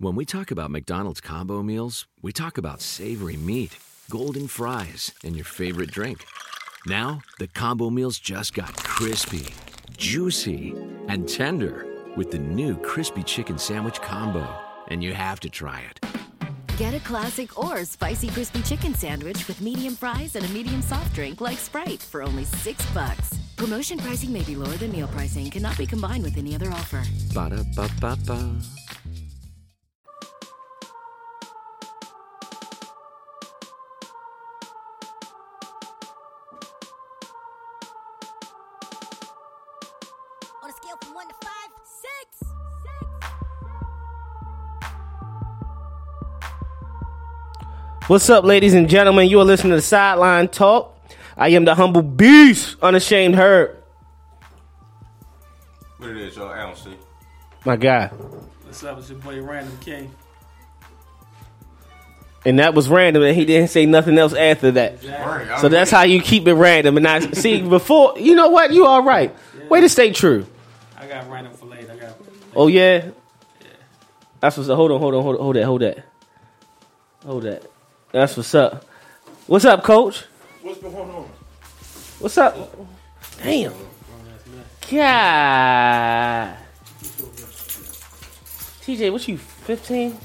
When we talk about McDonald's combo meals, we talk about savory meat, golden fries, and your favorite drink. Now, the combo meals just got crispy, juicy, and tender with the new Crispy Chicken Sandwich combo. And you have to try it. Get a classic or spicy crispy chicken sandwich with medium fries and a medium soft drink like Sprite for only six bucks. Promotion pricing may be lower than meal pricing. Cannot be combined with any other offer. Ba What's up, ladies and gentlemen? You are listening to Sideline Talk. I am the humble beast, unashamed herb. What it is, y'all? I don't see. My guy. What's up? It's your boy Random King. And that was random, and he didn't say nothing else after that. So that's how you keep it random. And I see before, you know what? You all right. Way to stay true. I got random for later. I got. Oh yeah. That's what's up. Hold on, hold on, hold on, hold that, hold that, hold that. That's what's up. What's up, Coach? What's going on? What's up? Damn. God. TJ, what you 15?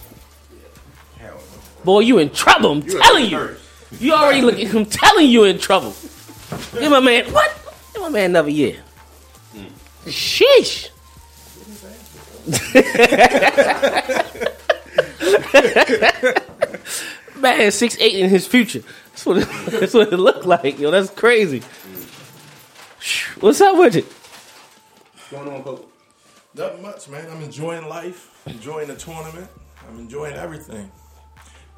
Boy, you in trouble. I'm telling you. You already looking. I'm telling you in trouble. Give my man what? Give my man another year. Sheesh. man, six eight in his future. That's what it, that's what it looked like. Yo, that's crazy. What's up with it? What's going on, Coach? Nothing much, man. I'm enjoying life, enjoying the tournament. I'm enjoying everything,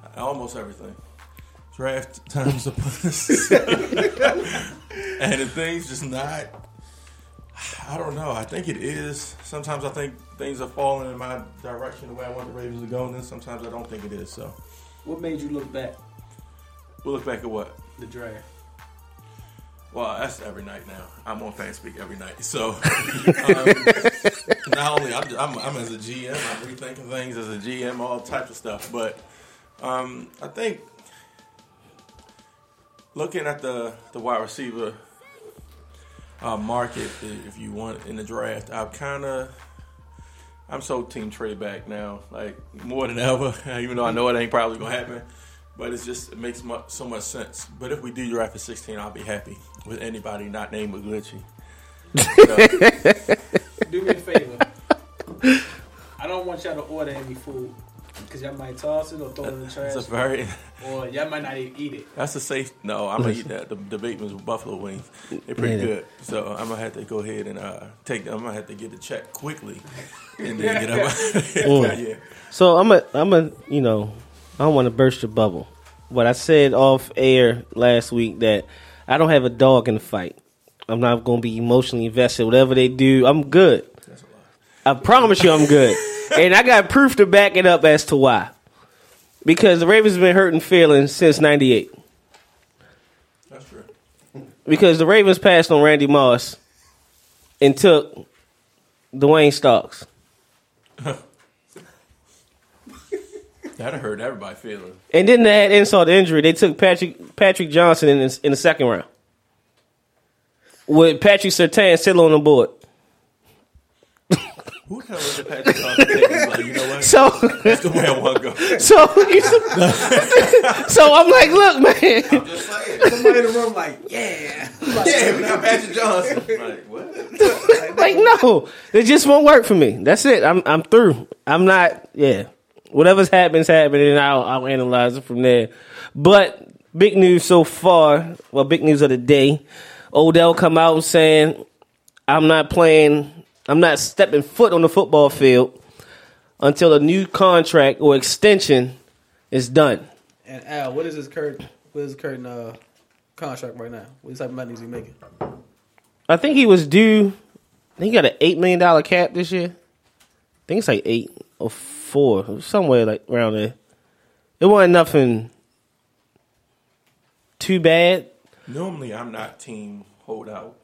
uh, almost everything. Draft time's upon us, and the things just not. I don't know. I think it is. Sometimes I think things are falling in my direction the way I want the Ravens to go, and then sometimes I don't think it is. So What made you look back we'll look back at what. the draft? Well, that's every night now. I'm on fan speak every night. So, um, not only I'm, I'm, I'm as a GM, I'm rethinking things as a GM, all types of stuff. But um, I think looking at the the wide receiver uh, market, if you want in the draft, I've kind of I'm so team trade back now, like more than ever. Even though I know it ain't probably gonna happen, but it's just it makes mu- so much sense. But if we do draft at 16, I'll be happy with anybody not named McGlinchey. Do me a favor. I don't want y'all to order any food because y'all might toss it or throw it in the trash, It's a very or y'all might not even eat it. that's a safe. No, I'm gonna eat that. The, the Bateman's buffalo wings, they're pretty Yeah. good. So I'm gonna have to go ahead and uh, take. them. I'm gonna have to get the check quickly, and then get up. yeah. So I'm a, I'm a, you know, I don't want to burst your bubble, but I said off air last week that I don't have a dog in the fight. I'm not going to be emotionally invested. Whatever they do, I'm good. I promise you, I'm good, and I got proof to back it up as to why. Because the Ravens have been hurting feelings since '98. That's true. Because the Ravens passed on Randy Moss and took Duane Starks. That'd hurt everybody feeling. And then they had insult to injury. They took Patrick Patrick Johnson in the, in the second round with Patrick Surtain still on the board. Who the hell is the Patrick Johnson? taking? Like, you know what? So That's the way I want to go. so so I'm like, look, man. I'm Just saying. Somebody in the room like, yeah. yeah, we got Patrick Johnson. Like what? Like no, it just won't work for me. That's it. I'm I'm through. I'm not. Yeah, whatever's happening's happening, and I'll I'll analyze it from there. But big news so far. Well, big news of the day. Odell come out saying, "I'm not playing. I'm not stepping foot on the football field until a new contract or extension is done." And Al, what is his current what is his current uh, contract right now? What type of money is he making? I think he was due. I think he got an eight million dollar cap this year. I think it's like eight or four, somewhere like around there. It wasn't nothing too bad. Normally, I'm not team holdout.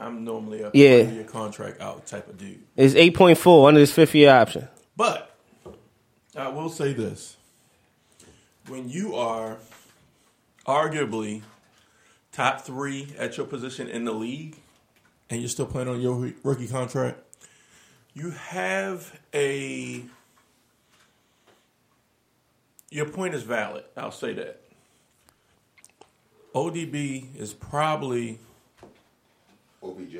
I'm normally a Yeah. year contract out type of dude. It's eight point four under his fifth year option. But I will say this: when you are arguably top three at your position in the league, and you're still playing on your rookie contract, you have a. Your point is valid. I'll say that. ODB is probably OBJ.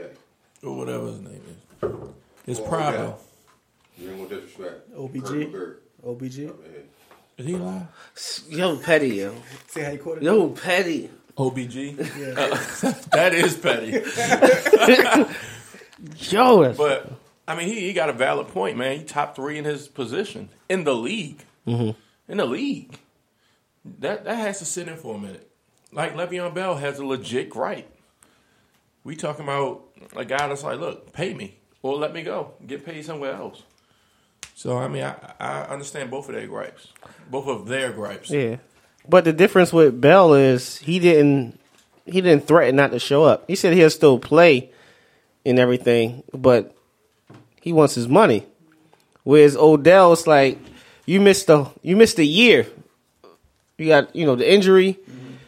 or whatever his name is. It's Or probably Odell. You ain't gonna disrespect. OBG? Kurt McGirt. OBG. Up ahead. is he alive? Yo, petty, yo. See how you caught it? Yo, petty. OBG. Uh, that is petty. Yo, that's, But I mean, he, he got a valid point, man. He top three in his position in the league. In the league, that that has to sit in for a minute. Like Le'Veon Bell has a legit gripe. We talking about a guy that's like, look, pay me or let me go, get paid somewhere else. So I mean, I, I understand both of their gripes, both of their gripes. yeah. But the difference with Bell is he didn't he didn't threaten not to show up. He said he'll still play and everything, but he wants his money. Whereas Odell, it's like you missed a you missed a year. You got you know the injury.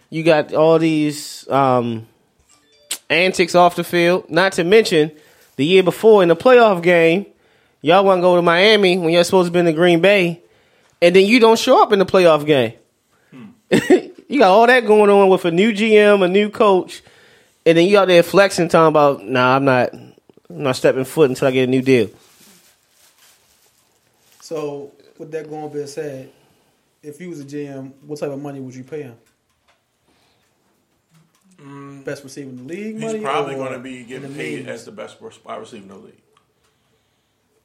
You got all these um, antics off the field. Not to mention the year before in the playoff game, y'all want to go to Miami when you're supposed to be in the Green Bay, and then you don't show up in the playoff game. you got all that going on with a new GM, a new coach, and then you out there flexing, talking about, "Nah, I'm not, I'm not stepping foot until I get a new deal." So, with that going being said, if you was a GM, what type of money would you pay him? Best receiver in the league. Mm. He's money probably going to be getting paid millions? as the best wide receiver in the league.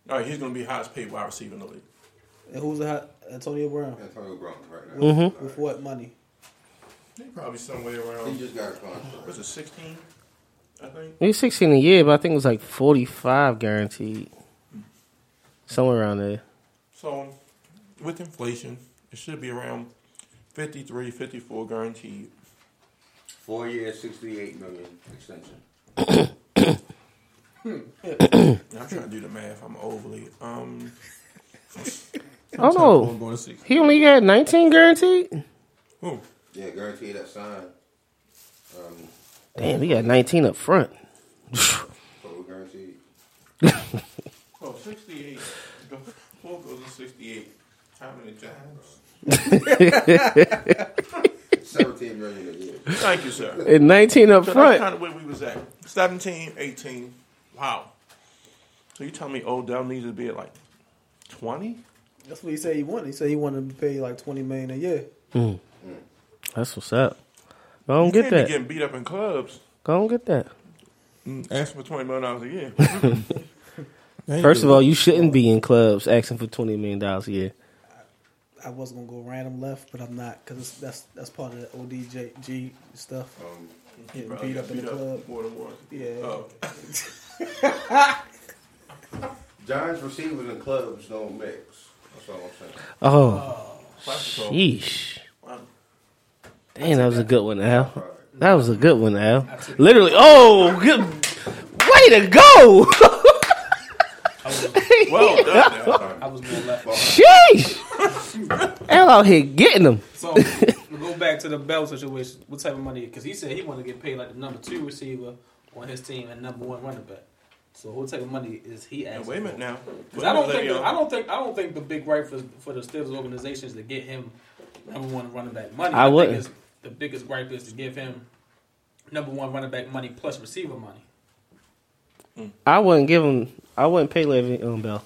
All right, he's going to be highest paid wide receiver in the league. And who's the hot Antonio Brown? Antonio Brown right now. With, with what money? He probably somewhere around. He just got a contract. What's it, sixteen? I think. He's 16 a year, but I think it was like 45 guaranteed, somewhere around there. So, with inflation, it should be around 53, 54 guaranteed. Four years, sixty-eight million extension. I'm trying to do the math. I'm overly. Um, Oh no, I'm going to six. he only got 19 guaranteed. Who? Yeah, guaranteed that sign. Um, Damn, he got 19 up front. total guaranteed. Oh, 68. Four goes to 68. How many times? Seventeen million a year. Thank you, sir. And 19 up So that's kind of where we was at. 17, 18. Wow. So you tell me Odell needs to be at like 20? That's what he said he wanted. He said he wanted to pay like twenty million a year. Hmm. Hmm. That's what's up. Go on, You get can't be that. getting beat up in clubs. Go on, get that. Mm, asking for $20 million a year. First of all, you shouldn't be in clubs asking for $20 million a year. I was gonna go random left, but I'm not because that's that's part of the ODJG stuff. Um, Getting Probably beat up in the club. more than once. Yeah. Oh. Giants receivers and clubs don't mix. That's all I'm saying. Oh, Classical. sheesh. Wow. Damn, that was a good one, Al. That was a good one, Al. Literally, oh, good. Way to go! Well done. I was going left. Sheesh! Al out here getting them. So we go back to the Bell situation. What type of money? Because he said he wanted to get paid like the number two receiver on his team and number one running back. So what type of money is he Now, asking? wait a minute now. now. 'Cause I don't think the, I don't think I don't think the big right for for the Steelers organization is to get him number one running back money. I think wouldn't. the biggest gripe is to give him number one running back money plus receiver money. I wouldn't give him. I wouldn't pay Le'Veon Bell.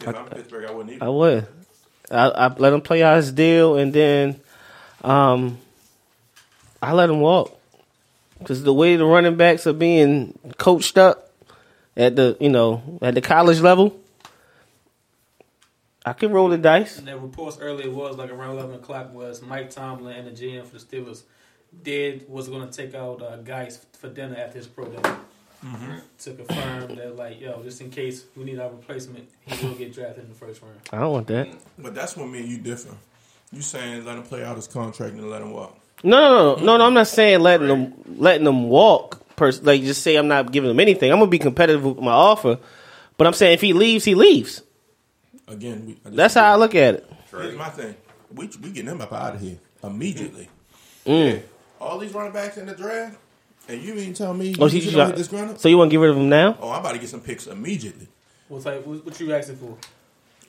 If I'm Pittsburgh, I wouldn't even. I would. I, I let him play out his deal, and then um, I let him walk because the way the running backs are being coached up at the you know at the college level, I can roll the dice. And the reports earlier was like around eleven o'clock was Mike Tomlin and the GM for the Steelers did was going to take out uh, guys for dinner after his pro day to confirm that like yo just in case we need our replacement he will get drafted in the first round. I don't want that. But that's what me and you different. You saying let him play out his contract and let him walk. No, no, no, no, no. I'm not saying letting them letting them walk. Pers- like just say I'm not giving them anything. I'm gonna be competitive with my offer, but I'm saying if he leaves, he leaves. again, we, I just- That's how I look at it. Here's my thing. We we getting them up out of here immediately. Mm. All these running backs in the draft, and you ain't tell me Oh, you you, should hit this ground up? so you want to get rid of him now? Oh, I'm about to get some picks immediately. What type? What, what you asking for?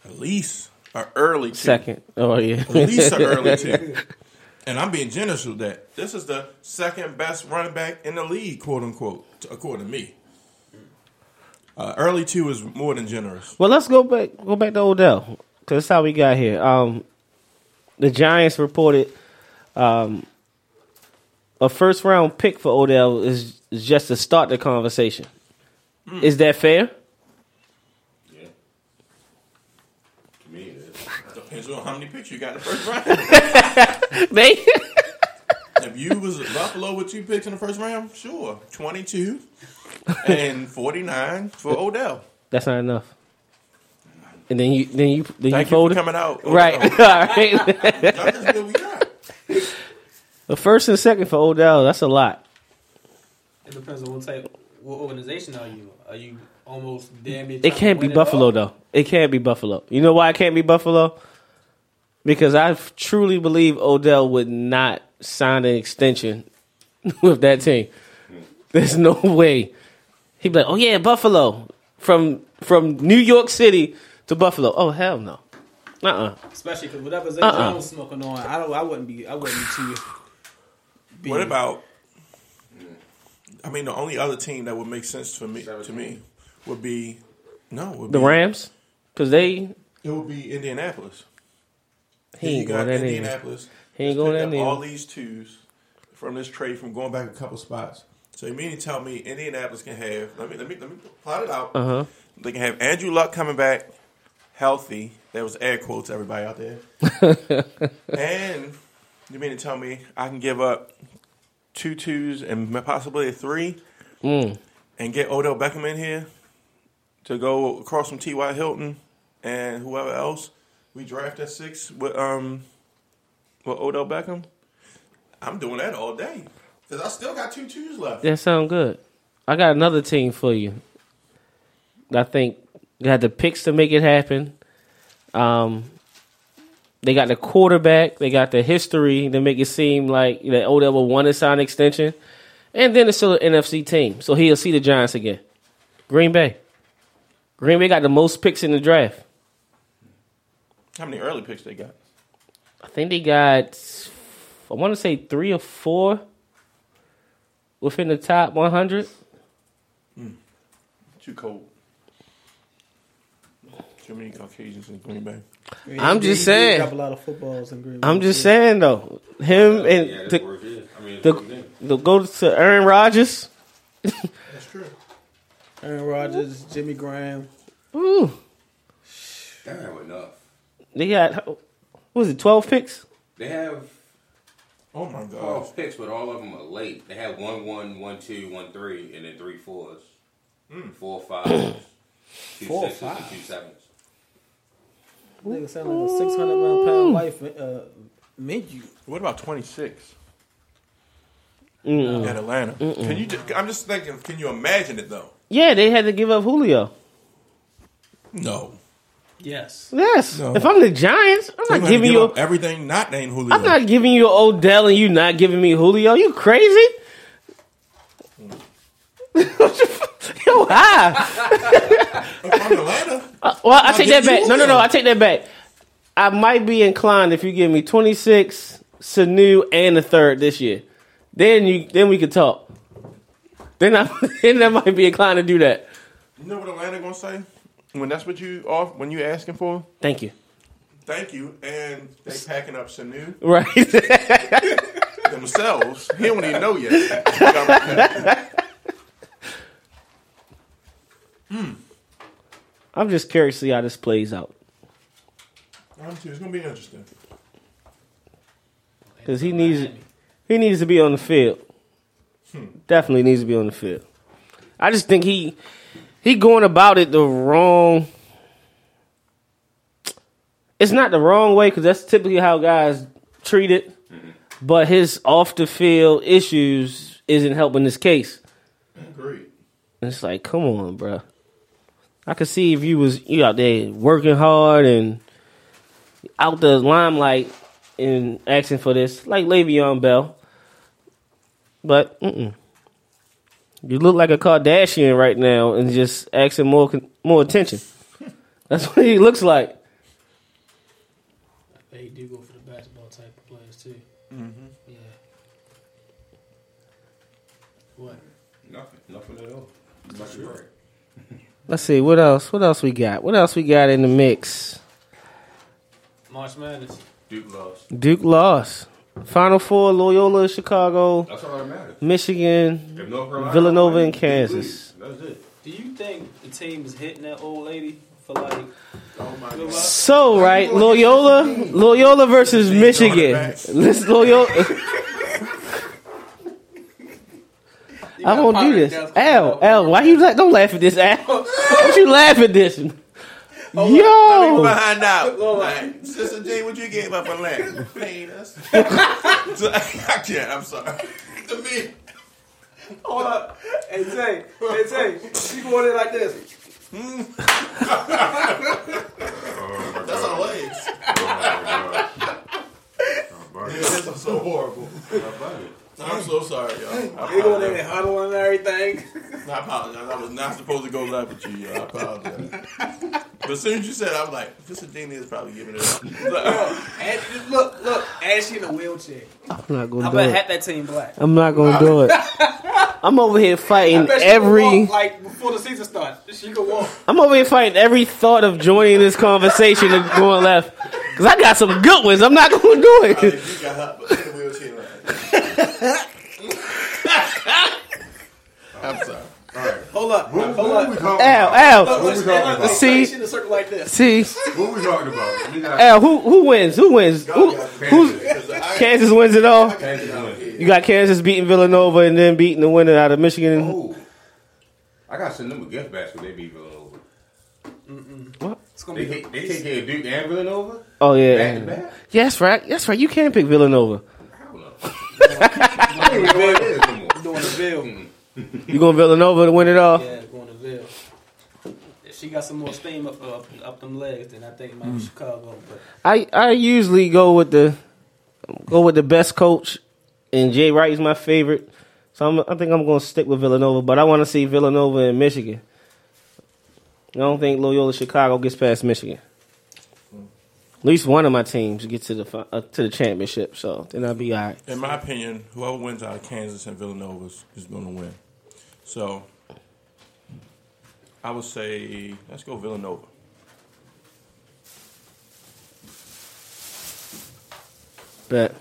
At least an early two. Second. Oh yeah. At least an early two. And I'm being generous with that. This is the second best running back in the league, quote unquote, according to me. Uh, early two is more than generous. Well, let's go back. Go back to Odell because that's how we got here. Um, the Giants reported um, a first round pick for Odell is, is just to start the conversation. Mm. Is that fair? Yeah. To me, it is. Depends on how many picks you got in the first round. They if you was Buffalo with two picks in the first round, sure, twenty two and forty nine for Odell. that's not enough. And then you then you then Thank you you fold for it. coming out. Right. Odell. All right. That's what we got. The first and second for Odell. That's a lot. It depends on what type, what organization are you? Are you almost damn near? It can't be Buffalo though. It can't be Buffalo. You know why it can't be Buffalo? Because I truly believe Odell would not sign an extension with that team. There's no way. He'd be like, "Oh yeah, Buffalo from from New York City to Buffalo." Oh hell no. Uh uh Especially because whatever Zay Uh-uh. Jones smoking on, I don't. I wouldn't be. I wouldn't be too. Be, What about? I mean, the only other team that would make sense for me to me would be no, would The be, Rams? Because they It would be Indianapolis. he ain't you going got that. Indianapolis. He ain't going pick that up. All these twos from this trade from going back a couple spots. So you mean to tell me Indianapolis can have? Let me let me let me plot it out. Uh huh. They can have Andrew Luck coming back healthy. There was air quotes, everybody out there. and you mean to tell me I can give up two twos and possibly a three Mm. and get Odell Beckham in here to go across from T.Y. Hilton and whoever else we draft at six with um with Odell Beckham? I'm doing that all day because I still got two twos left. That sound good. I got another team for you. I think they had the picks to make it happen. Um, they got the quarterback. They got the history to make it seem like that Odell will want to sign an extension. And then it's still an NFC team, so he'll see the Giants again. Green Bay. Green Bay got the most picks in the draft. How many early picks they got? I think they got, I want to say three or four within the top 100. Hmm. Too cold. Too many Caucasians in Green Bay. Yeah, I'm he- just he saying. Drop a lot of footballs in Green Bay. I'm just too. saying though, him and Yeah, the, that's where it is. I mean, it's the, the go to Aaron Rodgers. That's true. Aaron Rodgers, Jimmy Graham. Ooh, They have enough. they got what was it twelve picks? They have Oh my god. 12 picks, but all of them are late. They have one, one, one, two, one, three, and then three fours. Hmm. Four fives. two Four sixes, and fives. two sevens. Nigga sound like a 600 pound pound life uh, menu. What about 26 Mm-mm. at Atlanta? Can you? Just, I'm just thinking. Can you imagine it though? Yeah, they had to give up Julio. No. Yes. Yes, No. if I'm the Giants, I'm not giving give you. everything not named Julio. I'm not giving you Odell and you not giving me Julio. You crazy? Yo, hi. If I'm Atlanta. Uh, well, I I'll take that back. No, no, no. Julio. I take that back. I might be inclined if you give me 26, Sanu, and a third this year. Then you, then we could talk. Then I, then I might be inclined to do that. You know what Atlanta gonna say when that's what you off when you asking for? Thank you. Thank you, and they packing up some new Right. themselves. He don't even know yet. I'm just curious to see how this plays out I'm too. It's gonna be interesting. because he needs he needs to be on the field. Hmm. Definitely needs to be on the field. I just think he he going about it the wrong. It's not the wrong way because that's typically how guys treat it. But his off the field issues isn't helping this case. Agreed. It's like, come on, bro. I could see if you was you out there working hard and out the limelight and asking for this, like Le'Veon Bell. But mm-mm. you look like a Kardashian right now and just asking more more attention. That's what he looks like. They do go for the basketball type of players too. Mm-hmm. Yeah. What? Nothing. Nothing at all. That's right. Let's see what else. What else we got? What else we got in the mix? March Madness. Duke lost. Duke lost. Final four: Loyola, Chicago, That's all that matters. Michigan, Carolina Villanova, win, and Kansas. That's it. Do you think the team is hitting that old lady for like? Oh my Good God. luck? So right, Loyola, Loyola versus Michigan. Let's Loyola. You I got won't do this. Dust- Al, Al, why you like? Don't laugh at this, Al. Oh. Don't you laugh at this? Oh, let me Yo, find out. Like, Sister Jean, what you gave up on that? Paying us. I can't. I'm sorry. To me. Hold up. Hey, Tay. Hey, Tay. You going in like this. Hmm. That's our legs. This is so horrible. I'm so sorry, y'all. I You going in apologize. and huddling and everything. I apologize. I was not supposed to go left with you, y'all. I apologize. But as soon as you said, I was like, Sister Jean is probably giving it up. And just look, look. Ashley in a wheelchair. I'm not gonna do it. I do bet it. half that team black. I'm not gonna do it. I'm over here I fighting bet she can every. walk, like before the season starts. She can walk. I'm over here fighting every thought of joining this conversation and going left. Cause I got some good ones. I'm not gonna do it. you got her but in a wheelchair. Right? I'm sorry. Hold up. Hold up. Al, Al, Look, let's- talking let's- See? in a circle like this. see, What we talking about? We got Al, who who wins? Who wins? Who, who's Kansas wins it all? Kansas win. You got Kansas beating Villanova and then beating the winner out of Michigan. Oh. I got to send them a gift basket. They beat Villanova. It's gonna They, be. take- they take care of Duke and Villanova. Oh Back to yeah, back. yes, right. That's right. You can pick Villanova. I don't know. Even know what it is no more. doing the bill. You going Villanova to win it all? Yeah, going to Ville. If she got some more steam up up, up them legs, then I think it might be Chicago. But I I usually go with the go with the best coach, and Jay Wright is my favorite. So I'm, I think I'm going to stick with Villanova, but I want to see Villanova and Michigan. I don't think Loyola Chicago gets past Michigan. At least one of my teams gets to the uh, to the championship, so then I'll be all right. In my opinion, whoever wins out of Kansas and Villanova is, is going to win. So I would say let's go Villanova. But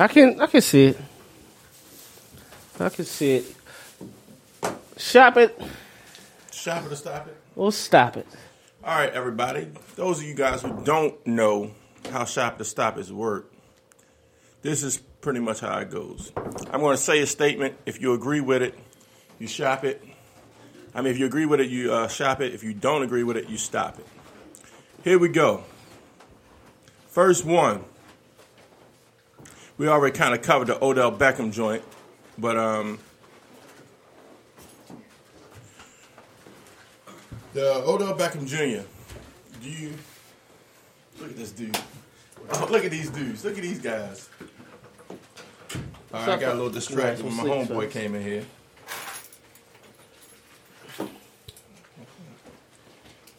I can I can see it. I can see it. Shop it Shop it or stop it. or stop it. All right, everybody. Those of you guys who don't know how Shop to Stop is work, this is pretty much how it goes. I'm going to say a statement. If you agree with it, you shop it. I mean, if you agree with it, you uh, shop it. If you don't agree with it, you stop it. Here we go. First one. We already kind of covered the Odell Beckham joint, but um, the Odell Beckham Jr. Do you look at this dude? Look at these dudes. Look at these guys. All right, I got a little distracted when my homeboy came in here.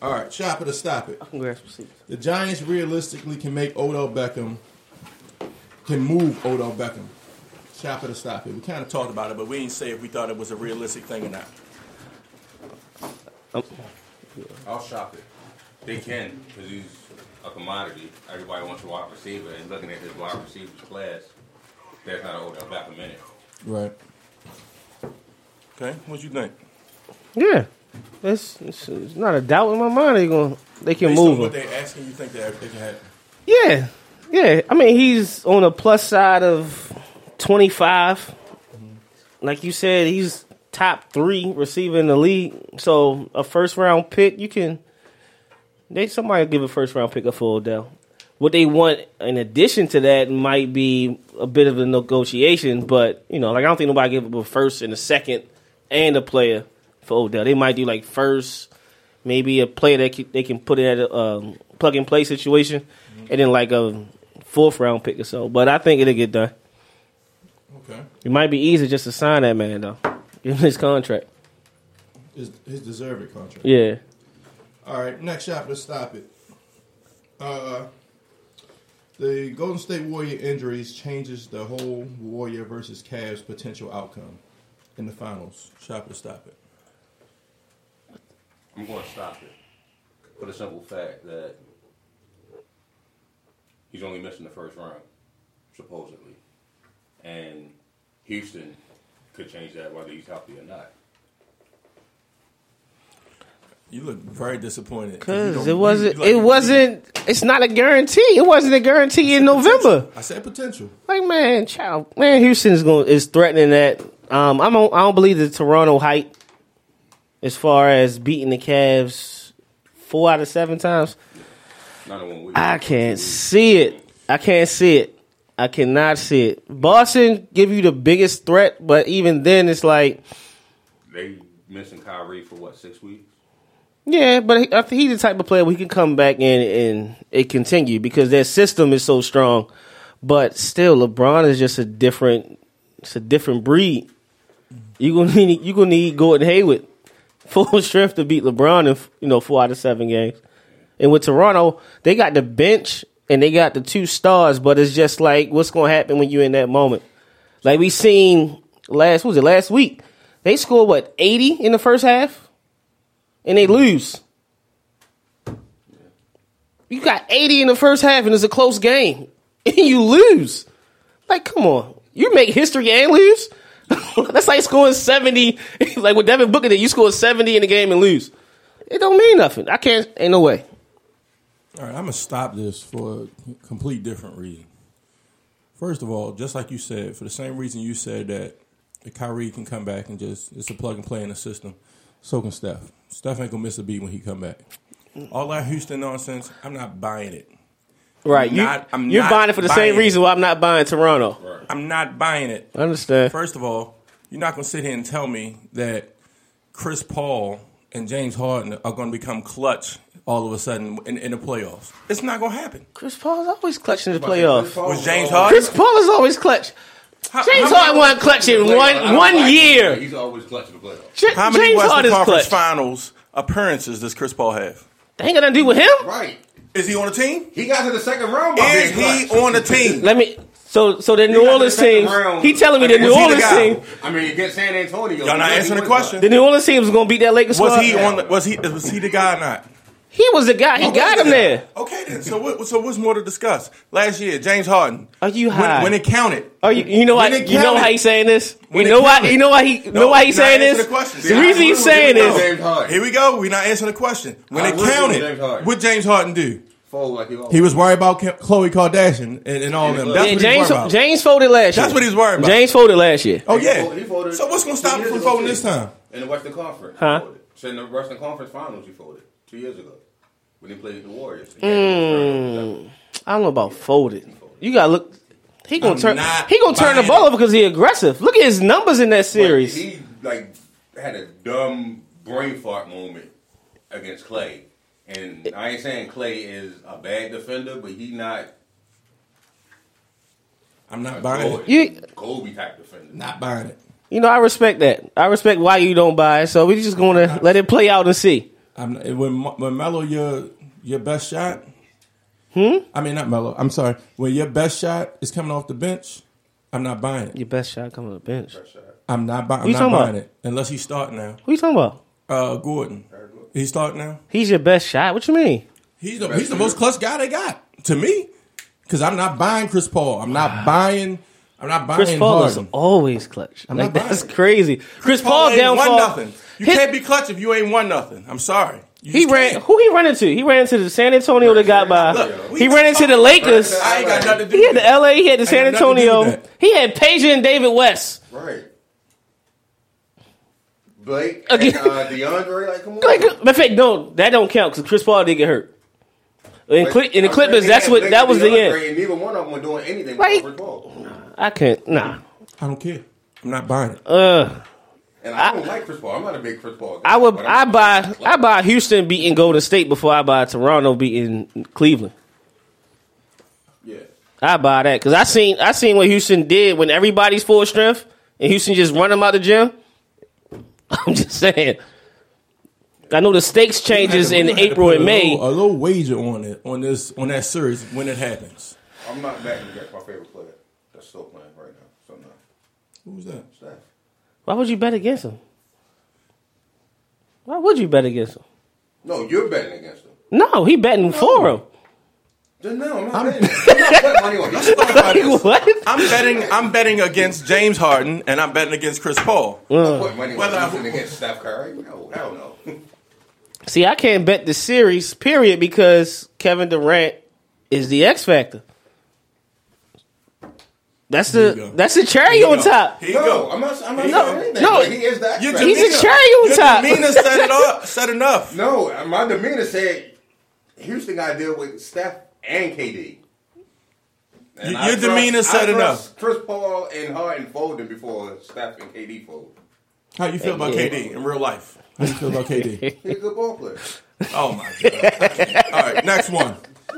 All right, shop it or stop it. I can grab some seats. The Giants realistically can make Odell Beckham, can move Odell Beckham. Shop it or stop it. We kind of talked about it, but we didn't say if we thought it was a realistic thing or not. Um, I'll shop it. They can because he's a commodity. Everybody wants a wide receiver, and looking at his wide receivers class, there's not an Odell Beckham in it. Right. Okay, what you think? Yeah, it's, it's, it's not a doubt in my mind they going they can Based move on what him. they asking, you think they, they can have? Yeah, yeah. I mean, he's on the plus side of twenty five. Mm-hmm. Like you said, he's top three receiver in the league. So a first round pick, you can. They somebody give a first round pick up for Odell. What they want in addition to that might be a bit of a negotiation, but you know, like I don't think nobody give up a first and a second and a player for Odell. They might do like first, maybe a player that they can put in at a um, plug and play situation, and then like a fourth round pick or so. But I think it'll get done. Okay. It might be easy just to sign that man though. Give him his contract. His, his deserved contract. Yeah. All right, next shot. Let's stop it. Uh, the Golden State Warrior injuries changes the whole Warrior versus Cavs potential outcome in the finals. Shop or stop it. I'm going to stop it for the simple fact that he's only missing the first round, supposedly, and Houston could change that whether he's healthy or not. You look very disappointed. Cause it wasn't. you like it wasn't. It's not a guarantee. It wasn't a guarantee in November. I said potential. Like man, child, man, Houston is going is threatening that. Um, I'm on, I don't believe the Toronto hype as far as beating the Cavs four out of seven times. Not in one week. I can't see it. I can't see it. I cannot see it. Boston give you the biggest threat, but even then, it's like, They missing Kyrie for what six weeks? yeah, but he, he's the type of player we can come back in and it continue because their system is so strong. But still, LeBron is just a different. It's a different breed. You gonna need you gonna need Gordon Hayward full strength to beat LeBron in you know four out of seven games. And with Toronto, they got the bench and they got the two stars, but it's just like what's gonna happen when you're in that moment. Like we seen last was it last week? They scored what eighty in the first half, and they lose. You got eighty in the first half, and it's a close game, and you lose. Like, come on, you make history and lose. That's like scoring seventy. like with Devin Booker, that you score seventy in the game and lose? It don't mean nothing. I can't. Ain't no way. All right, I'm gonna stop this for a complete different reason. First of all, just like you said, for the same reason you said that Kyrie can come back and just it's a plug and play in the system, so can Steph. Steph ain't gonna miss a beat when he come back. All that Houston nonsense, I'm not buying it. Right. I'm you, not- I'm you're not buying it for the buying same it. reason why I'm not buying Toronto. I'm not buying it. I understand. First of all, you're not gonna sit here and tell me that Chris Paul and James Harden are gonna become clutch all of a sudden in, in the playoffs. It's not gonna happen. Chris Paul's always clutch in the playoffs. Was James Harden? Chris Paul is always clutch. How- James how- Harden won clutch in one one like year. but He's always clutching the playoffs. J- How many James Western Harden's Conference clutch. Finals appearances does Chris Paul have? That ain't got nothing to do with him. Right. Is he on the team? He got to the second round. By Is he clutch. on the team? Let me. So so the He New Orleans the second team. round. He telling me the New he the Orleans guy? team. I mean, against San Antonio. Y'all not answering the was question? The New Orleans team was gonna beat that Lakers Was squad. he on? The, was he? Was he the guy or not? He was the guy. He got him there. Okay, then. So what? So what's more to discuss? Last year, James Harden. Are you when, high? when it counted? Oh, you, you know why? When it You know counted. how he's saying this? When You know why? You know why he? No, know why he's saying this? the. The reason he's saying this. James Harden. Here we go. We're not answering the question. When I it counted, James Harden. what James Harden do? Fold like he. He was worried about Khloe Kardashian and, and all of them. That's Yeah, what he James worried about. James folded last year. That's what he's worried about. James folded last year. oh He yeah. folded- he folded So what's gonna stop two him from ago, folding this time? In the Western Conference. Huh? He. So in the Western Conference Finals, he folded two years ago when he played the Warriors. He had hmm. I don't know about folded. You gotta look. He gonna I'm turn. He gonna turn the ball over because he aggressive. Look at his numbers in that But series. He like had a dumb brain fart moment against Clay. And I ain't saying Clay is a bad defender, but he not I'm not buying Kobe, it. You- Kobe type defender. Not buying it. You know, I respect that. I respect why you don't buy it. So we just gonna let it play out and see. I'm when when Melo your your best shot. Hmm. I mean not Melo. I'm sorry. When your best shot is coming off the bench, I'm not buying it. Your best shot coming off the bench. I'm not buying. I'm you not talking buying about? it unless he's starting now. Who you talking about? Uh, Gordon. He's starting now. He's your best shot. What you mean? He's the he's the most clutch guy they got to me. Because I'm not buying Chris Paul. I'm not buying. I'm not buying Chris Paul is always clutch. I'm like that's it. crazy. Chris, Paul, ain't down won for nothing. You His- can't be clutch if you ain't won nothing. I'm sorry. You He ran. can't. Who he ran into? He ran into the San Antonio that got by. Look, he ran into the talking- Lakers. I ain't got nothing to do He had the. LA. He had the San got nothing to do Antonio. He had Peja and David West. Right. Blake Again. and uh, DeAndre, like come on. Like, matter of fact, no, that don't count because Chris Paul did get hurt. In, Cle- in the Clippers, that's what that was and the end. And neither one of them were doing anything Right. With Chris Paul. I can't. Nah. I don't care. I'm not buying it. Uh, And I, don't like Chris Paul. I'm not a big Chris Paul guy. I would I buy I buy Houston beating Golden State before I buy Toronto beating Cleveland. Yeah. I buy that because I seen I seen what Houston did when everybody's full strength and Houston just run them out the gym. I'm just saying. I know the stakes changes We in April put and a May. little- a little wager on it on this on that series when it happens. I'm not backing against my favorite player that's still playing right now. So no. Who's that? Steph. Why would you bet against him? Why would you bet against him? No, you're betting against him. No, he betting for him. No, I'm not betting. I'm not putting money. Like, what? I'm betting. I'm betting against James Harden, and I'm betting against Chris Paul. I'm uh. putting money Whether I- on Houston against Steph Curry. No, hell no. See, I can't bet the series, period, because Kevin Durant is the X factor. That's the go. that's the cherry you on go. top. Here you No, go. I'm not. I'm not No, saying anything. no, he is that. He's a demeanor- cherry on your top. demeanor said it up. Said enough. No, my demeanor said Houston got to deal with Steph and KD. And Your- I your demeanor trust- said I enough. trust Chris Paul and Harden folding before Steph and KD fold. How you feel about Yeah. KD in real life? How you feel about KD? He's a good ball player. Oh my god! All right, next one.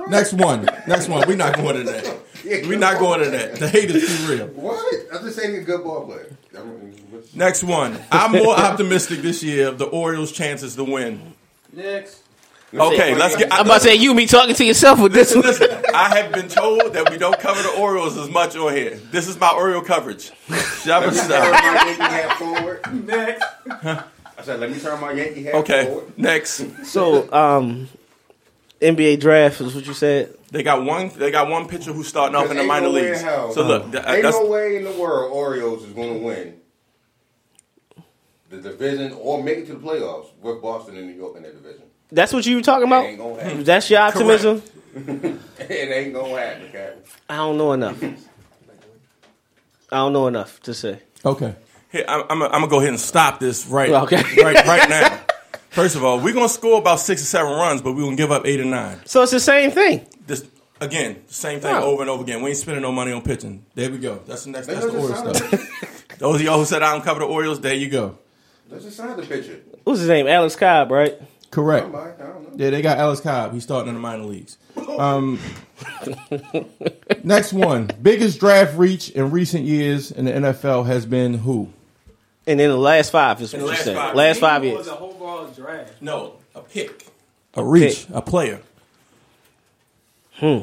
Next one. Next one. We're not going to that. We're not going to that. The hate is too real. What? I'm just saying he's a good ball player. I mean, what's- Next one. I'm more optimistic this year of the Orioles' chances to win. Next. Okay, let's get. I'm about to say you be talking to yourself with this one. Listen, I have been told that we don't cover the Orioles as much on here. This is my Oriole coverage. Shut Let up. turn my Yankee hat forward. Next. I said, let me turn my Yankee hat Okay, forward. next. So, um, NBA draft is what you said. They got one. They got one pitcher who's starting off in the minor no leagues. hell. So look, th- uh, Ain't that's no way in the world Orioles is going to win the division or make it to the playoffs with Boston and New York in that division. That's what you were talking about. Ain't gonna. That's your optimism. it ain't going to happen, Captain. I don't know enough. I don't know enough to say. okay. Here, I'm, I'm, I'm gonna go ahead and stop this right, Okay. right, right now. First of all, we're gonna score about six or seven runs, but we're gonna give up eight or nine. So it's the same thing. This again, same thing No. over and over again. We ain't spending no money on pitching. There we go. That's the next. That's Let's the just Orioles stuff. Those of y'all who said I don't cover the Orioles, there you go. Let's just sign the pitcher. What's his name? Alex Cobb, right? Correct. I don't know. Yeah, they got Alex Cobb. He's starting in the minor leagues. Um, next one, biggest draft reach in recent years in the NFL has been who? And in the last five is what the you last said. five. Last five It years. was a overall draft. No, a pick, a reach, Pick. a player. Hmm.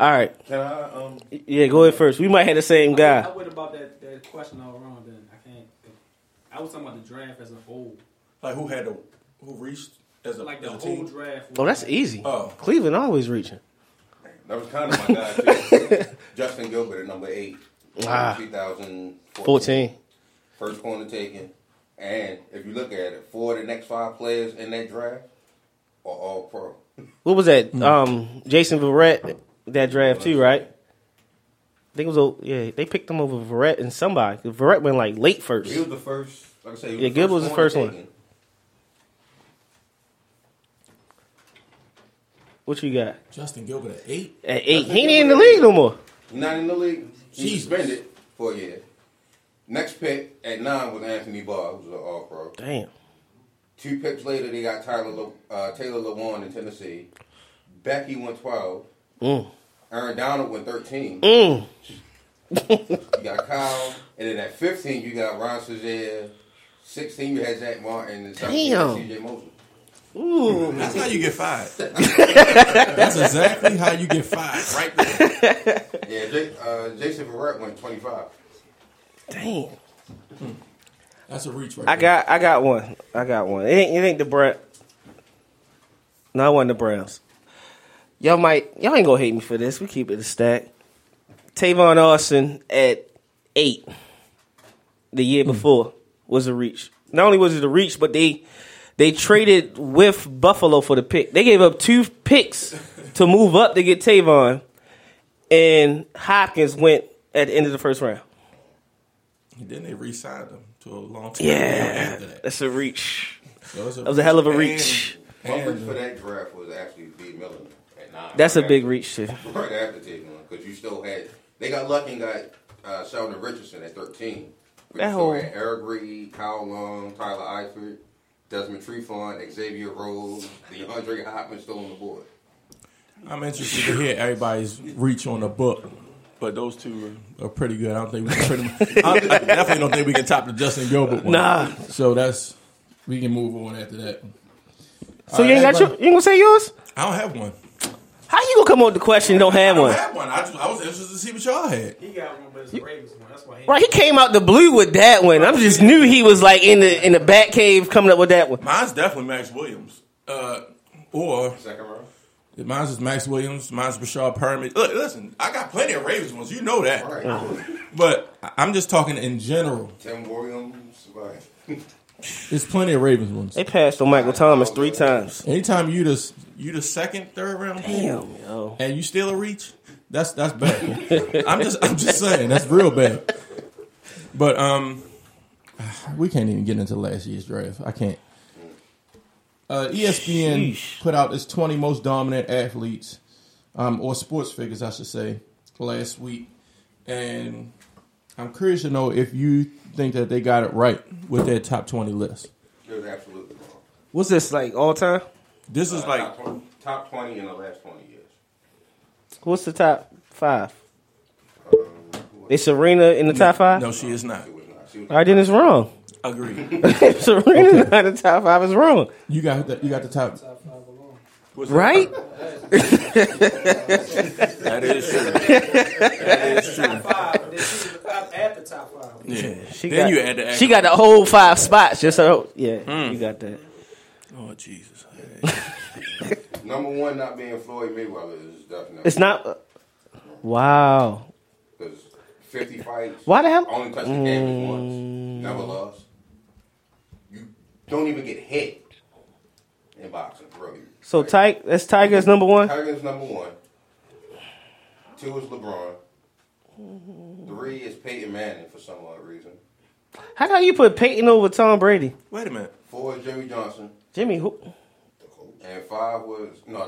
All right. Can I, um, Yeah, go ahead first. We might have the same guy. I guy. went about that, that question all wrong. Then I can't. I was talking about the draft as a whole, Like who had the who reached as a, like the as a whole team? draft. Oh, that's easy. Oh. Cleveland always reaching. that was kind of my guy, too. Justin Gilbert at number eight. Ah. 2014. 14. First corner taken. And if you look at it, four of the next five players in that draft are all pro. What was that? Um, Jason Verrett, that draft too, right? I think it was, a, yeah, they picked him over Verrett and somebody. Verrett went like late first. He was the first, like I said, Yeah, the Gilbert was the corner first one. What you got? Justin Gilbert at eight. At eight. He ain't in the league no more. He's not in the league. He Jesus. suspended for a year. Next pick at nine was Anthony Barr, who's an all pro. Damn. Two picks later, they got Tyler Le, uh, Taylor Lewan in Tennessee. Becky went 12. Mm. Aaron Donald went 13. Mm. You got Kyle. And then at 15, you got Ryan Shazier. 16, you had Zack Martin. And 17, Damn. CJ Mosley. Ooh. That's how you get fired. That's exactly how you get fired. Right there. Yeah, J- uh, Jason Verrett went 25. Damn. That's a reach right I there. got I got one. I got one. It ain't, it ain't the Browns. No, it wasn't the Browns. Y'all might y'all ain't gonna hate me for this. We keep it a stack. Tavon Austin at eight the year before was a reach. Not only was it a reach, but they they traded with Buffalo for the pick. They gave up two picks to move up to get Tavon, and Hopkins went at the end of the first round. And then they re-signed him to a long term Yeah, after that. that's a reach. So it's That was a hell of a reach. My pick And, for that draft was actually Dee Milliner at nine. That's a big after- reach too. Right after taking one, because you still had they got lucky and got uh, Sheldon Richardson at thirteen. That So whole- had Eric Reid, Kyle Long, Tyler Eifert, Desmond Trufant, Xavier Rhodes, DeAndre Hopkins still on the board. I'm interested to hear everybody's reach on the book, but those two are, are pretty good. I don't think we can pretty much, I, I definitely don't think we can top the Justin Gilbert one. Nah. So that's we can move on after that. So you ain't got your, you ain't gonna say yours? I don't have one. How you gonna come up with the question? You don't have I don't one, have one. I, just, I was interested to see what y'all had. He got one, but it's the Ravens one. That's why he. right? He came out the blue with that one. I just knew he was like in the in the back cave coming up with that one. Mine's definitely Maxx Williams. Uh, or Second round. mine's is Maxx Williams. Mine's Breshad Perriman. Look, listen, I got plenty of Ravens ones. You know that. Right. But I- I'm just talking in general. Tim Williams. Right. There's plenty of Ravens ones. They passed on Michael Thomas three times. Anytime you the you the second, third round pick, Damn, yo. and you still a reach, that's that's bad. I'm just I'm just saying that's real bad. But um, we can't even get into last year's draft. I can't. Uh, ESPN put out its 20 most dominant athletes, um, or sports figures, I should say, last week, and I'm curious to know if you think that they got it right with their top 20 list. It was absolutely wrong. What's this like all time? This is Uh, like top, 20, top 20 in the last 20 years. What's the top five? Is Serena in the top five? no, she is not. It was not. All right, then it's wrong. Agreed. if Serena's not in the top five, it's wrong. You got the, you got the top. Right? That is true. that is true. Five. Then she was top at the top five. Yeah. She then got, you add the She got the whole five spots. Just so yeah, hmm. you got that. Oh Jesus. Number one not being Floyd Mayweather is definitely. It's not. Uh, wow. Because 50 fights. Why the hell? Only touched the canvas once. Mm. Never lost. You don't even get hit in boxing, really. So Like, Ty, that's Tiger's number one. Tiger's number one. Two is LeBron. Three is Peyton Manning for some odd reason. How come you put Peyton over Tom Brady? Wait a minute. Four is Jimmie Johnson. Jimmy, who? And five was no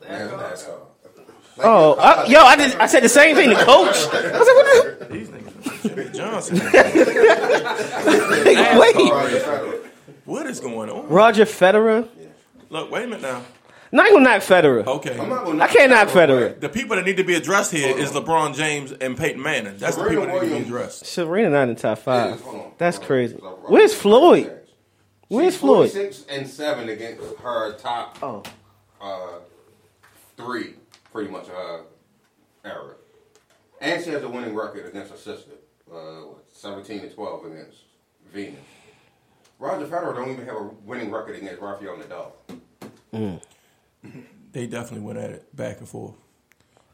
the uh, NASCAR. Oh, uh, yo, I did. I said the same thing to Coach. I was like, what the? These niggas. Jimmie Johnson. Wait, what is going on? Roger Federer. Look, wait a minute now. Not gonna knock Federer. Okay. I'm not gonna I can't knock Federer, Federer. The people that need to be addressed here is LeBron James and Peyton Manning. That's the people that need to be addressed. Serena not in top five. Hold on, That's crazy. Where's right. Floyd? Where's She's Floyd? 46 and seven against her top Oh, uh, three, pretty much uh, era. And she has a winning record against her sister, uh, 17 and 12 against Venus. Roger Federer don't even have a winning record against Rafael Nadal. They definitely went at it back and forth.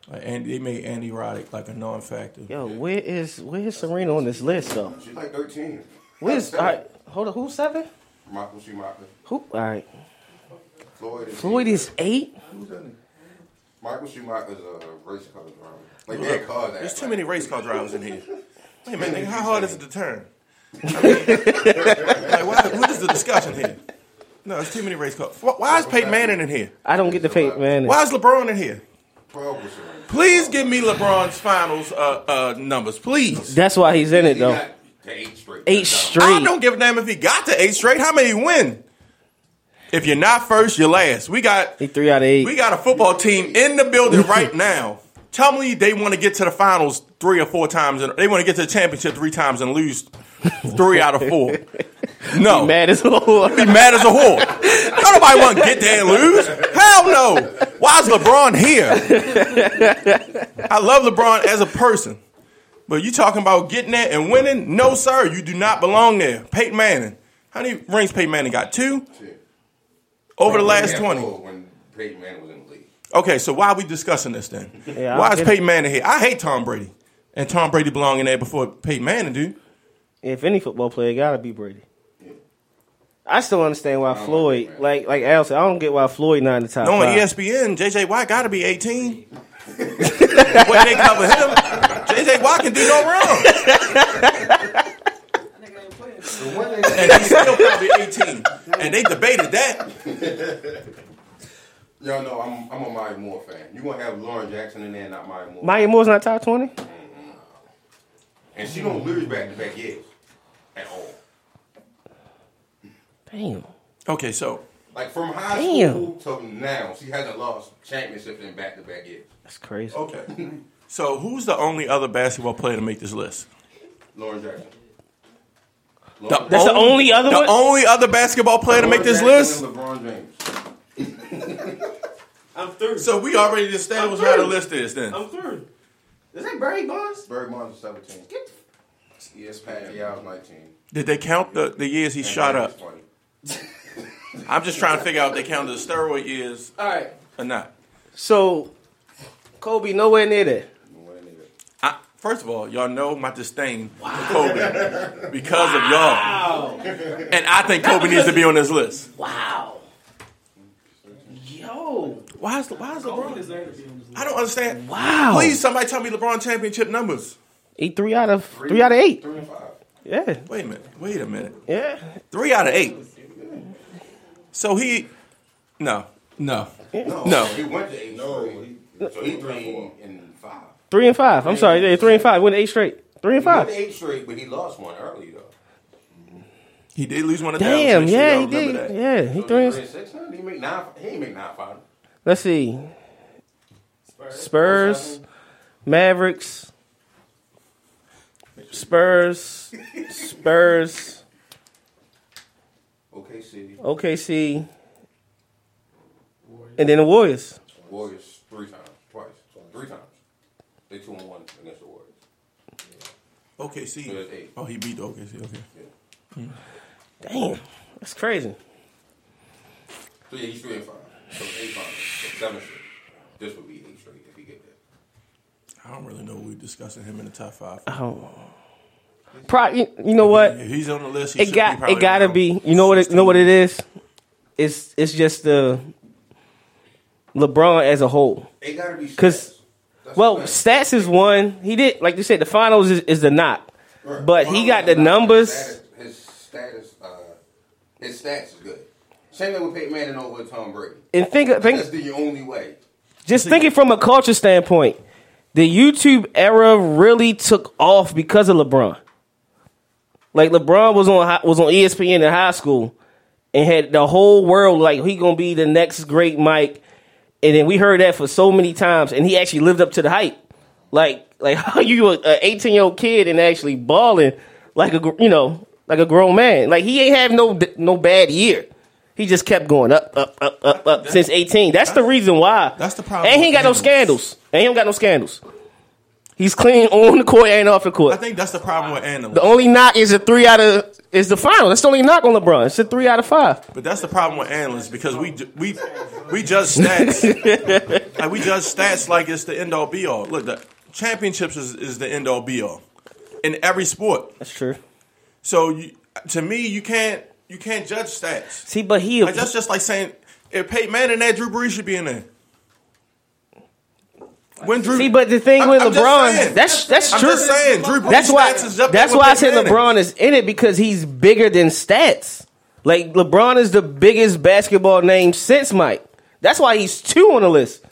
Like, and they made Andy Roddick like a non-factor. yo, where is where is Serena on this list though? She's like 13. Where's all right? Hold on, who's seven? Michael Schumacher. Who? All right, Floyd is Floyd is eight. Michael Schumacher is a race car driver. Like, they had cars that There's too like- many race car drivers in here. Wait a minute, nigga, how hard is it to turn? I mean, like, why, what is the discussion here? No, it's too many race cars. Why, why is Peyton Manning in here? I don't get the Peyton Manning. Why is LeBron in here? 12 was Serena. Please give me LeBron's finals uh, uh, numbers, please. That's why he's in it though. Got to eight straight. Eight straight. I don't give a damn if he got to eight straight. How many win? If you're not first, you're last. We got He three out of eight. we got a football team in the building right now. Tell me they want to get to the finals three or four times, and they want to get to the championship three times and lose three out of four. No, be Mad as hell. be mad as a whore. Don't nobody want to get there and lose. Hell no. Why is LeBron here? I love LeBron as a person. But you talking about getting there and winning? No, sir. You do not belong there. Peyton Manning. How many rings Peyton Manning got? Two? Over the last 20. When Peyton Manning was in the league. Okay, so why are we discussing this then? Yeah, why don't is get Peyton Manning here? I hate Tom Brady. And Tom Brady belong in there before Peyton Manning do. If any football player, gotta be Brady. I still understand why Floyd, like like like Al said, I don't get why Floyd not in the top No, on five. ESPN, JJ Watt got to be 18. the way they cover him, JJ Watt can do no wrong. and he's still probably 18. And they debated that. Y'all know I'm I'm a Maya Moore fan. You gonna have Lauren Jackson in there, not Maya Moore. Maya Moore's not top twenty. Mm-hmm. and she don't lose back to back years. At all. Damn. Okay, so Like from high Damn. school to now, she hasn't lost championships in back to back years. That's crazy. okay, so who's the only other basketball player to make this list? Lauren Jackson. The That's the only other the one? only other basketball player to make this Lauren list. And LeBron James. I'm through. So we already established how the list is. Then I'm through. Is that Barry Bonds? Barry Bonds is 17. Yes, Pat Yow's 19. did they count the, the years he And shot Barry's up? 20. I'm just trying to figure out if they counted the steroid years All right. or not. So, Kobe nowhere near there. I, first of all, y'all know my disdain for Kobe because of y'all, and I think Kobe needs to be on this list. Wow. Yo. Why is why is Kobe LeBron? deserved to be on this list. I don't understand. Wow. Please, somebody tell me LeBron championship numbers. He three out of three out of eight. Three and five. Yeah. Wait a minute. Wait a minute. Yeah. Three out of eight. So he, no, no. No, No. He went to eight straight. So he three and five. Three and five. I'm sorry. Yeah, three and five. Went eight straight. Three and He went eight straight, but he lost one early though. He did lose one of Damn. Dallas. Yeah, Y'all he did. that. Yeah, he So three. he three And, and six. Huh? He make nine. He ain't make nine five. let's see. Spurs, Mavericks, Spurs, Spurs, OKC, OKC, and then the Warriors. Warriors three times, twice, three times. They two and one against the Warriors. OKC. So it's eight. Oh, he beat the OKC. Okay. Damn, that's crazy. So yeah, he's three and five. So it's eight finals. So seven straight. This would be eight straight if he get there. I don't really know. We're discussing him in the top five. Oh. Pro, you, you know what? If he's on the list. He It should got be probably it gotta around be. You know what? It, you know what it is? It's it's just the LeBron as a whole. It gotta be 'Cause- stats. That's Well, thing. stats is one. He did like you said. The finals is, is the knock, Right. but Well, he got the numbers. His status, his status, uh, his stats is good. Same thing with Peyton Manning over Tom Brady. And think That's think the only way. just thinking from a culture standpoint, the YouTube era really took off because of LeBron. Like LeBron was on was on ESPN in high school and had the whole world like he gonna be the next great Mike, and then we heard that for so many times, and he actually lived up to the hype. Like like how you a eighteen year old kid and actually balling like a you know like a grown man. Like he ain't have no no bad year. He just kept going up, up, up, up, up since eighteen. That's the reason why. That's the problem And he ain't got no scandals. And he don't got no scandals. He's clean on the court and off the court. I think that's the problem with analysts. The only knock is a three out of is the final. That's the only knock on LeBron. It's a three out of five. But that's the problem with analysts because we ju- we we judge stats like we judge stats like it's the end all be all. Look, the championships is, is the end all be all in every sport. That's true. So you, to me, you can't you can't judge stats. See, but he Like that's just like saying if Peyton Manning and that Drew Brees should be in there. When Drew, see, but the thing I'm- with I'm LeBron, saying. that's that's I'm true. saying, Drew That's why. stats is up there That's why I said Manning. LeBron is in it because he's bigger than stats. Like LeBron is the biggest basketball name since Mike. That's why he's two on the list.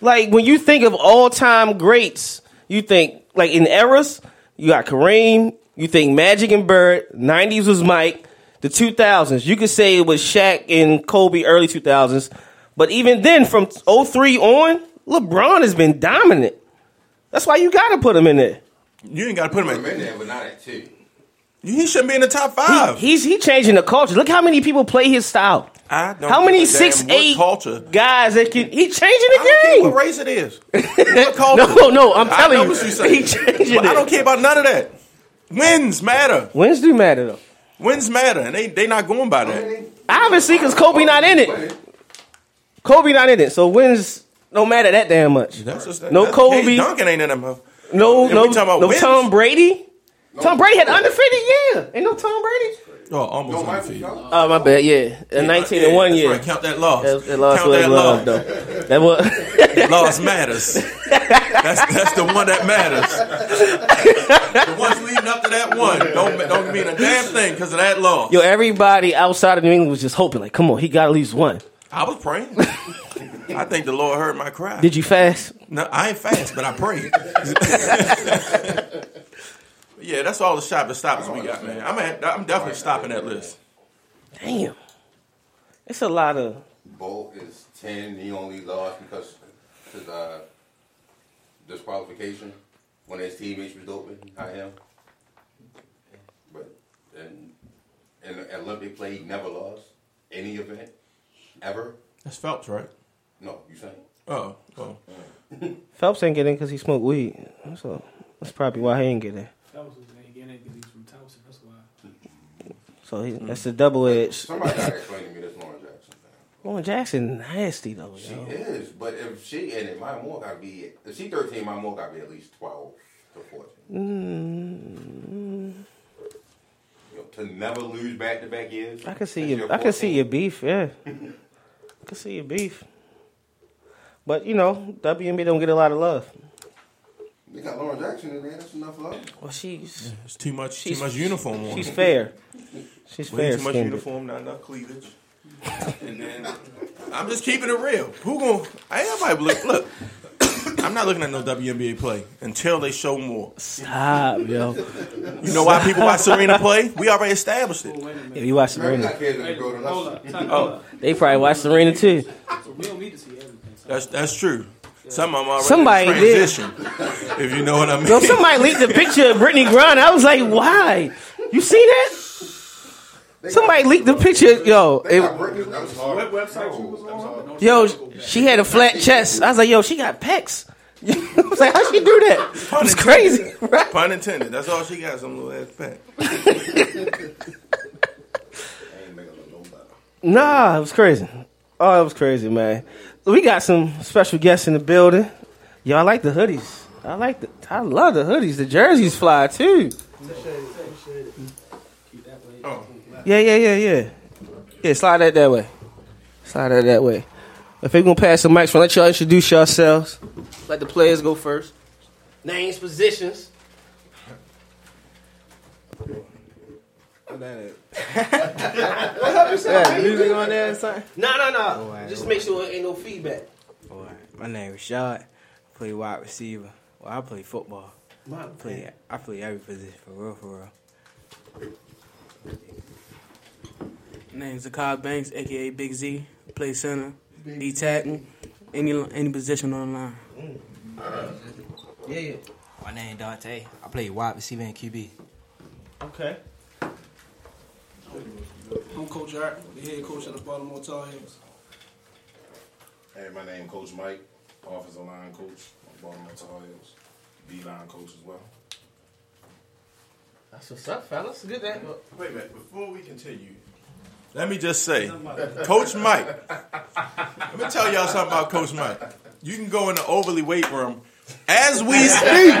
Like when you think of all time greats, you think like in eras, you got Kareem, you think Magic and Bird, nineties was Mike, the two thousands. You could say it was Shaq and Kobe early two thousands. But even then, from 03 on, LeBron has been dominant. That's why you gotta put him in there. You ain't got to put him in. in there, but not at two. He shouldn't be in the top five. He's he changing the culture. Look how many people play his style. I don't How many damn six eight culture? guys that can he changing I don't care what race it is. What culture? No, no, I'm I telling know you, what you're saying. he changing But I don't care about none of that. Wins matter. Wins do matter though. Wins matter, and they they not going by that. Obviously, because Kobe not in it. Kobe not in it, so wins don't matter that damn much. That's just No that's, Kobe. Case Duncan ain't in them. huh? No, If no, talking about no wins- Tom Brady. Tom Brady had undefeated Yeah, Ain't no Tom Brady. Oh, almost No, undefeated. Oh my bad. Yeah, a nineteen and one that's year. Right. Count that loss. That, that loss Count was that love, loss. though. That was. Loss matters. That's that's the one that matters. the ones leading up to that one don't don't mean a damn thing because of that loss. Yo, everybody outside of New England was just hoping, like, come on, he got at least one. I was praying. I think the Lord heard my cry. Did you fast? No, I ain't fast, but I prayed. yeah, that's all the shop the stoppers we got, man. I'm at, I'm definitely stopping that list. Damn. It's a lot of. Bolt is ten. He only lost because his uh, disqualification when his teammates was doping. I am. But in in Olympic play, he never lost any event ever. That's Phelps, right? No, you saying? Oh, oh. Phelps ain't get in because he smoked weed. So that's probably why he ain't get in. Phelps was getting it because he's from Towson. That's why. So he, that's the double edge. Somebody gotta explain to me this Lauren Jackson thing. Lauren Jackson, nasty though. She Yo. is, but if she and it, Maya Moore gotta be. If she thirteen, Maya Moore gotta be at least twelve to fourteen. Mm, You know, to never lose back to back years. I can see since your, you're I can see your beef. Yeah, I can see your beef. But you know, WNBA don't get a lot of love. They got Lauren Jackson in there. That's enough love. Well, she's It's too much. She's- too much uniform on. she's her. fair. She's Way fair. too much skinned. uniform, not enough cleavage. and then I'm just keeping it real. Who gon' I everybody look look. I'm not looking at no WNBA play until they show more. Stop, yo. You know why people watch Serena play? We already established it. Yeah, you watch Serena. got kids that grow to Hold up. Oh. They probably watch Serena too. So we don't need to see everything. So That's that's true. Some of them already Somebody in did. If you know what I mean. Yo, somebody leaked the picture of Brittney Griner. I was like, why? You see that? Somebody leaked the picture. Yo, it, got Brittney. That was hard. what website you was on? yo, she had a flat chest. I was like, yo, she got pecs. I was like, how she do that? It's crazy, right? Pun intended. That's all she got. Some little ass pack. Ain't making no better. Nah, it was crazy. Oh, it was crazy, man. We got some special guests in the building. I like the hoodies. I like the. I love the hoodies. The jerseys fly too. Yeah, yeah, yeah, yeah. Yeah, slide that that way. Slide that that way. If we gonna pass the mics, let y'all introduce yourselves. Let the players go first. Names, positions. Yeah, music on there or something? No, no, no. Oh, Alright. Just make sure there ain't no feedback. Alright, my name is Rashad. I play wide receiver. Well, I play football. I play, I play every position for real, for real. My name's Zakai Banks, aka Big Z. Play center, D tackle, any any position on the line. Mm. Yeah, yeah. My name Dante. I play wide receiver and QB. Okay. I'm Coach Art, the head coach of the Baltimore Tar Heels. Hey, my name Coach Mike, offensive line coach on Baltimore Tar Heels, D line coach as well. That's what's up, fellas. Good that. wait a minute. Before we continue, let me just say, Coach Mike. Let me tell y'all something about Coach Mike. You can go in the Overlea weight room as we speak.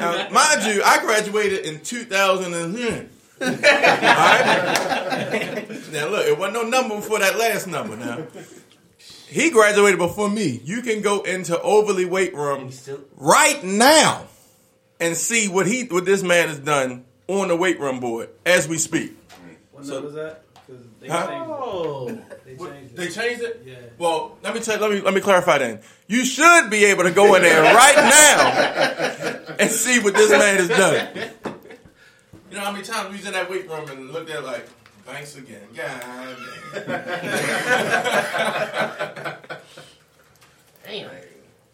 now, mind you, I graduated in 2010. All right? Now look, it wasn't no number before that last number. Now he graduated before me. You can go into Overlea weight room right now and see what he what this man has done on the weight room board as we speak. What number is that? 'Cause they Huh? changed Oh. They changed They it. changed it. Yeah. Well, let me tell. Let me let me clarify. Then you should be able to go in there right now and see what this man has done. You know how many times we was in that weight room and looked at it like, thanks again, God. Damn.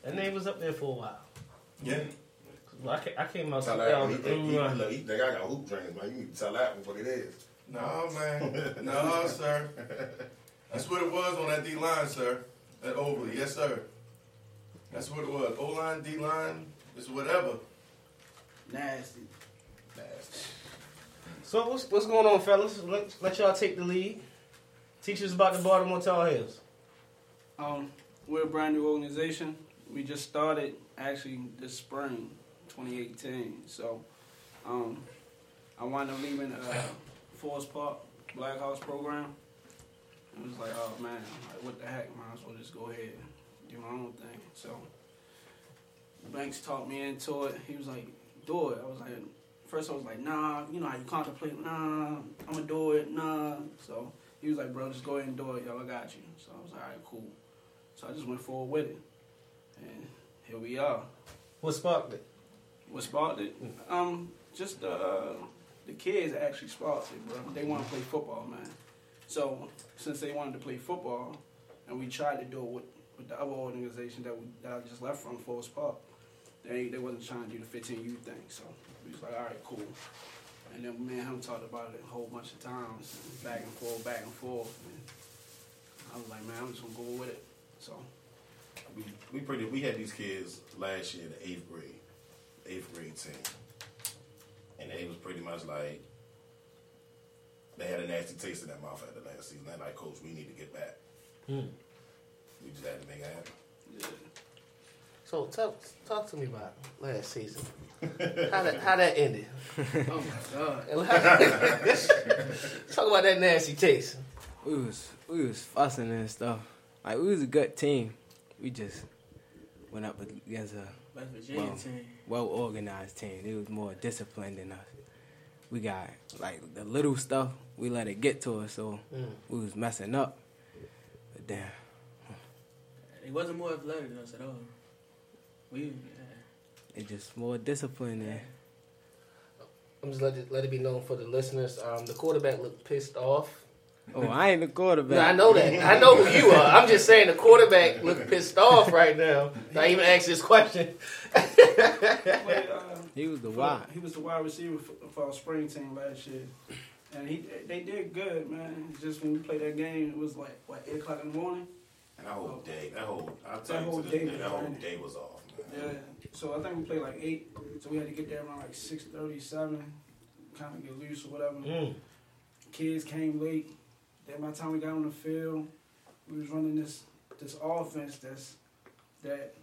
That name was up there for a while. Yeah. Well, I, ca- I came out Tell that one, he think, he, look, he think I got hoop dreams, man. You need to tell that one what it is. No man, no sir. That's what it was on that D line, sir. At Overlea, yes sir. That's what it was. O line, D line, it's whatever. Nasty. So what's what's going on, fellas? Let, let y'all take the lead. Teach us about the Baltimore Tar Heels. Um, we're a brand new organization. We just started actually this spring, 2018. So, um, I wound up leaving uh, Forest Park Black House program. It was like, oh man, like, what the heck? Might as well just go ahead and do my own thing. So, Banks talked me into it. He was like, do it. I was like, first I was like, nah, you know how you contemplate, nah, I'm gonna do it, nah. So he was like, bro, just go ahead and do it, yo, I got you. So I was like, all right, cool. So I just went forward with it, and here we are. What sparked it? What sparked it? Um, just uh, the kids actually sparked it, bro. They want to play football, man. So since they wanted to play football, and we tried to do it with, with the other organization that we, that I just left from Forest Park, they they wasn't trying to do the 15 U thing. So we was like, all right, cool. And then me and him talked about it a whole bunch of times, back and forth, back and forth. And I was like, man, I'm just gonna go with it. So We, we pretty we had these kids last year in the eighth grade, eighth grade team, and they was pretty much like they had a nasty taste in their mouth after last season. They're like, Coach, we need to get back. Hmm. We just had to make it happen. So talk talk to me about last season. How that how that ended? Oh my god. talk about that nasty taste. We was we was fussing and stuff. Like we was a good team. We just went up against a well, team. well organized team. It was more disciplined than us. We got like the little stuff. We let it get to us, so Mm. we was messing up. But damn, He wasn't more athletic than us at all. We, yeah. it just more discipline and I'm just let it let it be known for the listeners. Um, the quarterback looked pissed off. oh, I ain't the quarterback. No, I know that. I know who you are. I'm just saying the quarterback looked pissed off right now. I even asked this question. Played, uh, He was the wide. He was the wide receiver for, for our spring team last year, and he they did good, man. Just when we played that game, it was like what eight o'clock in the morning. And that whole day, that whole I'll That you whole day day, that whole day was off. Yeah. So I think we played like eight. So we had to get there around like six thirty seven, kind of get loose or whatever. Mm. Kids came late. Then by the time we got on the field, we was running this this offense that's that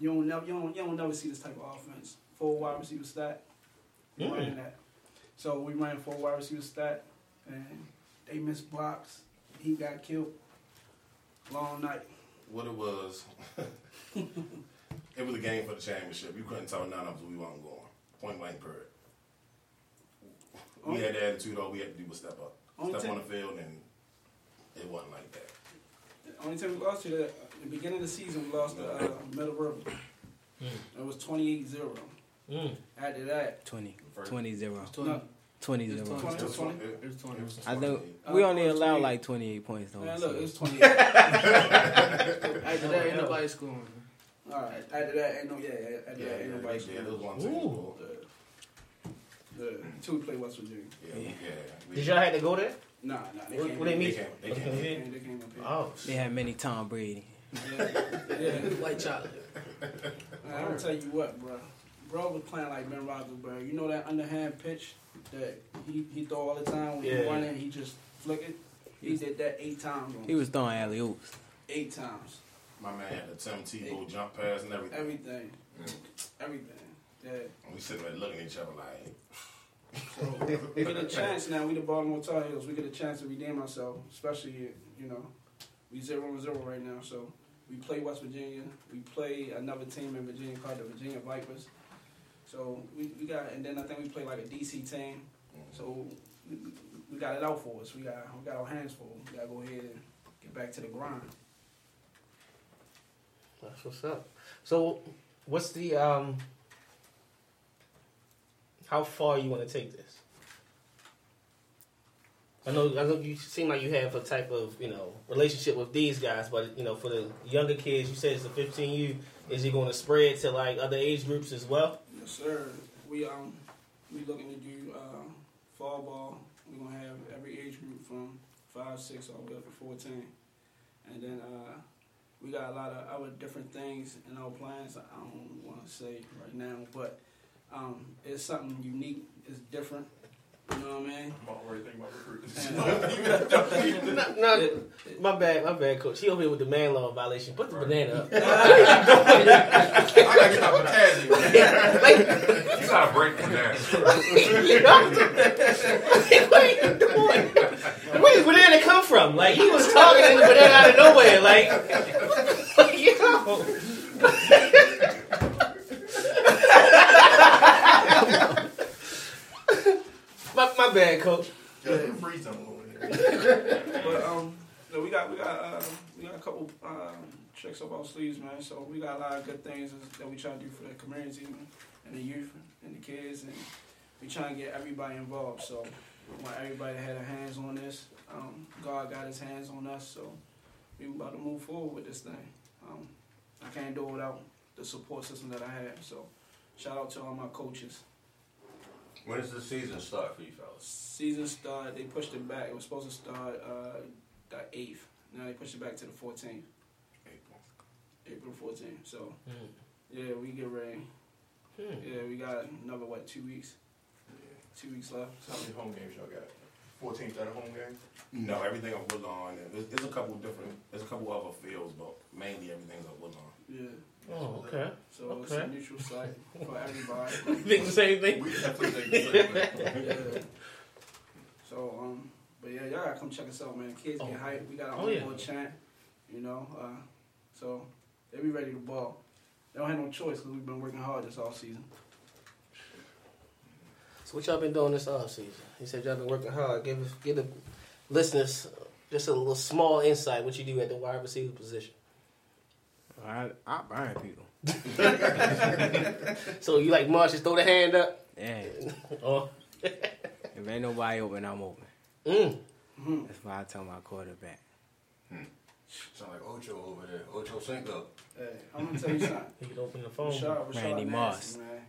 you don't never you don't you don't never see this type of offense. Four wide receiver stat. We Mm. running that. So we ran four wide receiver stat, and they missed blocks. He got killed. Long night. What it was, it was a game for the championship. You couldn't tell none of us we wasn't going. Point blank period. We had the attitude all we had to do was step up. Only Step thing- on the field and it wasn't like that. The only time we lost to the, the beginning of the season, we lost to uh, Middle River. It was 28-0. Mm. After that, 20, First- 20 0. no, 20 0. 20 It was 20. it- It was 20. it was I 20. think we Uh, only it was allow like 28 points though. man, so- look, it was 20. After that, ain't nobody scoring. All right, after that, ain't no, yeah, yeah, after Yeah, that, ain't yeah, nobody. yeah, there was one Ooh. The, the, until play West Virginia. Yeah, we- yeah. Did y'all have to go there? Nah, nah, they What- what they in. mean? They came, they Okay. came. They came, up here. Oh, They had many Tom Brady. Yeah, yeah. White chocolate. I'm gonna tell you what, bro. Bro was playing like Ben Roethlisberger. You know that underhand pitch that he, he throw all the time when Yeah. he running, he just flick it. He did that eight times. On He was throwing alley oops. eight times. My man had the Tim Tebow jump pass and everything. Everything, mm. everything. Yeah. And we sitting there looking at each other like, So we get a chance now. We the Baltimore Tar Heels. We get a chance to redeem ourselves, especially you know we zero and zero right now. So we play West Virginia. We play another team in Virginia called the Virginia Vipers. So we, we got and then I think we play like a DC team. Mm. So we, we- we got it out for us. We got we got our hands full. We gotta go ahead and get back to the grind. That's what's up. So, what's the um? How far you want to take this? I know, I know you seem like you have a type of you know relationship with these guys, but you know for the younger kids, you said it's a 15U. Is it going to spread to like other age groups as well? Yes, sir. We um we looking to do uh, fall ball. We're gonna have every age group from five, six, all the way up to fourteen, and then uh, we got a lot of other different things in our plans. I don't want to say right now, but um, it's something unique. It's different. You know what I mean? I'm already thinking about recruiting. No, no, my bad, my bad, coach. He over here with the man law violation. Put the banana up. I gotta get my potassium. You gotta break them down. what are you doing? Where did the banana come from? Like he was talking and the banana out of nowhere. Like, yo. my, my bad, coach. Yeah, freeze them over here. But um, no, we got we got uh, we got a couple um, tricks up our sleeves, man. So we got a lot of good things that we try to do for the community and the youth and the kids, and we trying to get everybody involved. So we want everybody to have their hands on this. Um, God got His hands on us, so we about to move forward with this thing. Um, I can't do it without the support system that I have. So shout out to all my coaches. When does the season start for you fellas? Season start. They pushed it back. It was supposed to start uh, the eighth. Now they pushed it back to the fourteenth. April fourteenth. So yeah, we get ready. Yeah, we got another what two weeks. Two weeks left. So How many home games y'all got? 14th at a home game? No, everything at Woodlawn. and There's, there's a couple different. There's a couple other fields, but mainly everything's at Woodlawn. Yeah. Oh, okay. So it's a neutral site for everybody. Think the same thing? We definitely think the same thing. yeah. So um, but yeah, y'all gotta come check us out, man. Kids get Oh. hyped. We got our Oh, own yeah. chant, you know. Uh, so they be ready to ball. They don't have no choice because we've been working hard this all season. So what y'all been doing this off season? He said y'all been working hard. Give us- give the listeners just a little small insight what you do at the wide receiver position. I I burn people. So you like Marsh just throw the hand up? Yeah. Oh. if ain't nobody open, I'm open. Mm. That's why I tell my quarterback. Sound like Ocho over there. Ocho Cinco. Hey, I'm gonna tell you something. He can open the phone. Rashad, Rashad Randy nasty, Moss. man.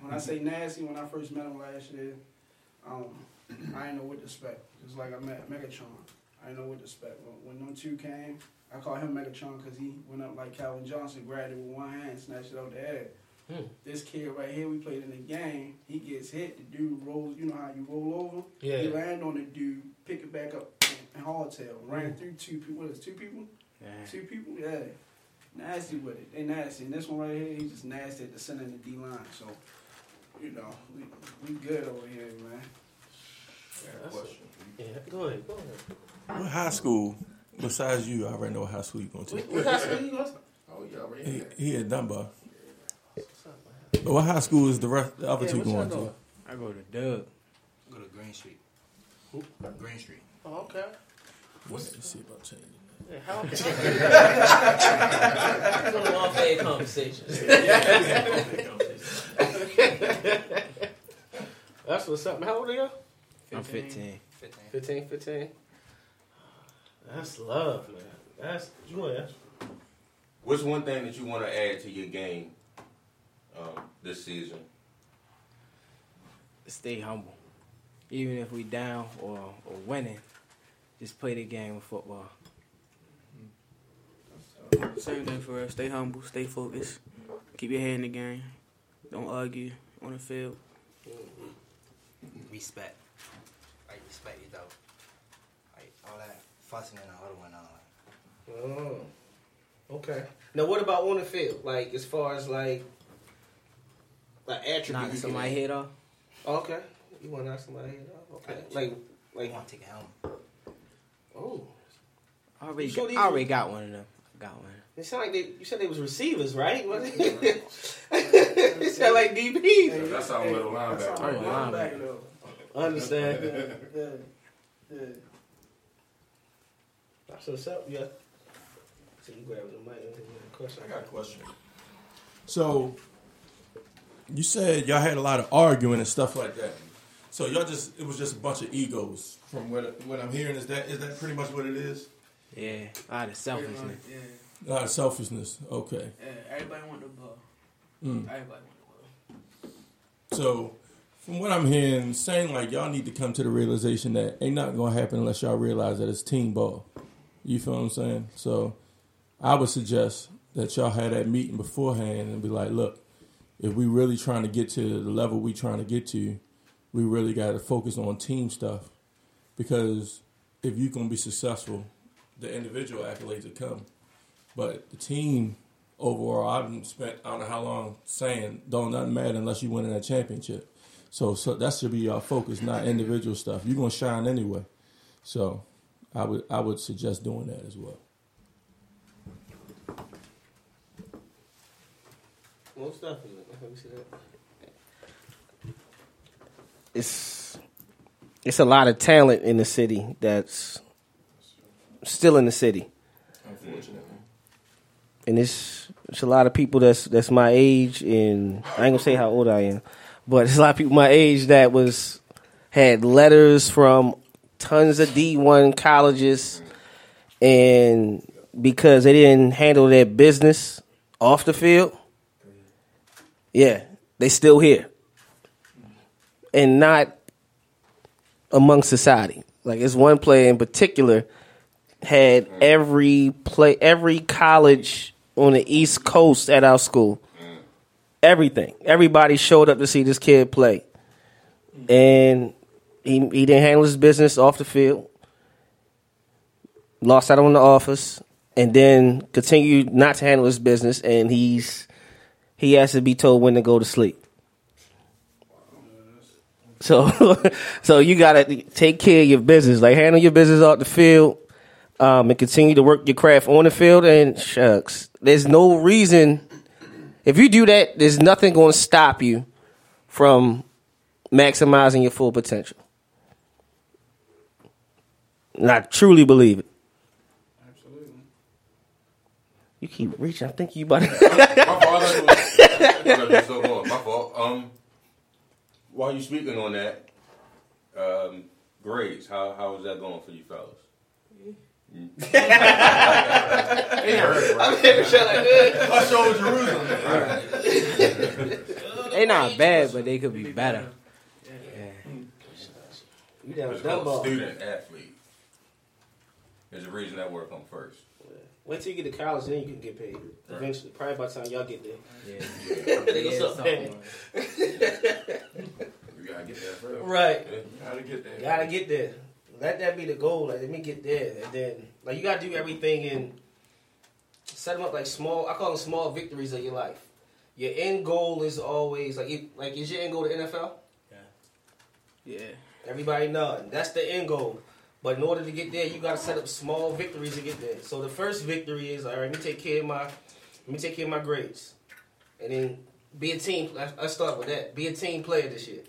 When I say nasty, when I first met him last year, um, I didn't know what to expect. It's like I met Megatron. I didn't know what to expect. When, when them two came, I called him Megatron because he went up like Calvin Johnson, grabbed it with one hand, snatched it out the air. Hmm. This kid right here, we played in the game. He gets hit. The dude rolls. You know how you roll over? Yeah. He land on the dude, pick it back up, and hardtail. Ran through two people. What is it, two people? Yeah. Two people, yeah. Nasty with it. They nasty. And this one right here, he's just nasty at the center of the D line. So, you know, we, we good over here, man. Question. Yeah, go ahead. Go ahead. What high school, besides you, I already know what high school you going to. What high school you go to? Oh, you already He, he at Dunbar. But what high school is the rest, the other Yeah, two going to? I go to Doug. Go to Green Street. Green Street. Oh, okay. Let's see about changing. Yeah, how It's on an off-air conversation. That's what's up. How old are you? I'm 15. 15, 15. 15. That's love, man. That's joy. What's one thing that you want to add to your game um, this season? Stay humble. Even if we down or, or winning, just play the game of football. Same thing for us. Stay humble, stay focused, keep your head in the game. Don't argue on the field. Respect. I respect you though. Like all that fussing and all the one on. Oh, okay. Now, what about on the field? Like, as far as like, like attributes. Knocking you can- somebody head off. Okay. You want to knock somebody head off? Okay. Like, like. want to take a helmet. Oh. I already, sure got, I already got one of them. Got one. It sound like they. You said they was receivers, right? Was it? it sound like DBs. That's our little That's linebacker. our Oh, linebacker, linebacker. though. Understand? Yeah, yeah, yeah. That's what's up. Yeah. So you grabbing the mic? I think you have a question. I got a question. So, you said y'all had a lot of arguing and stuff like that. So y'all just it was just a bunch of egos from what what I'm hearing. Is that is that pretty much what it is? Yeah, a lot of selfishness. Yeah, A lot of selfishness. Okay. yeah. Everybody want the ball. Mm. The ball. So, from what I'm hearing, saying like y'all need to come to the realization that ain't not gonna happen unless y'all realize that it's team ball. You feel what I'm saying? So, I would suggest that y'all had that meeting beforehand and be like, look, if we really trying to get to the level we trying to get to, we really got to focus on team stuff because if you're gonna be successful, the individual accolades will come, but the team overall, I've spent I don't know how long saying don't nothing matter unless you win in that championship. So, so that should be your focus, not individual stuff. You're gonna shine anyway. So, I would I would suggest doing that as well. Most definitely. Let me see that. It's it's a lot of talent in the city that's still in the city, Unfortunately, and it's it's a lot of people that's that's my age, and I ain't gonna say how old I am, but it's a lot of people my age that was had letters from tons of D one colleges, and because they didn't handle their business off the field, yeah, they still here, and not among society. Like it's one player in particular had every play every college on the East Coast at our school. Everything. Everybody showed up to see this kid play. And he he didn't handle his business off the field. Lost out on the office and then continued not to handle his business and he's he has to be told when to go to sleep. So, so you gotta take care of your business. Like handle your business off the field, um, and continue to work your craft on the field. And shucks, there's no reason if you do that. There's nothing going to stop you from maximizing your full potential. And I truly believe it. Absolutely. You keep reaching. I think you about My fault. I thought it was so long. My fault. Um, while you speaking on that, um, grades. How how is that going for you fellas? I'm here to like good. I showed Jerusalem. They not bad, but they could be better. You down It's dumb called student athlete. There's a reason that word come first. Wait till you get to college, then you can get paid. Eventually, probably by the time y'all get there. Yeah. Niggas up there. You gotta get there first. Right. Gotta get there. Gotta get there. Let that be the goal. Like, let me get there, and then like you gotta do everything and Set them up like small. I call them small victories of your life. Your end goal is always like, if, like is your end goal the NFL? Yeah. Yeah. Everybody know that's the end goal. But in order to get there, you gotta set up small victories to get there. So the first victory is all right. Let me take care of my, let me take care of my grades, and then be a team. Let's let's start with that. Be a team player this year.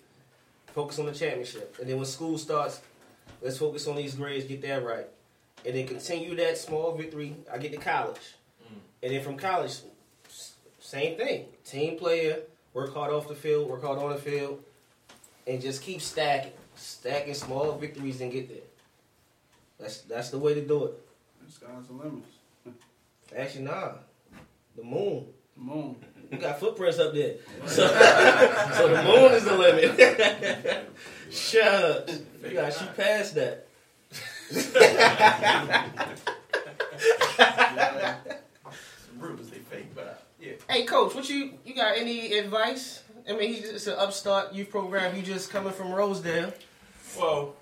Focus on the championship, and then when school starts, let's focus on these grades. Get that right, and then continue that small victory. I get to college, mm. and then from college, same thing. Team player, work hard off the field, work hard on the field, and just keep stacking, stacking small victories and get there. That's that's the way to do it. The sky's the limit. Actually, nah, the moon. The moon. You got footprints up there, so, so the moon is the limit. Shut. up. You got to shoot past that. Rumors they fake, but uh, yeah. Hey, coach, what you you got any advice? I mean, he's it's an upstart youth program. You just coming from Rosedale. Well,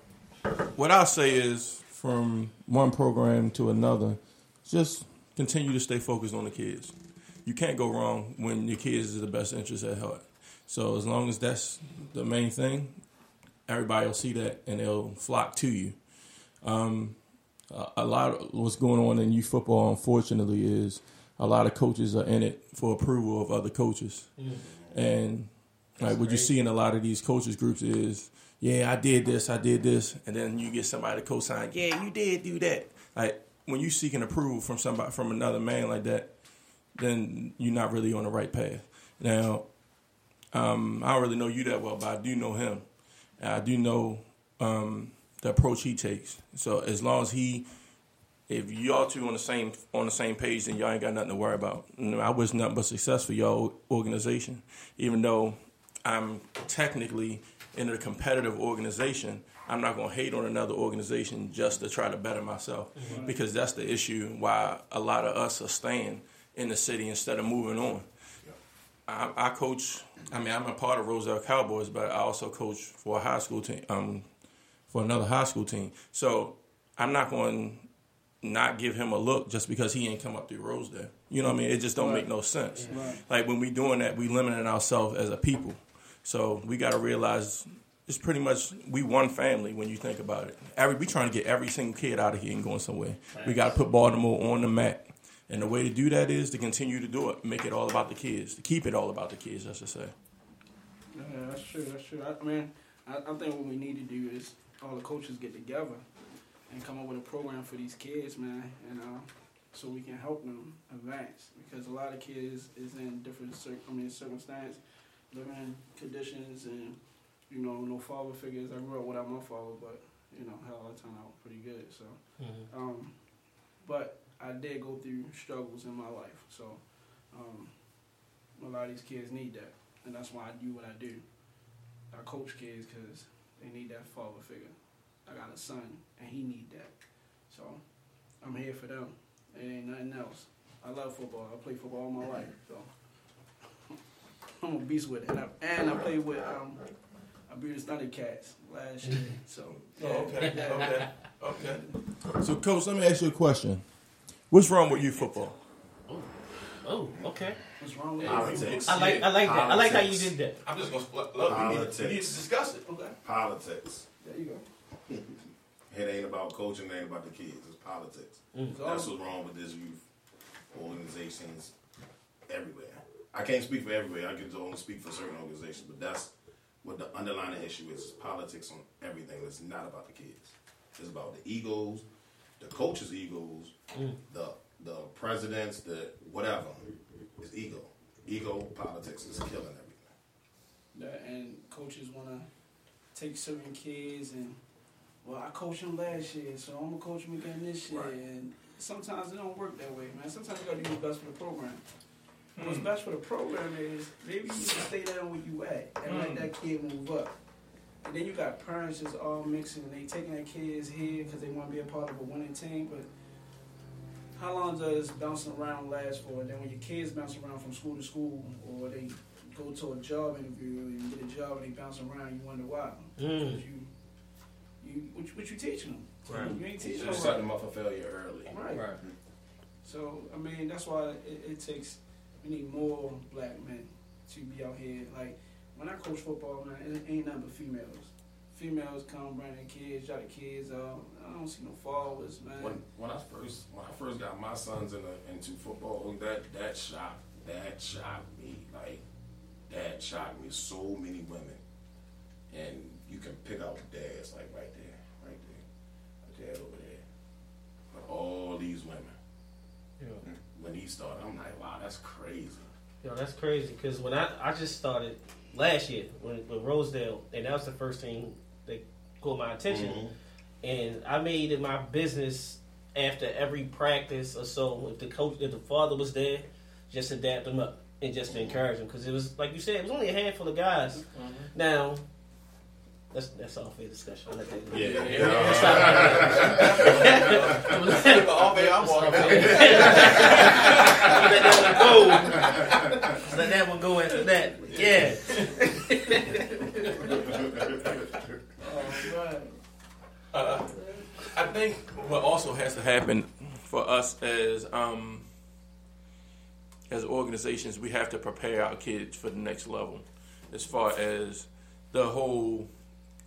what I'll say is from one program to another, just continue to stay focused on the kids. You can't go wrong when your kids is the best interest at heart. So as long as that's the main thing, everybody will see that and they'll flock to you. Um, a, lot of what's going on in youth football, unfortunately, is a lot of coaches are in it for approval of other coaches. And like what you see in a lot of these coaches groups is, yeah, I did this, I did this, and then you get somebody to co-sign, yeah, you did do that. Like when you seeking approval from somebody from another man like that, then you're not really on the right path. Now, um, I don't really know you that well, but I do know him. And I do know um, the approach he takes. So as long as he, if y'all two on the same on the same page, then y'all ain't got nothing to worry about. I wish nothing but success for y'all organization. Even though I'm technically in a competitive organization, I'm not gonna hate on another organization just to try to better myself because that's the issue why a lot of us are staying in the city instead of moving on. I, I coach. I mean, I'm a part of Rosedale Cowboys, but I also coach for a high school team. Um, for another high school team. So I'm not going to not give him a look just because he ain't come up through Rosedale. You know what I mean? It just don't Right. make no sense. Right. Like when we doing that, we limiting ourselves as a people. So we got to realize it's pretty much we one family when you think about it. Every we trying to get every single kid out of here and going somewhere. We got to put Baltimore on the map. And the way to do that is to continue to do it, make it all about the kids, to keep it all about the kids, I should say. Yeah, that's true. That's true. I, I mean, I, I think what we need to do is all the coaches get together and come up with a program for these kids, man, and uh, so we can help them advance. Because a lot of kids is in different cir- I mean circumstance, living conditions and you know no father figures. I grew up without my father, but you know hell, I turned out pretty good. So, Mhm. um, but I did go through struggles in my life. So, um, a lot of these kids need that, and that's why I do what I do. I coach kids because they need that father figure. I got a son, and he need that. So, I'm here for them. It ain't nothing else. I love football. I played football all my life. So, I'm a beast with it. And I, and I played with um, I beat the Thundercats last year. So, Oh, okay, okay, okay. So, coach, let me ask you a question. What's wrong with you, football? Oh, okay. What's wrong with Politics. I like I like that. I like how you did that. I'm just gonna look. look we, need, we need to Politics. discuss it. Okay. Politics. There you go. It ain't about coaching, it ain't about the kids. It's politics. Mm. That's what's wrong with this youth organizations everywhere. I can't speak for everywhere. I can only speak for certain organizations, but that's what the underlying issue is. is politics on everything. It's not about the kids. It's about the egos, the coaches' egos, Mm. the the presidents, the whatever. is ego. Ego politics is killing everything. That, and coaches want to take certain kids and, well, I coached them last year, so I'm going to coach them again this year. Right. And sometimes it don't work that way, man. Sometimes you got to do what's best for the program. What's Hmm. best for the program is maybe you need to stay down where you at and let Hmm. that kid move up. And then you got parents just all mixing and they taking their kids here because they want to be a part of a winning team. But how long does bouncing around last for? And then when your kids bounce around from school to school or they go to a job interview and get a job and they bounce around, you wonder why. Mm. You, you, what, you- what you teaching them? Right. You ain't teaching Just them setting them up for failure early. Right. So I mean, that's why it, it takes. We need more black men to be out here. Like when I coach football, man, it ain't nothing but females. Females come bring their kids, drop the kids out. I don't see no followers, man. When, when I first when I first got my sons in the, into football, that that shocked that shocked me. Like that shocked me. So many women, and you can pick out dads like right there, right there, a dad over there, but all these women. When he started, I'm like, wow, that's crazy. Yo, that's crazy because when I, I just started last year when, with Rosedale, and that was the first thing that caught my attention. Mhm. And I made it my business after every practice or so, if the coach, if the father was there, just to dap them up and just to encourage them because it was like you said, it was only a handful of guys. Now. That's that's all fair discussion. I'll let that go. Yeah, yeah, Let's yeah. stop. Off air, I'm walking. Let that one go. Let that one go after that. Yeah. Oh, right. Uh, I think what also has to happen for us as um, as organizations, we have to prepare our kids for the next level, as far as the whole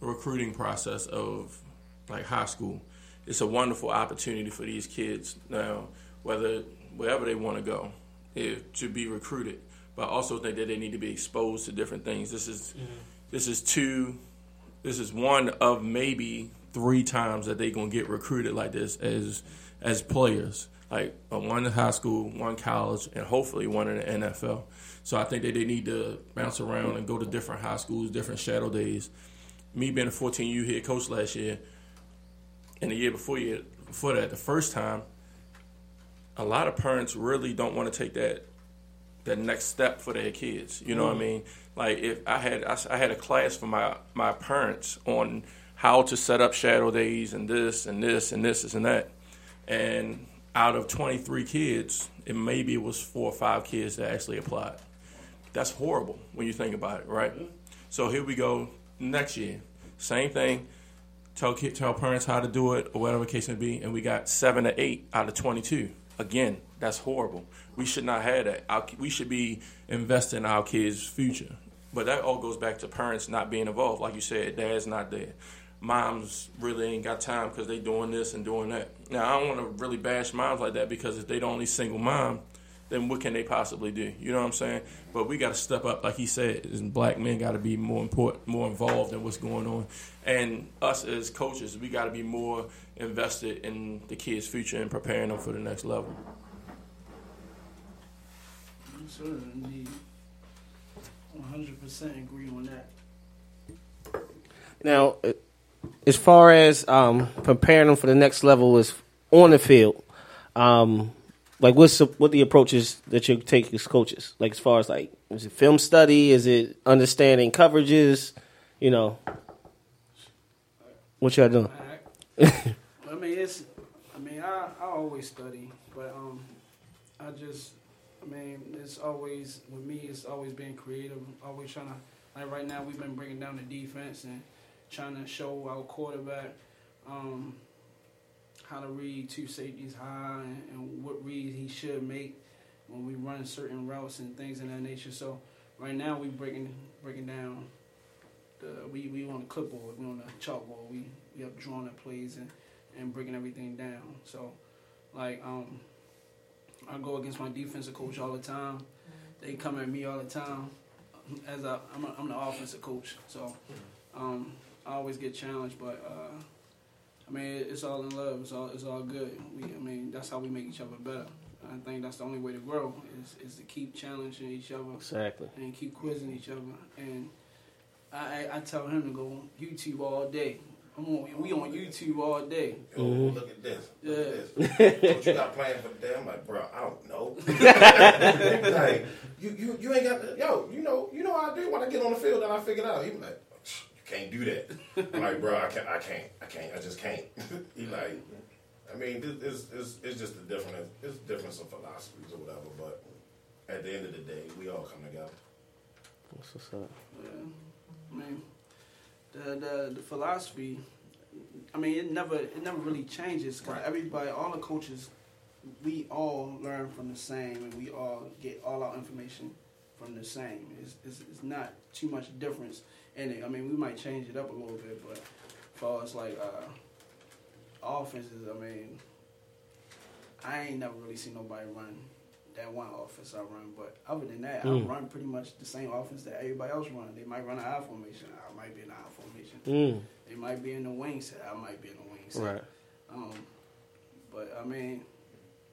recruiting process of like high school. It's a wonderful opportunity for these kids now, whether wherever they want to go, if, to be recruited. But I also think that they need to be exposed to different things. This is this is two this is one of maybe three times that they're gonna get recruited like this as as players. Like uh, one in high school, one college, and hopefully one in the NFL. So I think that they need to bounce around and go to different high schools, different shadow days. Me being a 14U head coach last year, and the year before year before that, the first time, a lot of parents really don't want to take that that next step for their kids. You know what I mm-hmm. mean? Like if I had I had a class for my my parents on how to set up shadow days and this and this and this and that, and out of 23 kids, it maybe was four or five kids that actually applied. That's horrible when you think about it, right? Mm-hmm. So here we go next year, same thing. Tell kid, tell parents how to do it or whatever case may be, and we got seven to eight out of 22. Again, that's horrible. We should not have that. Our, we should be investing in our kids' future. But that all goes back to parents not being involved. Like you said, dad's not there. Moms really ain't got time because they doing this and doing that. Now, I don't want to really bash moms like that because if they the only single mom, then what can they possibly do? You know what I'm saying? But we got to step up, like he said, and black men got to be more important, more involved in what's going on, and us as coaches, we got to be more invested in the kids' future and preparing them for the next level. Sure, indeed. 100% agree on that. Now, uh, as far as um, preparing them for the next level is on the field, um, like what's the, what the approaches that you take as coaches? Like as far as like is it film study? Is it understanding coverages? You know, what y'all doing? I mean, it's. I mean, I, I always study, but um, I just. I mean, it's always with me. It's always being creative. Always trying to. Like right now, we've been bringing down the defense and trying to show our quarterback um, how to read two safeties high and, and what reads he should make when we run certain routes and things of that nature. So right now, we breaking breaking down. The, we we on the clipboard. We on the chalkboard. We we up drawing the plays and and breaking everything down. So, like, um, I go against my defensive coach all the time. They come at me all the time. As I, I'm, a, I'm the offensive coach, so um, I always get challenged. But uh, I mean, it's all in love. It's all it's all good. We, I mean, that's how we make each other better. I think that's the only way to grow is, is to keep challenging each other Exactly. and keep quizzing each other. And I, I, I tell him to go YouTube all day. I'm on, we on YouTube all day. Yo, look mm-hmm. at this. Look Yeah. at this. What you got planned for the day? I'm like, bro, I don't know. like, you, you, you ain't got the, yo, you know, you know how I do when I get on the field and I figure it out. He was like, you can't do that. I'm like, bro, I can't, I can't, I can't, I just can't. he like, I mean, it's, it's, it's just a different, it's a difference of philosophies or whatever, but at the end of the day, we all come together. That's what's up. Yeah. I mean, the, the the philosophy. I mean, it never it never really changes. Cause everybody, all the coaches, we all learn from the same, and we all get all our information from the same. It's, it's, it's not too much difference in it. I mean, we might change it up a little bit, but as far as like uh, offenses, I mean, I ain't never really seen nobody run that one offense I run. But other than that, Mm. I run pretty much the same offense that everybody else run. They might run an I formation. I might be in an I formation. Mm. They might be in the wing set. I might be in the wing set. Right. Um, but I mean,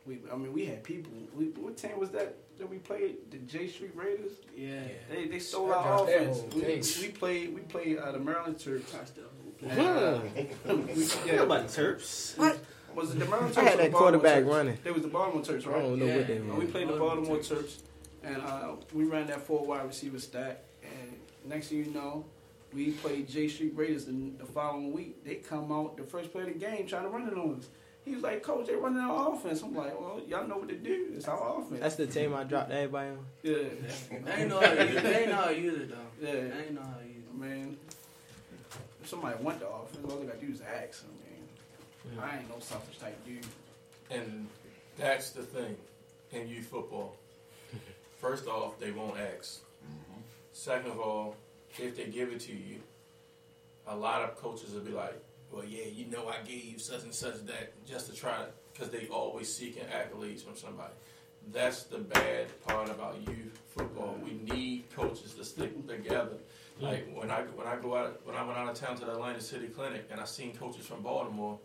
we I mean we had people. We, what team was that that we played? The J Street Raiders. Yeah. They they stole I our dropped that offense. whole We, case. we played we played uh, the Maryland Terps. Uh, I know about the Terps. What? Was it the Maryland Terps? I had the that Baltimore quarterback Terps? running. They was the Baltimore Terps, right? I don't know what they And were. We played the Baltimore Baltimore Terps, and uh, we ran that four wide receiver stack. And next thing you know, we played J Street Raiders the, the following week. They come out the first play of the game trying to run it on us. He was like, "Coach, they running our offense." I'm like, "Well, y'all know what to do. It's our offense." That's the team I dropped everybody on. Yeah. they ain't know how to use it. I ain't know how to use it though. Yeah. I ain't know how to use it. Man, if somebody want the offense, all they gotta do is ask. I mean, I ain't no selfish type dude. And that's the thing in youth football. First off, they won't ask. Mm-hmm. Second of all, if they give it to you, a lot of coaches will be like, "Well, yeah, you know, I gave such and such that just to try to," because they always seeking accolades from somebody. That's the bad part about youth football. We need coaches to stick together. Like when I when I go out when I went out of town to the Atlanta City Clinic and I seen coaches from Baltimore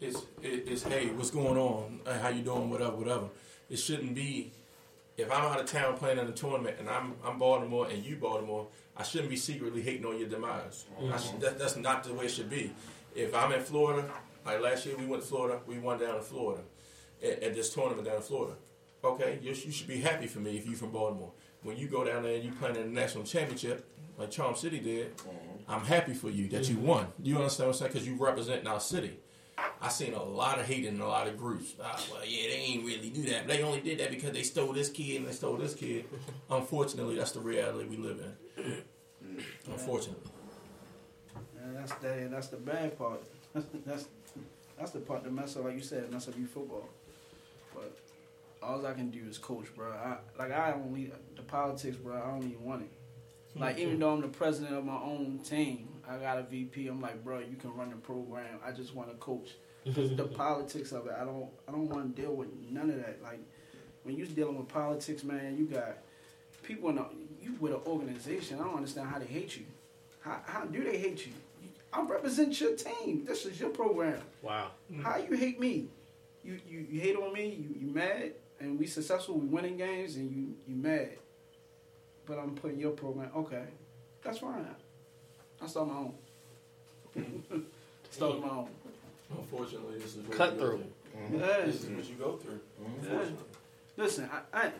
it's it, it's hey, what's going on? How you doing? Whatever, whatever. It shouldn't be. If I'm out of town playing in a tournament and I'm I'm Baltimore and you Baltimore, I shouldn't be secretly hating on your demise. Should, that, that's not the way it should be. If I'm in Florida, like last year we went to Florida, we won down in Florida at, at this tournament down in Florida. Okay, you, you should be happy for me if you're from Baltimore. When you go down there and you play in the national championship, like Charm City did, I'm happy for you that you won. You understand what I'm saying? Because you represent our city. I seen a lot of hate in a lot of groups. Ah, well, yeah, they ain't really do that. They only did that because they stole this kid and they stole this kid. Unfortunately, that's the reality we live in. Unfortunately. And that's the and that's the bad part. that's that's the part that mess up, like you said, mess up your football. But all I can do is coach, bro. I like I don't need the politics, bro. I don't even want it. Like even though I'm the president of my own team, I got a VP. I'm like, bro, you can run the program. I just want to coach. 'Cause the politics of it, I don't I don't want to deal with none of that. Like when you're dealing with politics, man, you got people in a, you with an organization. I don't understand how they hate you. How, how do they hate you? I represent your team. This is your program. Wow. Mm-hmm. How you hate me? You you, you hate on me? You, you mad? And we successful? We winning games, and you you mad? but I'm putting your program. Okay, that's fine. I start my own. Mm-hmm. start my own. Unfortunately, this is what Cut you through. Go through. Yeah. Mm-hmm. This is what you go through. Yeah. Listen, I, I,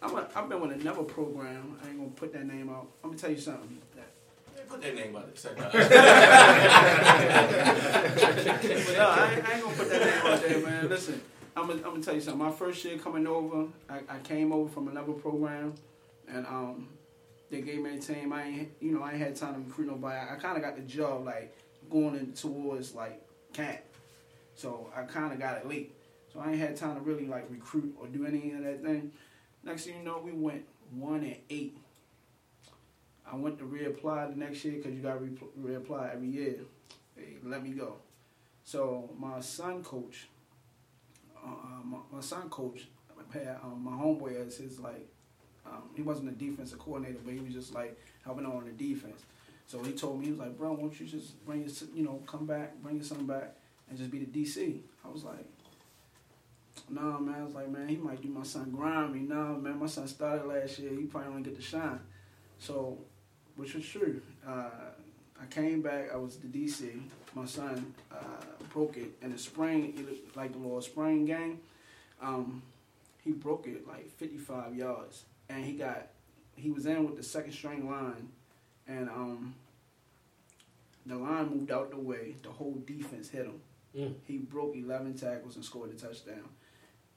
I'm a, I've been with another program. I ain't gonna put that name out. I'm gonna tell you something. Put that name out there. But no, I I ain't gonna put that name out there, man. Listen, I'm gonna, I'm gonna tell you something. My first year coming over, I, I came over from another program, and um, they gave me a team. I ain't, you know, I ain't had time to recruit nobody. I, kind of got the job like going in towards like camp, so I kind of got it late. So I ain't had time to really like recruit or do any of that thing. Next thing you know, we went one and eight. I went to reapply the next year because you got to re- reapply every year. They let me go. So my son coach, uh, my, my son coach had um, my homeboy as his like, um, he wasn't a defensive coordinator, but he was just like helping on the defense. So he told me he was like, bro, won't you just bring your, you know, come back, bring your son back, and just be the DC. I was like, nah, man. I was like, man, he might do my son grimy. Nah, man, my son started last year. He probably only get to shine. So, which was true. Uh, I came back. I was the DC. My son uh, broke it in the spring, it- like the little spring game. Um, he broke it like 55 yards, and he got he was in with the second string line, and um, the line moved out the way. The whole defense hit him. Mm. He broke 11 tackles and scored a touchdown.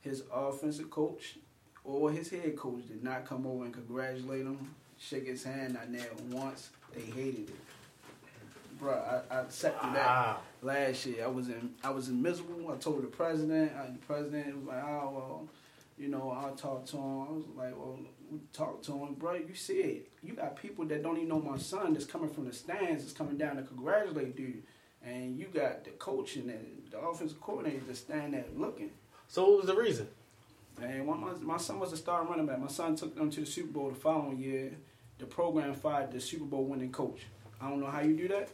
His offensive coach or his head coach did not come over and congratulate him, shake his hand, not nail once. They hated it. Bro, I, I through that last year. I was in I was in miserable. I told the president, uh, the president was like, oh well, you know, I'll talk to him. I was like, well, we talk to him, bro. You see it. You got people that don't even know my son that's coming from the stands, that's coming down to congratulate dude. And you got the coach and the, the offensive coordinator just standing there looking. So what was the reason? And when my, my son was a star running back. My son took them to the Super Bowl the following year. The program fired the Super Bowl winning coach. I don't know how you do that.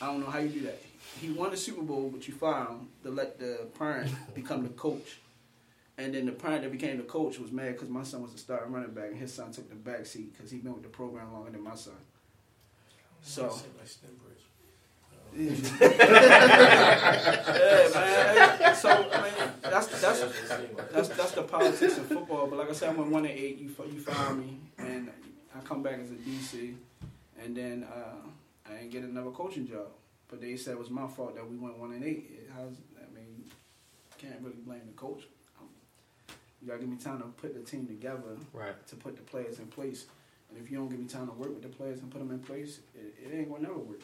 I don't know how you do that. He won the Super Bowl, but you fired him to let the parent become the coach. And then the parent that became the coach was mad because my son was a starting running back, and his son took the back seat because he'd been with the program longer than my son. So. Yeah, man. So I mean, that's that's that's that's the politics of football. But like I said, I went one and eight. You you fired me, and I come back as a DC, and then uh, I didn't get another coaching job. But they said it was my fault that we went one and eight. It has, I mean, can't really blame the coach. Um, You gotta give me time to put the team together, Right. To put the players in place. And if you don't give me time to work with the players and put them in place, it, it ain't gonna never work.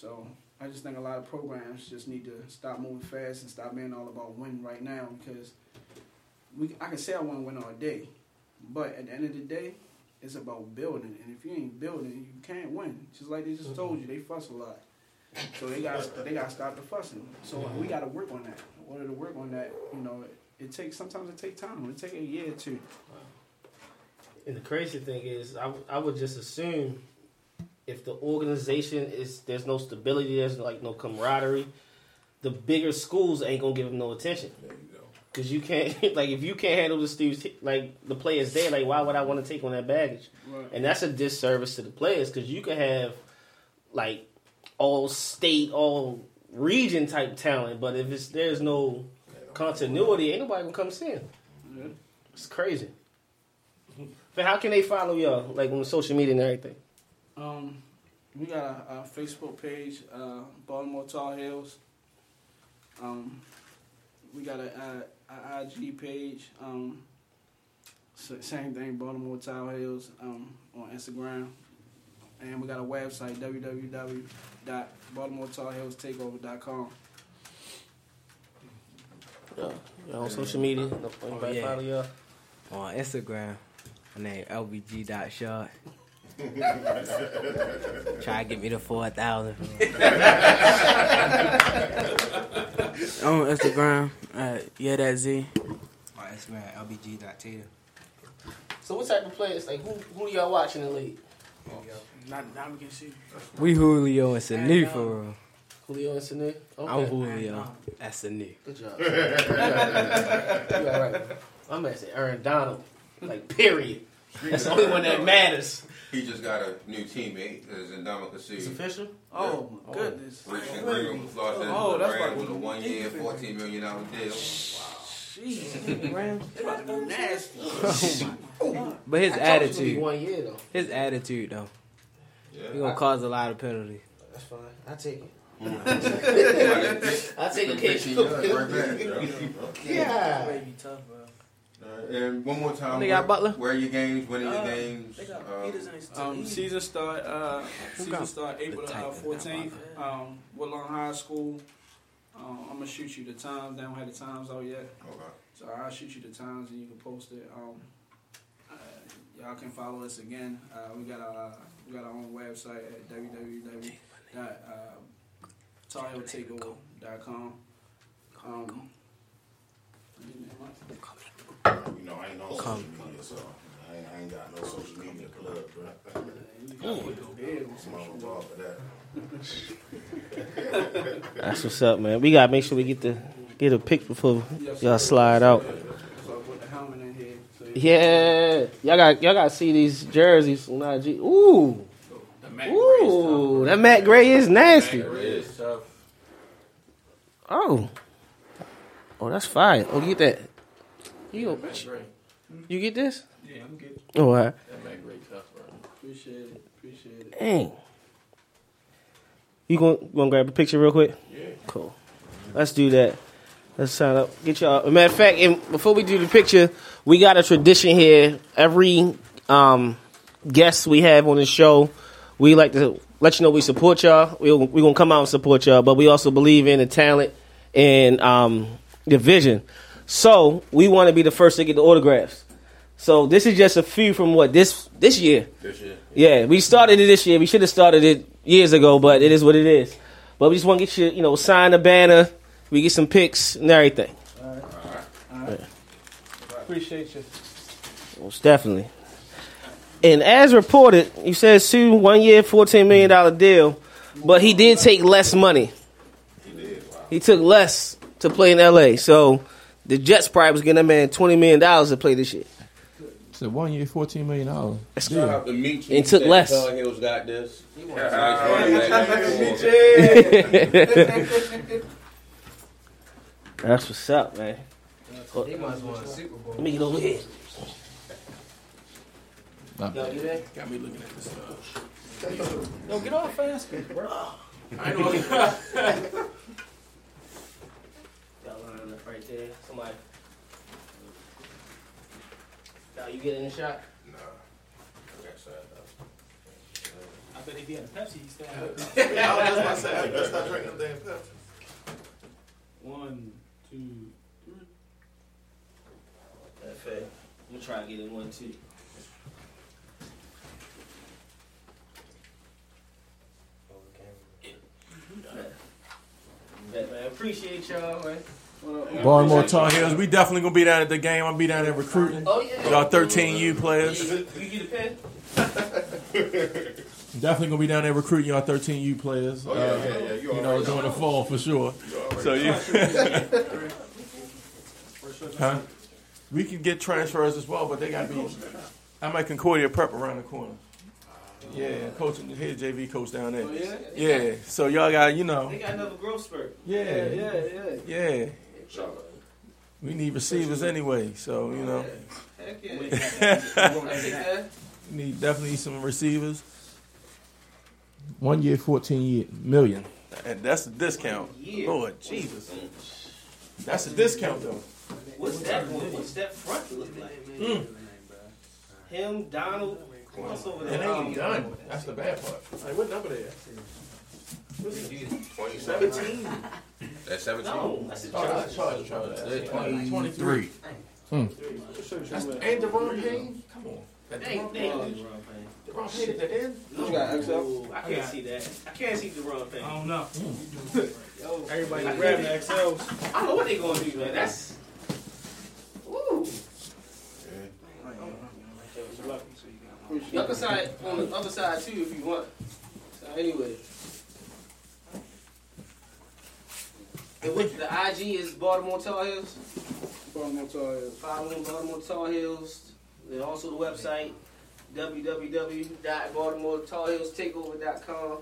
So I just think a lot of programs just need to stop moving fast and stop being all about win right now because we I can say I want to win all day, but at the end of the day, it's about building. And if you ain't building, you can't win. Just like they just told you, they fuss a lot. So they got they got to stop the fussing. So we got to work on that. In order to work on that, you know, it, it takes sometimes it takes time. It take a year or two. And the crazy thing is, I, I would just assume if the organization is there's no stability, there's like no camaraderie, the bigger schools ain't gonna give them no attention. There you go. Cause you can't like if you can't handle the students like the players there, like why would I want to take on that baggage? Right. And that's a disservice to the players because you can have like all state, all region type talent, but if it's there's no continuity, ain't nobody gonna come see him. Yeah. It's crazy. But how can they follow y'all like on social media and everything? Um, we got a, a Facebook page, uh, Baltimore Tar Heels. Um, we got a, a, a IG page. Um, s- same thing, Baltimore Tar Heels um, on Instagram. And we got a website, www.baltimoretarheelstakeover.com. Yeah, y'all on social media. Anybody yeah. follow y'all? On Instagram, my name lbg.shot. Try to get me to 4,000. on Instagram, uh, yeah, that Z. My Instagram, lbg.tater. So what type of players like who who do y'all watching in the league? Not, not we can see. We Julio and Sanu for real. Julio and Sanu? Okay. I'm Julio. That's Sanu. Good job. you all right. I'm gonna say Aaron Donald. Like period. That's the only one that matters. He just got a new teammate. Uh, Is Ndamukong Suh. It's official? Oh my oh. goodness. Reached an agreement with Los oh, Angeles Oh, that's Rams about with to a one-year, fourteen million dollar deal. Jeez. Rams. They about to be nasty. Oh, but his I told you it was gonna attitude, one year though. his attitude though, Yeah. he gonna cause a lot of penalties. That's fine. I take it. I mm-hmm. I take the case. Right back, bro. Yeah. Baby tough, bro. Uh, and one more time, They got where, Butler? where are your games, winning your Uh, games. They got um, Peters in his Um, season start. Uh, season start April the uh, type fourteenth. Um, Woodlawn High School. Um, I'm gonna shoot you the times. They don't have the times out yet, okay. so I'll shoot you the times and you can post it. Um, uh, y'all can follow us again. Uh, we got our we got our own website at www.tarheeltakeover.com. Um, You know, I ain't on social media, so I ain't, I ain't got no social media plug, bro. Small ball for that. That's what's up, man. We gotta make sure we get the get a pic before y'all slide out. So I put the helmet in here. So you- Yeah, y'all got y'all got to see these jerseys from IG. Ooh, ooh, that Matt Gray is nasty. Oh, oh, that's fine. Oh, get that. You you get this? Yeah, I'm good. Oh, all right. That man great tough, bro. Appreciate it. Appreciate it. Dang. You gonna you gonna grab a picture real quick? Yeah. Cool. Let's do that. Let's sign up. Get y'all. a matter of fact, and before we do the picture, we got a tradition here. Every um, guest we have on the show, we like to let you know we support y'all. We we gonna come out and support y'all, but we also believe in the talent and um, the vision. So we want to be the first to get the autographs. So this is just a few from what this this year. This year. Yeah, we started it this year. We should have started it years ago, but it is what it is. But we just want to get you, you know, sign the banner. We get some pics and everything. All right. All right. Appreciate you. Most definitely. And as reported, you said Suh one year, fourteen million dollar deal, but he did take less money. He did. Wow. He took less to play in L.A. So the Jets probably was getting that man twenty million dollars to play this year. It's a one year, fourteen million dollars. Shout out to Meech. And took less. Tar Heels got this. That's what's up, man. They must have won a Super Bowl. Let me get over here. Yo, you there? Got me looking at this stuff. Yo, get off fast, bro. I know. Got one right there. Somebody. Now you get in the shot. Nah. Okay, so, uh, I bet if he had a Pepsi, he'd stay out. Yeah, I was just about to say, let's not drink them damn Pepsi. One, two, three. That's fair. I'm gonna try and get in one too. Yeah, man. Appreciate y'all, man. Baltimore Tar Heels, we definitely gonna be down at the game. I'll be down there recruiting. Oh yeah. Y'all 13U players. You, you get? Definitely gonna be down there recruiting y'all 13U players. Oh, yeah, uh, yeah, yeah. You You know, during the fall for sure. So you, huh? We can get transfers as well, but they gotta be. I'm at Concordia Prep around the corner. Yeah, coaching here, JV coach down there. Oh, yeah? Yeah, so y'all got you know. They got another growth spurt. Yeah, Yeah, yeah. yeah. We need receivers anyway, so you know, Heck yeah. You gonna take that? we need definitely some receivers. One year, fourteen year million, and that's a discount. Yeah. Lord Jesus, that's a discount though. What's that one? What's that front look like? Hmm. Him, Donald. Who else over there? they ain't done. That's the bad part. Like, what number they at? 17. That's 17. No, that's a charge. that's charge, charge. That's 23. Hmm. That's, and Da'Ron Payne? Come on. That They, Da'Ron Payne, Da'Ron Payne at the end? You got XL? I can't see that. I can't see the wrong thing. I don't know. Everybody grabbing XLs. I don't know what they gonna do, man. That's. Woo. The other side, on the other side too, if you want. So anyway. And what the IG is Baltimore Tar Heels. Baltimore Tar Heels. Follow them, Baltimore Tar Heels. And also the website www.baltimoretarheelstakeover.com.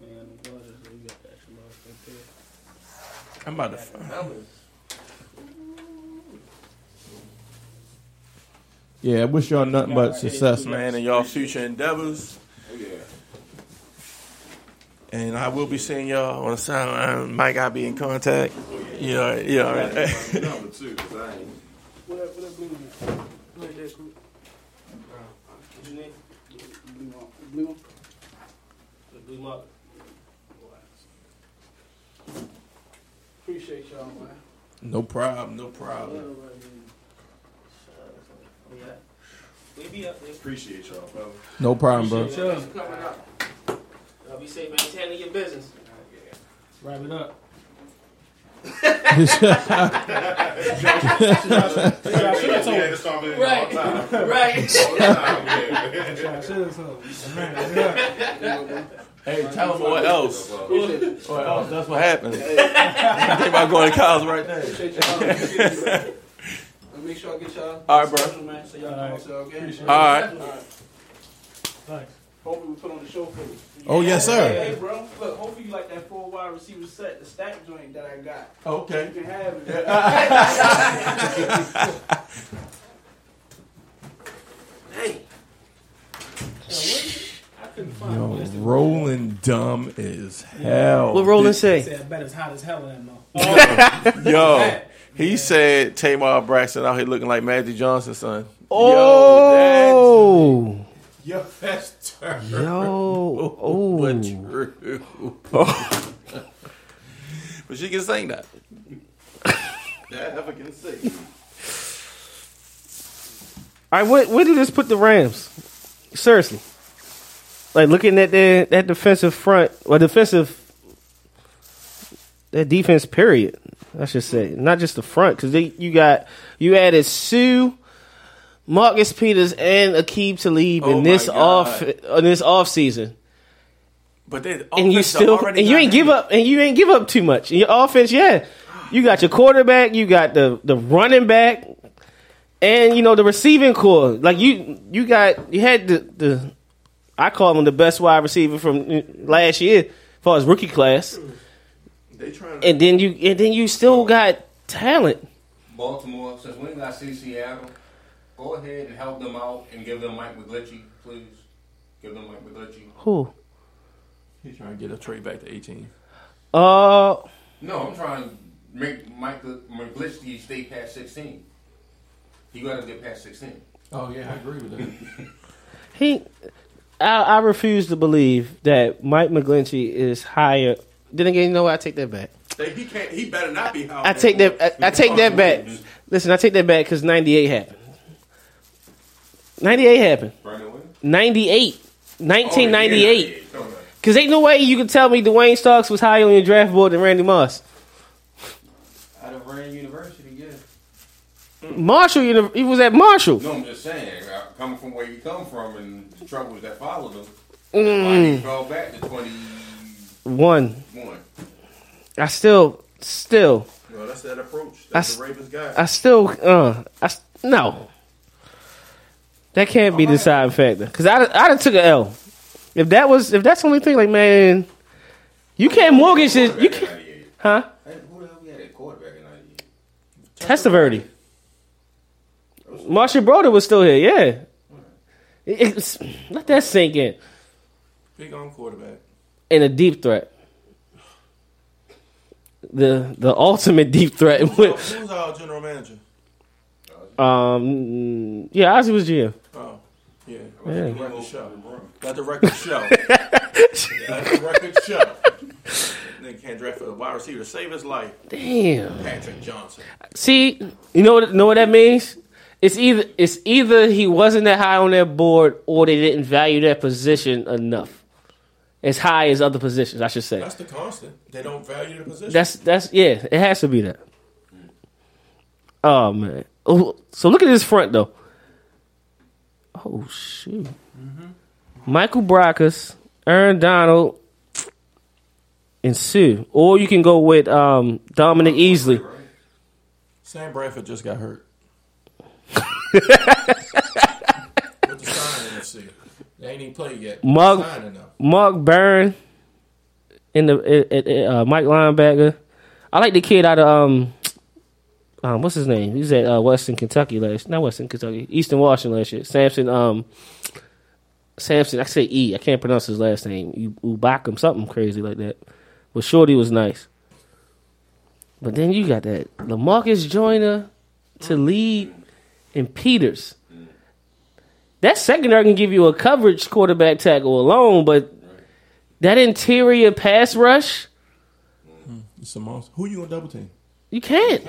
Man, the Dodgers, you got that extra large right there. I'm about to find. Yeah, I wish y'all nothing but success, man, in y'all future endeavors. Oh, yeah. And I will be seeing y'all on the sideline. Mike, I'll be in contact. Yeah, yeah. all right. Number two, 'cause I ain't. What that, what that blue one? Like that group. What you need? Blue one. The blue mark. Appreciate y'all, man. No problem, no problem. We be up there. Appreciate y'all, brother. No problem, bro. Appreciate y'all for coming up. Y'all be safe, maintaining your business. Wrap it up. Right, right. Hey, tell them what else. What else? That's what happens. Think about going to college right Appreciate y'all. Appreciate you, man. there. Make sure I get y'all. All right, bro. man, so y'all All right. All right. Thanks. Hopefully we put on the show for you. Oh, yes, sir. Hey, bro. Look, hopefully you like that four wide receiver set, the stack joint that I got. Okay. You can have it. Hey. Yo, rolling dumb as hell. What Roland say? Say I bet it's hot as hell in there. Yo, he said Tamar Braxton out here looking like Magic Johnson, son. Oh. Yo, that's terrible. Yo. Oh. But true. but she can sing that. That ever can say. All right, what where did this put the Rams? Seriously, like looking at that that defensive front or defensive that defense period. I should say not just the front because you got you added Suh, Marcus Peters, and Aqib Talib Oh in this my off in this off season. But they and you still and you ain't give hit. up and you ain't give up too much. In your offense, yeah, you got your quarterback, you got the the running back, and you know the receiving core. Like you you got you had the the I call him the best wide receiver from uh, last year, as far as rookie class. They trying And then you and then you still got talent. Baltimore, since we got see Seattle, go ahead and help them out and give them Mike McGlinchey, please. Give them Mike McGlinchey. Who? He's trying to get a trade back to 18. Uh, No, I'm trying to make Mike McGlinchey stay past 16. He got to get past 16. Oh yeah, I agree with that. he. I, I refuse to believe that Mike McGlinchey is higher. Then again, you know what? I take that back. he can't. He better not be high. I take that. I, I take that back. Listen, I take that back because '98 happened. '98 happened. Brandon Williams? 98. Oh, 1998. Because ain't no way you can tell me Duane Starks was higher on your draft board than Randy Moss. Out of Rand University, yeah. Marshall, uni- he was at Marshall. No, I'm just saying, uh, coming from where you come from and the troubles that followed him, Mm. he fell back to 21. One. I still, still, Well, that's that approach. I, That's the Ravens guy. I still, uh, I s- no. That can't be the deciding factor. Because I, I done took an L. If that was, if that's the only thing, like man, you can't mortgage it. You can't, huh? Who the hell we had at quarterback in 98? Testaverde. Marshall Broder was still here. Yeah. It's- let that sink in. Big on quarterback. And a deep threat. The the ultimate deep threat. Who's our, who's our general manager? Um, yeah, Ozzie was GM. Oh, yeah. Yeah. Let the record show. Let the record show. Let the record show. Nigga can't draft a wide receiver to save his life. Damn. Patrick Johnson. See, you know what know what that means? It's either it's either he wasn't that high on their board or they didn't value that position enough. As high as other positions, I should say. That's the constant. They don't value the position. That's that's yeah. It has to be that. Oh man. Oh, so look at this front though. Oh shoot. Michael Brockers, Aaron Donald, and Suh. Or you can go with um, Dominique Easley. Sam Bradford just got hurt. What the sign in the see? They ain't even played yet. Mark Byrne in the uh, Mike linebacker. I like the kid out of um, um what's his name? He's at uh, Western Kentucky last, not Western Kentucky, Eastern Washington last year. Samson um, Samson. I say E. I can't pronounce his last name. U- Ubakum, something crazy like that. But Shorty was nice. But then you got that Lamarcus Joyner to lead and Peters. That secondary can give you a coverage quarterback tackle alone, but that interior pass rush, It's a monster. Who you gonna double team? you can't.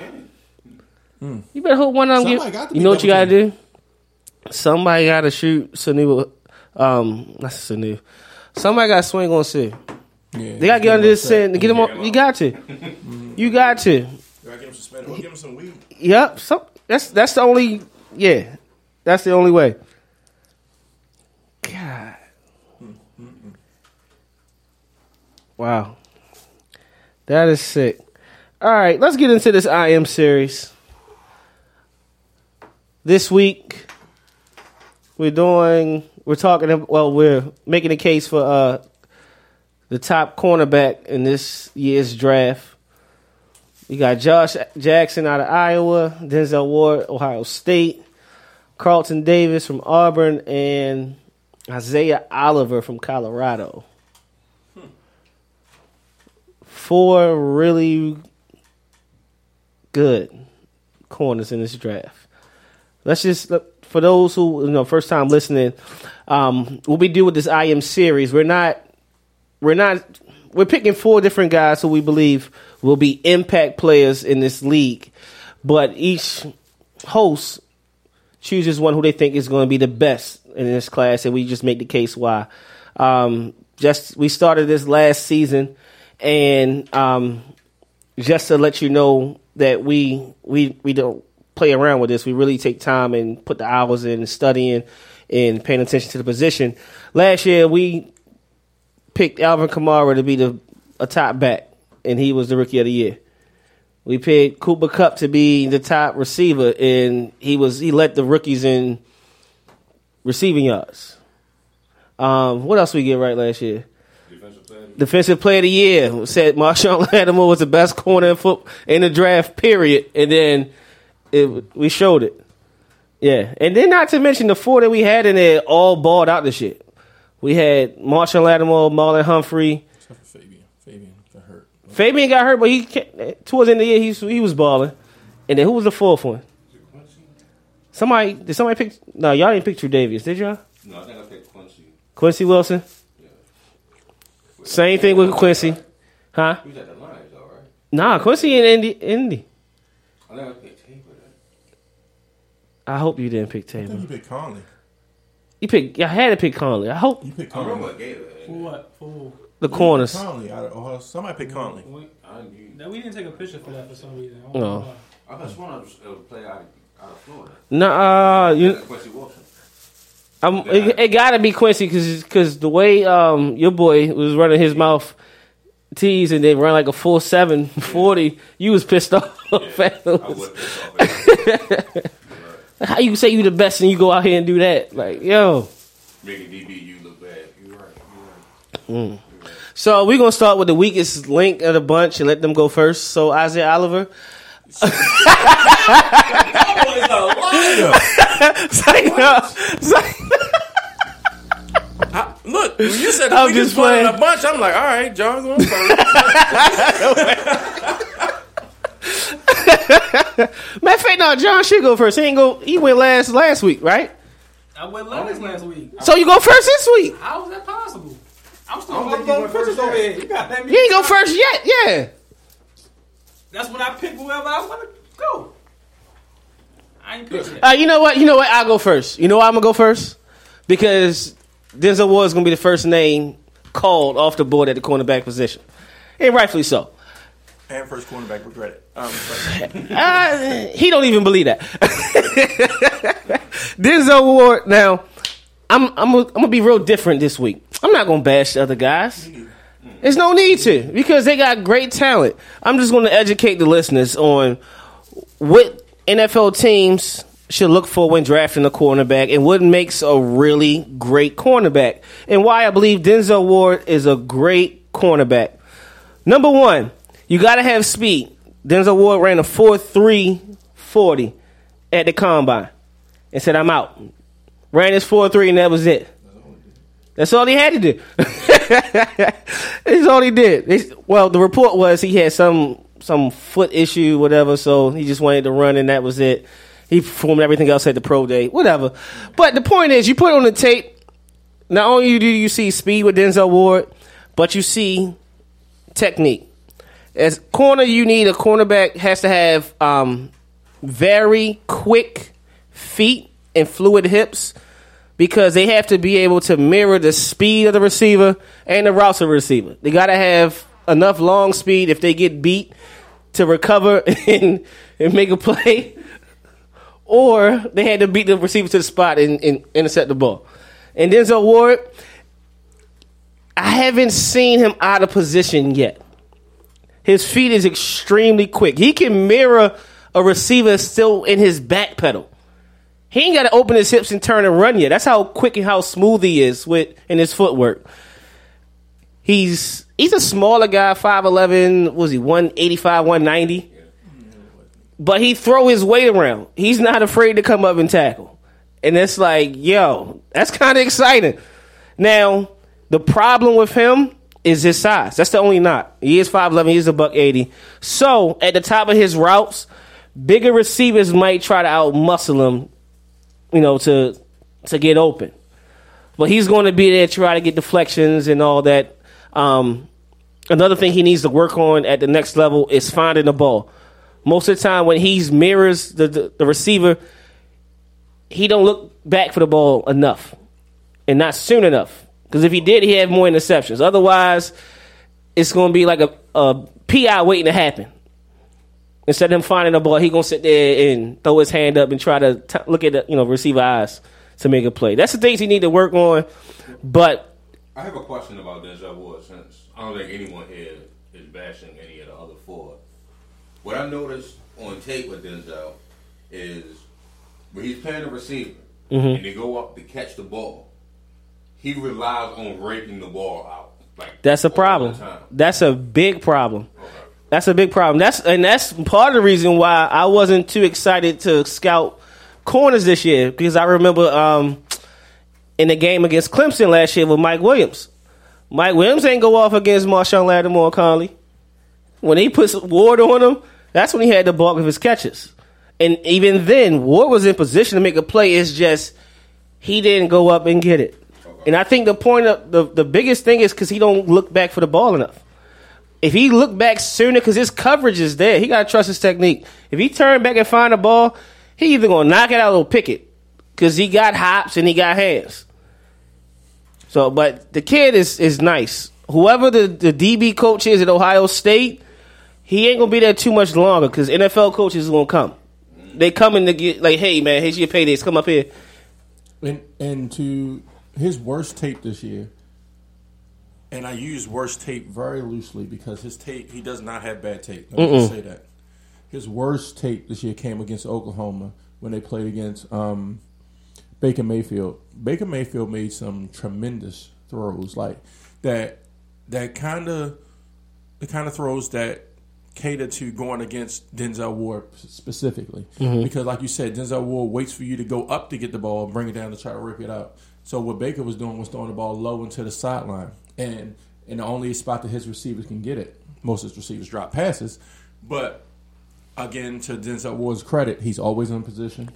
Hmm. You better hope one of them Somebody got get. You know what you gotta do? Somebody gotta shoot Sanu. Um, not Sanu. Somebody gotta swing on Suh. Yeah, They gotta get under this and get him on. You got to. You got to. You gotta get him suspended or give him some weed. Yep. So that's that's the only. Yeah, that's the only way. God. Wow. That is sick. All right, let's get into this I am series. This week, we're doing, we're talking, well, we're making a case for uh, the top cornerback in this year's draft. You got Josh Jackson out of Iowa, Denzel Ward, Ohio State, Carlton Davis from Auburn, and Isaiah Oliver from Colorado. Four really good corners in this draft. Let's just for those who you know first time listening, um, what we do with this I am series, we're not we're not we're picking four different guys who we believe will be impact players in this league, but each host chooses one who they think is going to be the best in this class, and we just make the case why. Um, just we started this last season, and um, just to let you know that we we we don't play around with this. We really take time and put the hours in studying and paying attention to the position. Last year we picked Alvin Kamara to be the a top back, and he was the rookie of the year. We picked Cooper Kupp to be the top receiver, and he was he led the rookies in receiving yards. Um, what else we get right last year? Defensive player of the year said Marshon Lattimore was the best corner in foot in the draft. Period. And then it, we showed it. Yeah, and then not to mention the four that we had in there all balled out the shit. We had Marshall Lattimore, Marlon Humphrey. Except for Fabian. Fabian got hurt. Fabian got hurt, but he ca- towards the end of the year he he was balling. And then who was the fourth one? Somebody did somebody pick? No, y'all didn't pick True Davis, did y'all? No, I think I picked Quincy. Quincy Wilson. Same thing with Quincy, huh? He was at the Lions, though, right? Nah, Quincy in Indy. Indy. I think I picked Tabor. I hope you didn't pick I think Taylor. you picked Conley. You picked. I had to pick Conley. I hope You picked I remember Conley. what Gator. For what? For the corners. Conley. Out of Ohio. Somebody picked Conley. we, no, we didn't take a picture for that for some reason. I don't No. know why. I could have sworn it was it was a player out of, out of Florida. Nah, you. Quincy Wilson. I'm, it, it gotta be Quincy because the way um your boy was running his mouth tees and then run like a full seven forty, you was pissed off. I was pissed off. How you say you the best and you go out here and do that? Like yo. Making DBU look bad. You're right. You're right. Mm. So we're gonna start with the weakest link of the bunch and let them go first. So Isaiah Oliver. It's like, no, I, look, when you said the I'm weakest just one in playing. a bunch, I'm like, all right, John's going first. Matter of fact, no, John should go first. He ain't go. He went last last week, right? I went last last week. So you go first this week. How is that possible? I'm still I don't going you went first over here. You got let me. You ain't go first yet. Yeah. That's when I pick whoever I want to go. I ain't picked yet. Uh, you know what? You know what? I'll go first. You know why I'm gonna go first? Because Denzel Ward's gonna be the first name called off the board at the cornerback position, and rightfully so. And first cornerback regret it. Um, Uh, he don't even believe that. Denzel Ward. Now, I'm I'm I'm gonna be real different this week. I'm not gonna bash the other guys. There's no need to because they got great talent. I'm just gonna educate the listeners on what NFL teams should look for when drafting a cornerback and what makes a really great cornerback and why I believe Denzel Ward is a great cornerback. Number one, you got to have speed. Denzel Ward ran a 4.3 40 at the combine and said, I'm out. Ran his four three and that was it. That's all he had to do. That's all he did. It's- well, the report was he had some some foot issue, whatever. So he just wanted to run, and that was it. He performed everything else at the pro day, whatever. But the point is, you put on the tape. Not only do you see speed with Denzel Ward, but you see technique. As corner, you need a cornerback has to have um, very quick feet and fluid hips because they have to be able to mirror the speed of the receiver and the routes of the receiver. They got to have enough long speed if they get beat to recover and, and make a play, or they had to beat the receiver to the spot and, and intercept the ball. And Denzel Ward, I haven't seen him out of position yet. His feet is extremely quick. He can mirror a receiver still in his back pedal. He ain't got to open his hips and turn and run yet. That's how quick and how smooth he is with in his footwork. He's he's a smaller guy, five eleven. Was he one eighty five, one ninety? But he throw his weight around. He's not afraid to come up and tackle. And it's like, yo, that's kind of exciting. Now, the problem with him is his size. That's the only knot. He is 5'11, he is a buck 80. So, at the top of his routes, bigger receivers might try to outmuscle him, you know, to to get open. But he's going to be there to try to get deflections and all that. Um, another thing he needs to work on at the next level is finding the ball. Most of the time, when he's mirrors the, the, the receiver, he don't look back for the ball enough, and not soon enough. Because if he did, he had more interceptions. Otherwise, it's going to be like a, a PI waiting to happen. Instead of him finding the ball, he gonna sit there and throw his hand up and try to t- look at the you know receiver eyes to make a play. That's the things he need to work on. But I have a question about Denzel Ward since I don't think anyone here is bashing any of the other four. What I noticed on tape with Denzel is when he's playing the receiver Mhm. and they go up to catch the ball, he relies on raking the ball out. Like That's a problem. That's a big problem. That's a big problem. That's and that's part of the reason why I wasn't too excited to scout corners this year because I remember um, in the game against Clemson last year with Mike Williams. Mike Williams ain't go off against Marshon Lattimore Conley. When he puts Ward on him, that's when he had the bulk of his catches. And even then, Ward was in position to make a play. It's just he didn't go up and get it. And I think the point of the the biggest thing is because he don't look back for the ball enough. If he look back sooner, because his coverage is there, he got to trust his technique. If he turn back and find the ball, he either gonna knock it out or pick it, because he got hops and he got hands. So, but the kid is is nice. Whoever the, the DB coach is at Ohio State, he ain't gonna be there too much longer because NFL coaches gonna come. They coming to get like, hey man, here's your paydays. Come up here. And and to his worst tape this year, and I use worst tape very loosely because his tape he does not have bad tape. Let me Mm-mm. say that. His worst tape this year came against Oklahoma when they played against um, Baker Mayfield. Baker Mayfield made some tremendous throws like that. That kind of the kind of throws that cater to going against Denzel Ward specifically. Mhm. Because, like you said, Denzel Ward waits for you to go up to get the ball and bring it down to try to rip it out. So what Baker was doing was throwing the ball low into the sideline, and in the only spot that his receivers can get it. Most of his receivers drop passes, but again, to Denzel Ward's credit, he's always in position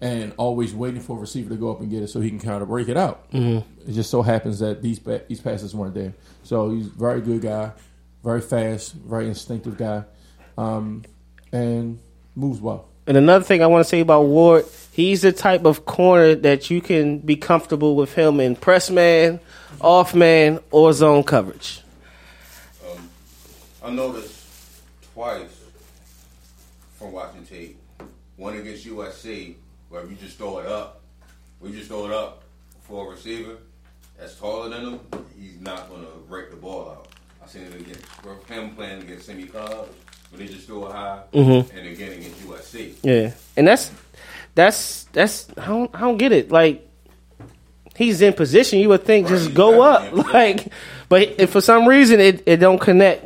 and always waiting for a receiver to go up and get it so he can kind of break it out. Mhm. It just so happens that these ba- these passes weren't there. So he's a very good guy, very fast, very instinctive guy, um, and moves well. And another thing I want to say about Ward, he's the type of corner that you can be comfortable with him in press man, off man, or zone coverage. I noticed twice from watching tape. One against USC, where if you just throw it up, we just throw it up for a receiver that's taller than him, he's not going to break the ball out. I seen it against him playing against Semi Cobb, when they just throw it high, Mhm. and again against USC. Yeah, and that's that's that's I don't I don't get it. Like he's in position, you would think just go up. Like, but for some reason it it don't connect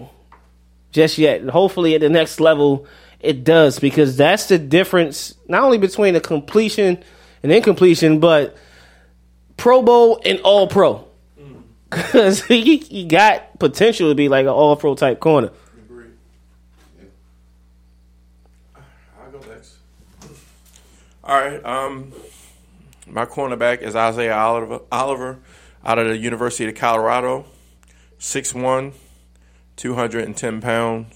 just yet. Hopefully at the next level it does because that's the difference not only between a completion and incompletion, but Pro Bowl and All Pro. Because he, he got potential to be like an All Pro type corner. I'll go next. All right. Um, my cornerback is Isaiah Oliver, Oliver out of the University of Colorado. 6'1", 210 pounds,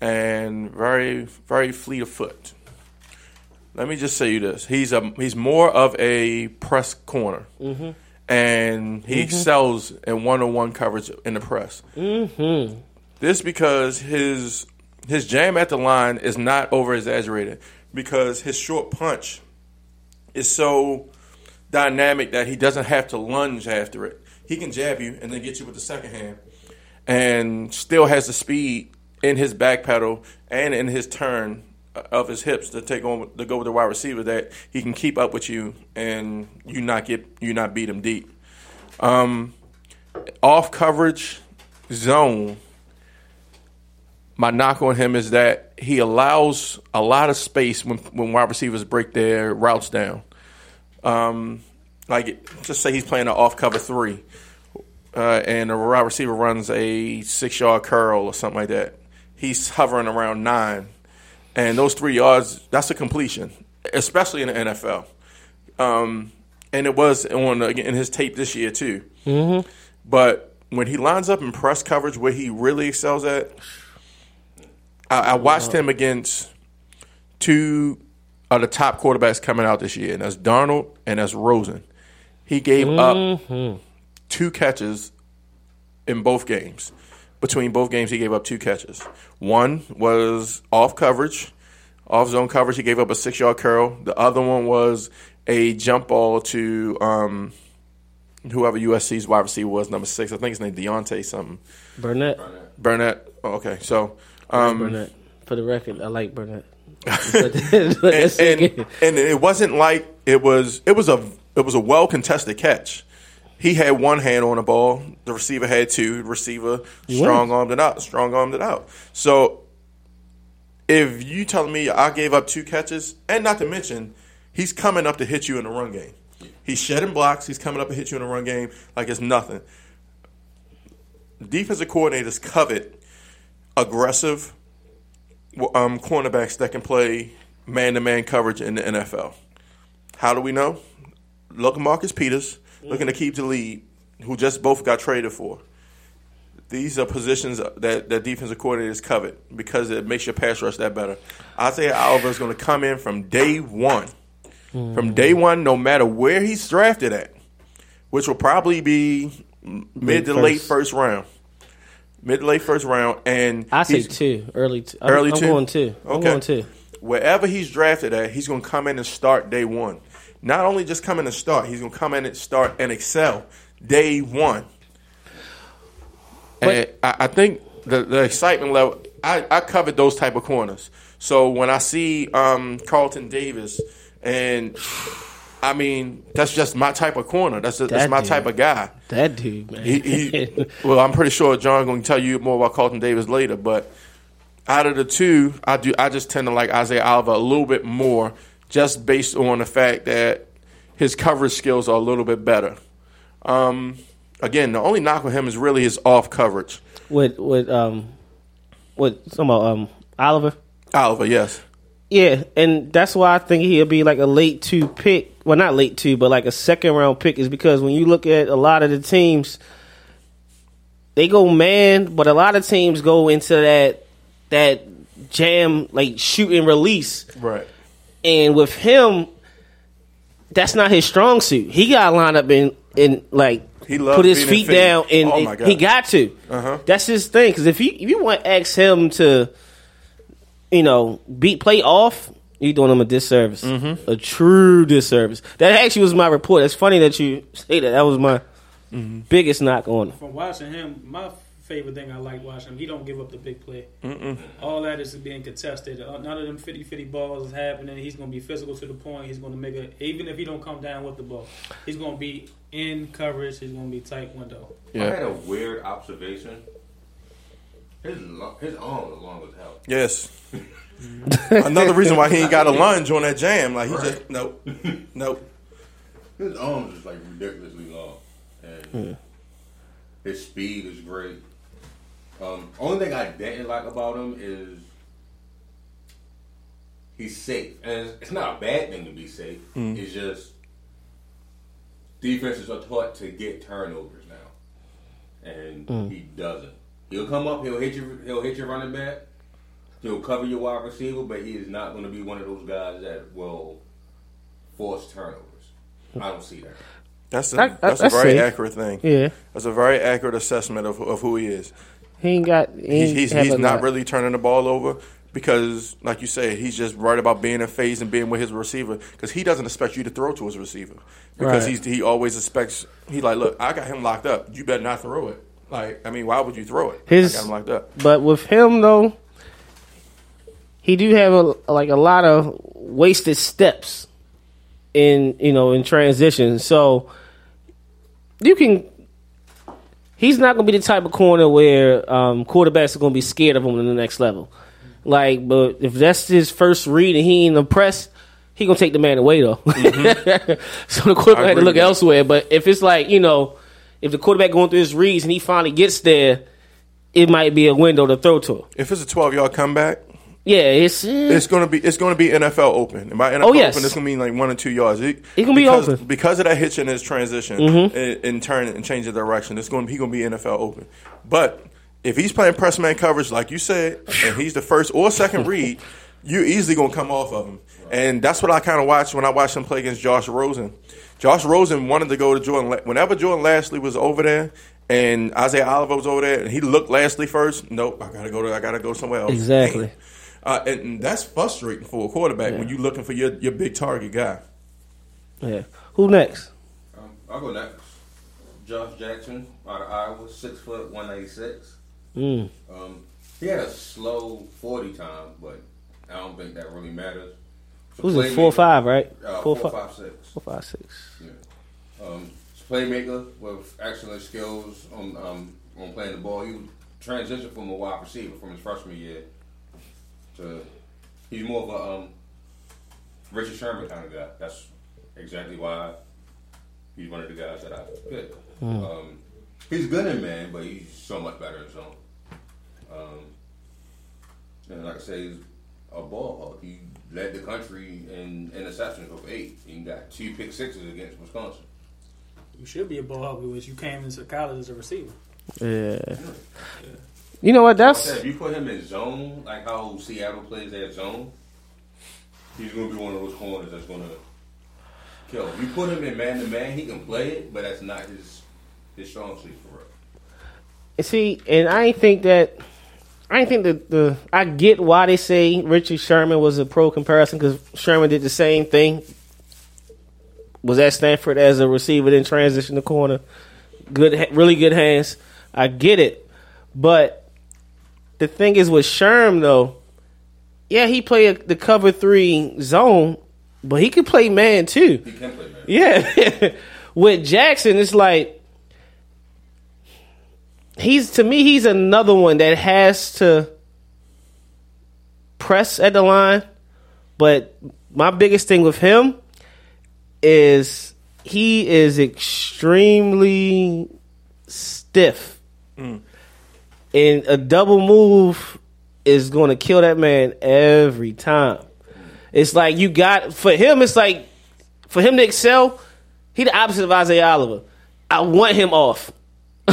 and very, very fleet of foot. Let me just say you this: he's a he's more of a press corner, Mhm. and he Mhm. excels in one-on-one coverage in the press. Mm-hmm. This because his his jam at the line is not over exaggerated because his short punch is so dynamic that he doesn't have to lunge after it. He can jab you and then get you with the second hand, and still has the speed in his back pedal and in his turn of his hips to take on to go with the wide receiver that he can keep up with you and you not get you not beat him deep. Um, off coverage zone my knock on him is that he allows a lot of space when when wide receivers break their routes down. Um, like just say he's playing an off cover three, uh, and a wide receiver runs a six yard curl or something like that. He's hovering around nine, and those three yards that's a completion, especially in the NFL. Um, and it was on in his tape this year too. Mhm. But when he lines up in press coverage, where he really excels at, I, I watched him against two of the top quarterbacks coming out this year, and that's Darnold and that's Rosen. He gave up Mhm. two catches in both games. Between both games, he gave up two catches. One was off coverage, off zone coverage. He gave up a six yard curl. The other one was a jump ball to um, whoever USC's wide receiver was, number six. I think his name Deontay something. Burnett. Burnett. Oh, okay, so Like um, Burnett. For the record, I like Burnett. and, and, and it wasn't like it was it was a it was a well contested catch. He had one hand on the ball. The receiver had two. The receiver strong armed it out. Strong armed it out. So if you telling me I gave up two catches, and not to mention he's coming up to hit you in the run game. He's shedding blocks. He's coming up to hit you in the run game like it's nothing. Defensive coordinators covet aggressive um, cornerbacks that can play man-to-man coverage in the NFL. How do we know? Look at Marcus Peters, looking to keep the lead, who just both got traded for. These are positions that, that defensive coordinators covet because it makes your pass rush that better. Isaiah Oliver is going to come in from day one. From day one, no matter where he's drafted at, which will probably be mid to late first. first round. Mid late first round. And I say two, early two. I'm- Early I'm going two. Okay. I'm going two. Wherever he's drafted at, he's going to come in and start day one. Not only just come in and start, he's going to come in and start and excel day one. and I, I think the, the excitement level, I, I covered those type of corners. So when I see um, Carlton Davis, and I mean, that's just my type of corner. That's, that's That my dude. type of guy. That dude, man. He, he, well, I'm pretty sure John going to tell you more about Carlton Davis later, but out of the two, I do. I just tend to like Isaiah Alva a little bit more, just based on the fact that his coverage skills are a little bit better. Um, again, the only knock on him is really his off coverage. with with um with some um Oliver. Oliver, yes. Yeah, and that's why I think he'll be like a late two pick. Well, not late two, but like a second round pick is because when you look at a lot of the teams, they go man, but a lot of teams go into that that jam like shoot and release. Right. And with him, that's not his strong suit. He got lined up in in like He put his feet feet. down, and Oh, he got to. Uh-huh. That's his thing. Because if you if you want to ask him to, you know, beat play off, you doing him a disservice, Mm-hmm. a true disservice. That actually was my report. It's funny that you say that. That was my biggest knock on him. From watching him, my favorite thing I like watching him. He don't give up the big play. Mm-mm. All that is being contested. Uh, None of them 50-50 balls is happening. He's going to be physical to the point. He's going to make it. Even if he don't come down with the ball, he's going to be in coverage. He's going to be tight window. I had a weird observation. His lo- his arms are long as hell. Yes. Another reason why he ain't got a lunge on that jam. Like he just nope, nope. His arms is like ridiculously long, and Hmm. his speed is great. Um, only thing I didn't like about him is he's safe, and it's, it's not a bad thing to be safe. Mm. It's just defenses are taught to get turnovers now, and Mm. he doesn't. He'll come up, he'll hit you, he'll hit your running back, he'll cover your wide receiver, but he is not going to be one of those guys that will force turnovers. I don't see that. That's a, I- I- that's a very safe. accurate thing. Yeah. that's a very accurate assessment of of who he is. He ain't got. He He's ain't he's, have he's not lot. really turning the ball over because, like you said, he's just right about being in phase and being with his receiver because he doesn't expect you to throw to his receiver because Right. he's he always expects he like look I got him locked up you better not throw it like I mean why would you throw it His- I got him locked up But with him though, he do have a like a lot of wasted steps in you know in transition. So you can. He's not going to be the type of corner where um, quarterbacks are going to be scared of him in the next level. Like, but if that's his first read and he ain't impressed, he gonna take the man away though. so the quarterback had to look elsewhere. But if it's like you know, if the quarterback going through his reads and he finally gets there, it might be a window to throw to. Him. if it's a twelve yard comeback Yeah, it's it's gonna be it's gonna be NFL open and by NFL Oh, yes. open it's gonna mean like one or two yards it, It can be because, open. because of that hitch in his transition Mhm. in, in turn and change of direction it's gonna he gonna be NFL open but if he's playing press man coverage like you said and he's the first or second read you're easily gonna come off of him and that's what I kind of watched when I watched him play against Josh Rosen Josh Rosen wanted to go to Jordan La- whenever Jordan Lasley was over there and Isaiah Oliver was over there and he looked Lasley first nope I gotta go to I gotta go somewhere else Exactly. uh, and, and that's frustrating for a quarterback when you're looking for your, your big target guy. Yeah. Who next? Um, I'll go next. Josh Jackson out of Iowa, six foot, one eighty six. Mm. Um, he had a slow forty time, but I don't think that really matters. Who's it? Four or five, right? Uh, Four, four, fi- five, six. Four, five, six. Yeah. Um, playmaker with excellent skills on um, on playing the ball. He transitioned from a wide receiver from his freshman year to he's more of a um, Richard Sherman kind of guy. That's exactly why he's one of the guys that I picked. Hmm. Um, he's good in man, but he's so much better in zone. Um, and like I say, he's a ball hawk. He led the country in interceptions with eight. He got two pick sixes against Wisconsin. You should be a ball hawk because you came into college as a receiver. Yeah. You know what? Like I That's said, if you put him in zone, like how Seattle plays that zone, he's going to be one of those corners that's going to kill. If you put him in man to man, he can play it, but that's not his his strong suit for real. See, and I think that. I think that the. I get why they say Richard Sherman was a pro comparison because Sherman did the same thing. Was at Stanford as a receiver, then transition to corner. Good, really good hands. I get it, but the thing is with Sherm though. Yeah, he played the cover three zone, but he could play man too. He can play man. Yeah. With Jackson, it's like he's to me he's another one that has to press at the line. But my biggest thing with him is he is extremely stiff. Mm. And a double move is going to kill that man every time. It's like you got for him. It's like for him to excel, he the opposite of Isaiah Oliver. I want him off.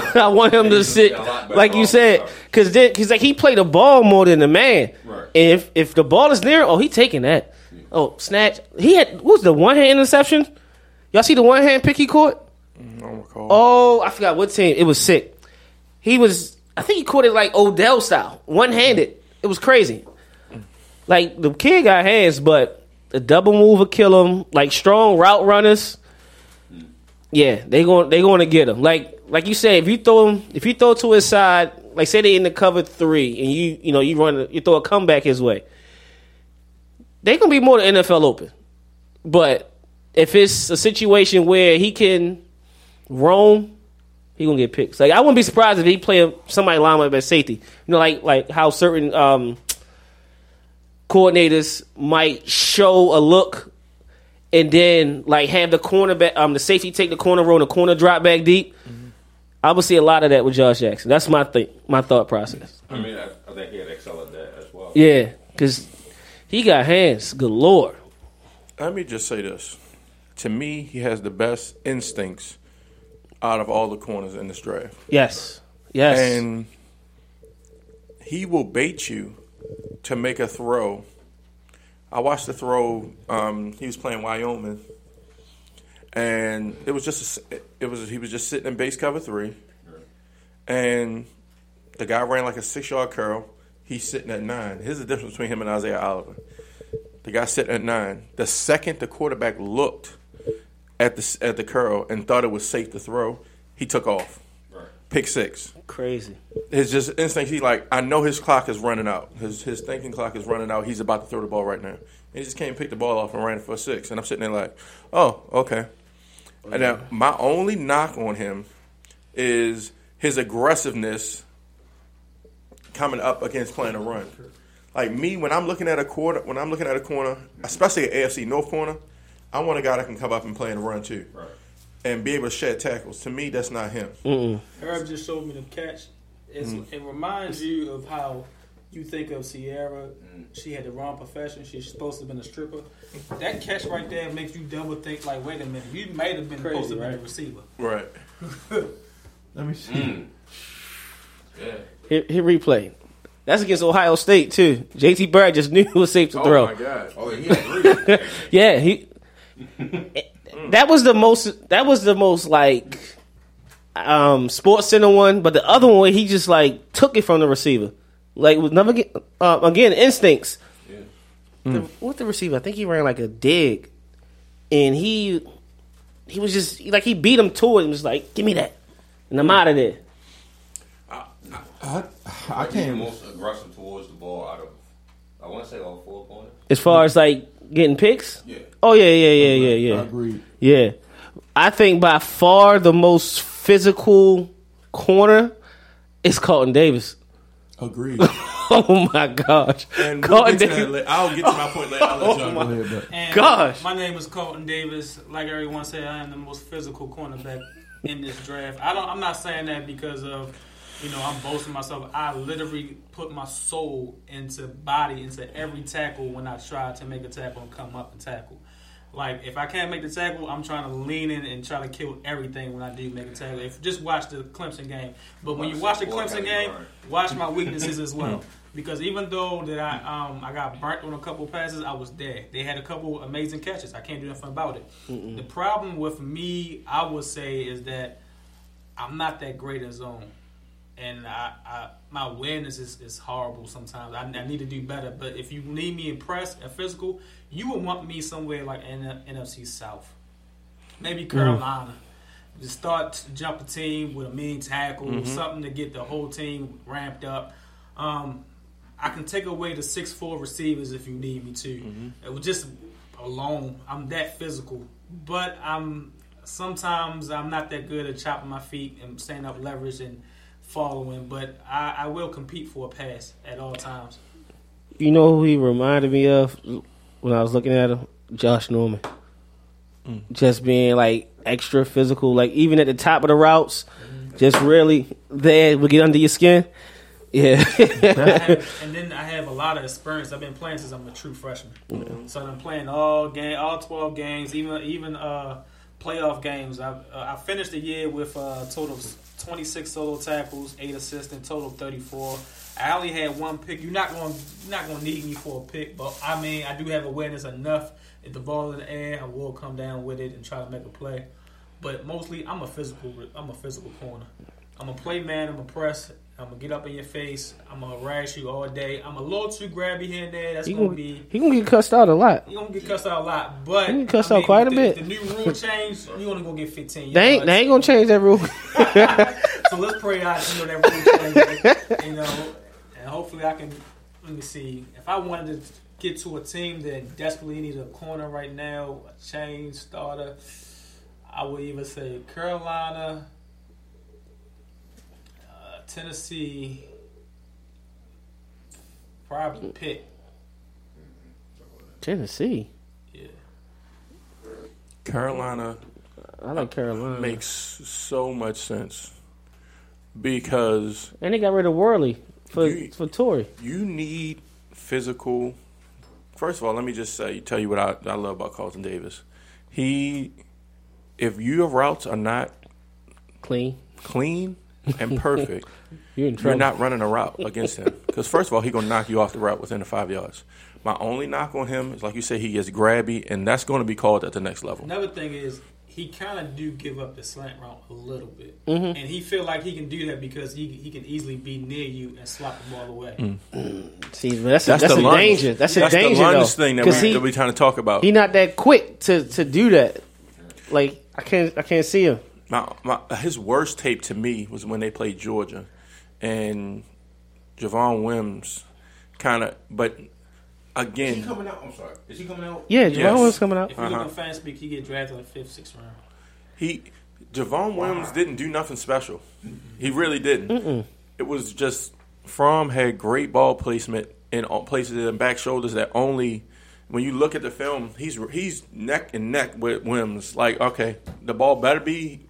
I want him to sit, a lot better like you said, because then because like he played the ball more than the man. Right. And if if the ball is near, oh, he taking that. Oh, snatch. He had what was the one hand interception? Y'all see the one hand pick he caught? Oh, I forgot what team. It was sick. He was. I think he caught it like Odell style, one handed. It was crazy. Like the kid got hands, but the double move will kill him. Like strong route runners, yeah, they going they going to get him. Like like you say, if you throw him, if you throw to his side, like say they in the cover three, and you you know you run, you throw a comeback his way, they gonna be more than NFL open. But if it's a situation where he can roam, he gonna get picks. Like I wouldn't be surprised if he play somebody line at safety. You know, like like how certain um, coordinators might show a look and then like have the cornerback, um, the safety take the corner roll, and the corner drop back deep. I would see a lot of that with Josh Jackson. That's my thing, my thought process. I mean, I, I think he had excel at that as well. Yeah, because he got hands galore. Let me just say this. To me, he has the best instincts out of all the corners in this draft. Yes, yes, And he will bait you to make a throw. I watched the throw. Um, he was playing Wyoming, and it was just a, it was he was just sitting in base cover three, and the guy ran like a six yard curl. He's sitting at nine. Here's the difference between him and Isaiah Oliver. The guy sitting at nine. The second the quarterback looked at the at the curl and thought it was safe to throw, he took off. Pick six. Crazy. His just instinct. He like I know his clock is running out. His his thinking clock is running out. He's about to throw the ball right now. And he just came pick the ball off and ran it for a six. And I'm sitting there like, oh okay. And now my only knock on him is his aggressiveness coming up against playing a run. Like me, when I'm looking at a corner, when I'm looking at a corner, especially an AFC North corner, I want a guy that can come up and play in a run too, and be able to shed tackles. To me, that's not him. Herb just showed me the catch. It's, Mm. It reminds you of how you think of Sierra. She had the wrong profession. She's supposed to have been a stripper. That catch right there makes you double think. Like, wait a minute, you might have been supposed to have been a receiver. Right. Let me see. Mm. Yeah. Hit, hit replay. That's against Ohio State too. JT Barrett just knew it was safe to Oh throw. Oh my God! Oh, he had three. yeah, he. That was the most. That was the most like, um, SportsCenter one. But the other one, he just like took it from the receiver. Like was never get uh, again instincts. The, what the receiver? I think he ran like a dig, and he he was just like he beat him to it and was like, "Give me that," and I'm out of there. I, I I think he's can't. most aggressive towards the ball out of. I want to say all four corners. As far as like getting picks, Yeah. Oh yeah, yeah, yeah, yeah, yeah. I agree. Yeah, I think by far the most physical corner is Carlton Davis. Agreed. oh my gosh, And we'll Carlton get to Davis. later. I'll get to my point later. I'll let oh, y'all Oh, my- go. Go ahead, but And Gosh. My name is Carlton Davis. Like everyone said, I am the most physical cornerback in this draft. I don't. I'm not saying that because of, you know, I'm boasting myself. I literally put my soul into body into every tackle when I try to make a tackle and come up and tackle. Like if I can't make the tackle, I'm trying to lean in and try to kill everything when I do make a tackle. If just watch the Clemson game, but when you watch the Clemson game, watch my weaknesses as well. Because even though that I um I got burnt on a couple passes, I was there. They had a couple amazing catches. I can't do nothing about it. The problem with me, I would say, is that I'm not that great in zone, and I, I my awareness is, is horrible sometimes. I, I need to do better. But if you need me in press and physical, you would want me somewhere like the NFC South, maybe mm. Carolina. Just start to jump a team with a mean tackle, mm-hmm. something to get the whole team ramped up. Um, I can take away the six four receivers if you need me to. Mm-hmm. It was just alone. I'm that physical, but I'm sometimes I'm not that good at chopping my feet and staying up leverage and following. But I, I will compete for a pass at all times. You know who he reminded me of when I was looking at him? Josh Norman. Just being like extra physical, like even at the top of the routes, just really there will get under your skin. Yeah. Have, and then I have a lot of experience. I've been playing since I'm a true freshman. So I'm playing all game, all twelve games, even even uh, playoff games. I uh, I finished the year with a total of 26 solo tackles, eight assists, and total 34. I only had one pick. You're not going you're not going to need me for a pick, but I mean I do have awareness enough. If the ball in the air, I will come down with it and try to make a play. But mostly, I'm a physical. I'm a physical corner. I'm a play man. I'm a press. I'm gonna get up in your face. I'm gonna harass you all day. I'm a little too grabby here and there. That's He gonna gonna, be. he gonna get cussed out a lot. You gonna get cussed out a lot, but He get cussed I out quite a the- bit. The new rule change. You only gonna get 15. They ain't they ain't gonna change that rule. so let's pray out, you know, that rule change, you know, and hopefully I can. Let me see. If I wanted to get to a team that desperately needs a corner right now, a change starter, I would even say Carolina, Tennessee, probably mm-hmm. Pitt. Tennessee. Yeah. Carolina. I like Carolina. Makes so much sense because And they got rid of Worley for You- for Torrey. you need physical. First of all, let me just say, tell you what I, I love about Carlton Davis. He, if your routes are not clean, clean and perfect, You're in you're not running a route against him. Because first of all, he's gonna knock you off the route within the five yards. My only knock on him is like you say, he gets grabby, and that's going to be called at the next level. Another thing is he kind of do give up the slant route a little bit, Mhm. and he feel like he can do that because he he can easily be near you and swap the ball away. See, but that's a, that's, the a lunge. danger. That's a That's the danger lunge though. thing that we- 'Cause he, that we trying to talk about. He not that quick to to do that. Like I can't I can't see him. My, my his worst tape to me was when they played Georgia, and Javon Wims kind of. But again, Is he coming out? I'm sorry. Is he coming out? Yeah, Javon Wims coming out. If you Uh-huh. look at fan speak, he get drafted in the fifth, sixth round. He Javon Williams didn't do nothing special. He really didn't. It was just Fromm had great ball placement in all places in back shoulders that only when you look at the film, he's he's neck and neck with Wims. Like, okay, the ball better be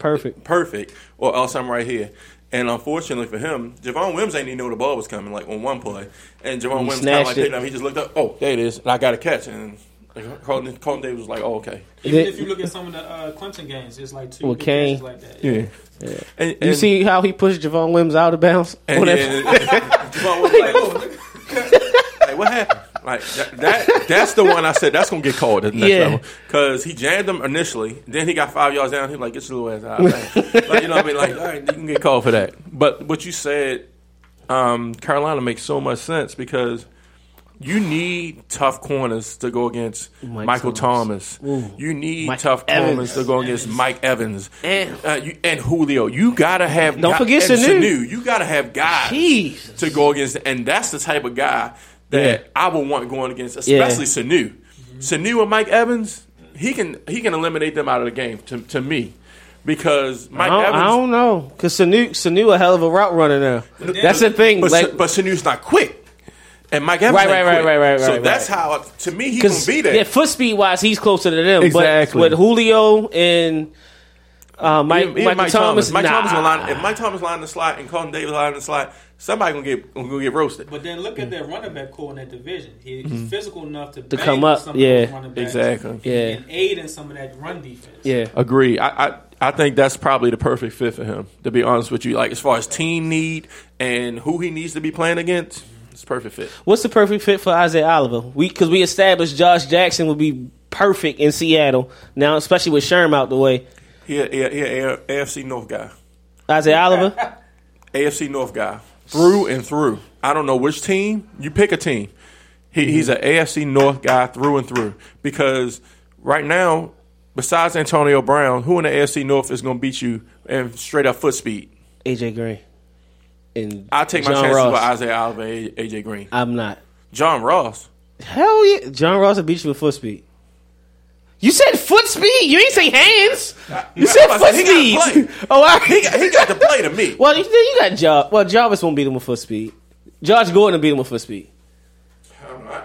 perfect, perfect, or else I'm right here. And unfortunately for him, Javon Wims ain't even know the ball was coming. Like on one play, and Javon He Wims kind of like it. picked it up. He just looked up. Oh, there it is, and I got a catch. And Carlton, Carlton Davis was like, "Oh, okay." Even if you look at some of the uh, Clemson games, it's like two With big Kane. catches like that. Yeah. Yeah. And- you see how he pushed Javon Wims out of bounds? And On that- yeah, Javon was like, oh, like, what happened? Like that, that that's the one I said that's gonna get called at the next Yeah. level because he jammed him initially, then he got five yards down. He was like, get your little ass out. Like, like, you know what I mean? Like, all right, you can get called for that. But what you said, um, Carolina makes so much sense because you need tough corners to go against Mike Michael Thomas. Thomas. You need Mike tough Evans. corners to go against Mike Evans And- uh, you, and Julio. You gotta have Don't guy- forget and Sanu. You gotta have guys Jeez. to go against, and that's the type of guy that Yeah. I would want going against, Yeah. especially Sanu. Sanu and Mike Evans, he can he can eliminate them out of the game to, to me because I Mike don't, Evans. I don't know because Sanu Sanu a hell of a route runner now. That's the thing. But, like, but Sanu's not quick, and Mike Evans Right, right, right, right, right, So right, that's right. how to me he gonna be there. Yeah, foot speed wise, he's closer to them. Exactly. But with Julio and uh, Mike, Even- even Mike, Thomas, Mike nah. Thomas line, if Mike Thomas line the slot and Carlton Davis line the slot, somebody gonna get gonna get roasted. But then look at their running back core in that division. He, he's Mhm. physical enough to, To bang come up, some of yeah. those running backs Exactly. Yeah. and aid in some of that run defense. Yeah. Agree. I, I I think that's probably the perfect fit for him. To be honest with you, like as far as team need and who he needs to be playing against, it's perfect fit. What's the perfect fit for Isaiah Oliver? We because we established Josh Jackson would be perfect in Seattle now, especially with Sherm out the way. He a, he a, he a AFC North guy. Isaiah Oliver. AFC North guy through and through. I don't know which team. You pick a team. He, He's mm-hmm. an AFC North guy through and through because right now, besides Antonio Brown, who in the AFC North is going to beat you in straight up foot speed? AJ Green. And I take my chances Ross. with Isaiah Oliver AJ Green. I'm not. John Ross. Hell yeah, John Ross will beat you with foot speed. You said foot speed. You ain't say hands. Uh, you said I foot said he gotta speed. play. Oh, I, He got, he got to play to me. well, you, you got Job. Well, Jarvis won't beat him with foot speed. Josh Gordon will beat him with foot speed.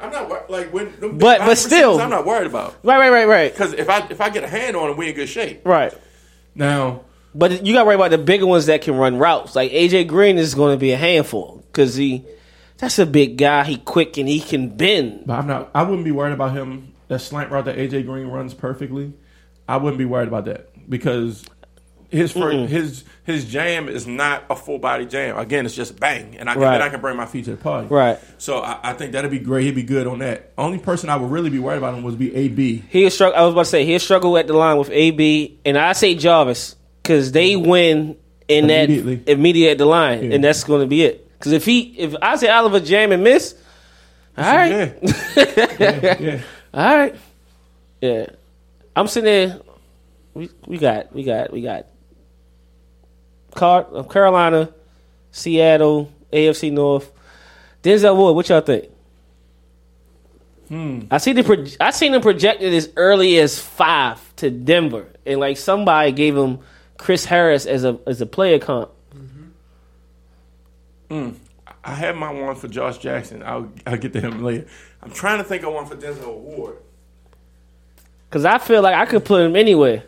I'm not wor- like when. them But- wide but still- I'm not worried about Right, right, right, right, because if I if I get a hand on him, we in good shape. right. Now, But you got to worry about the bigger ones that can run routes. Like AJ Green is going to be a handful because he, that's a big guy. He quick and he can bend. But I'm not. I wouldn't be worried about him. That slant route that AJ Green runs perfectly. I wouldn't be worried about that because his his his jam is not a full body jam. Again, it's just bang, and I can Right. I can bring my feet to the party. Right. So I, I think that'd be great. he'd be good on that. Only person I would really be worried about him would be AB. He'll struggle. I was about to say he'll struggle at the line with AB, and I say Jarvis because they mm-hmm. win in that Immediately. immediate at the line, Yeah. and that's going to be it. Because if he, if I say Oliver jam and miss, all right, Yeah, yeah. All right, yeah. I'm sitting there. We we got we got we got Car- uh, Carolina, Seattle, AFC North. Denzel Ward, what y'all think? Hmm. I see the pro- I seen him projected as early as five to Denver, and like somebody gave him Chris Harris as a as a player comp. Mm. I had my one for Josh Jackson. I'll I'll get to him later. I'm trying to think of one for Denzel Ward. Cause I feel like I could put him anywhere.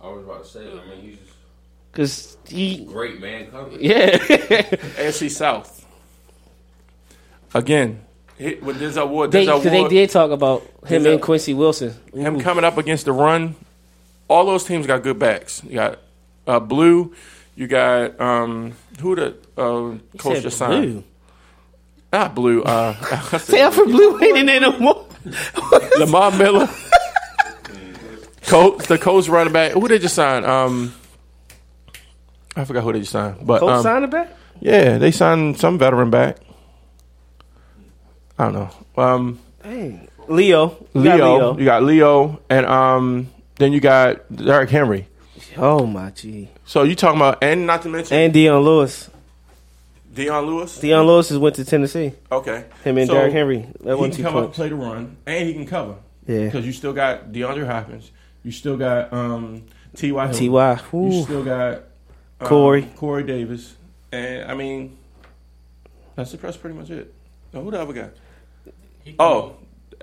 I was about to say, I mean, he's Cause he, great man coverage. yeah, AFC South. Again, hit with Denzel Ward. they, Denzel 'cause they did talk about him Denzel- and Quincy Wilson. him coming up against the run. All those teams got good backs. You got uh, Blue. You got um, who the uh, coach just signed? Blue. Not Blue. Uh, Say Alfred Blue ain't in there no more. Lamar Miller. coach, the coach running back. Who did they just signed? Um, I forgot who they just signed. But Coach um, signed it back. yeah, they signed some veteran back. I don't know. Um, Dang. Leo. Leo, Leo. You got Leo, and um, then you got Derrick Henry. Oh my G. So you talking about, and not to mention And Dion Lewis. Dion Lewis. Dion Lewis has went to Tennessee. Okay, Him and So, Derrick Henry. That he one can two come up, play the run, and he can cover. Yeah. because you still got DeAndre Hopkins. You still got um, T.Y. Hilton. T.Y. You still got um, Corey. Corey Davis, and I mean, that's that's pretty much it. Now, who the other guy? Oh,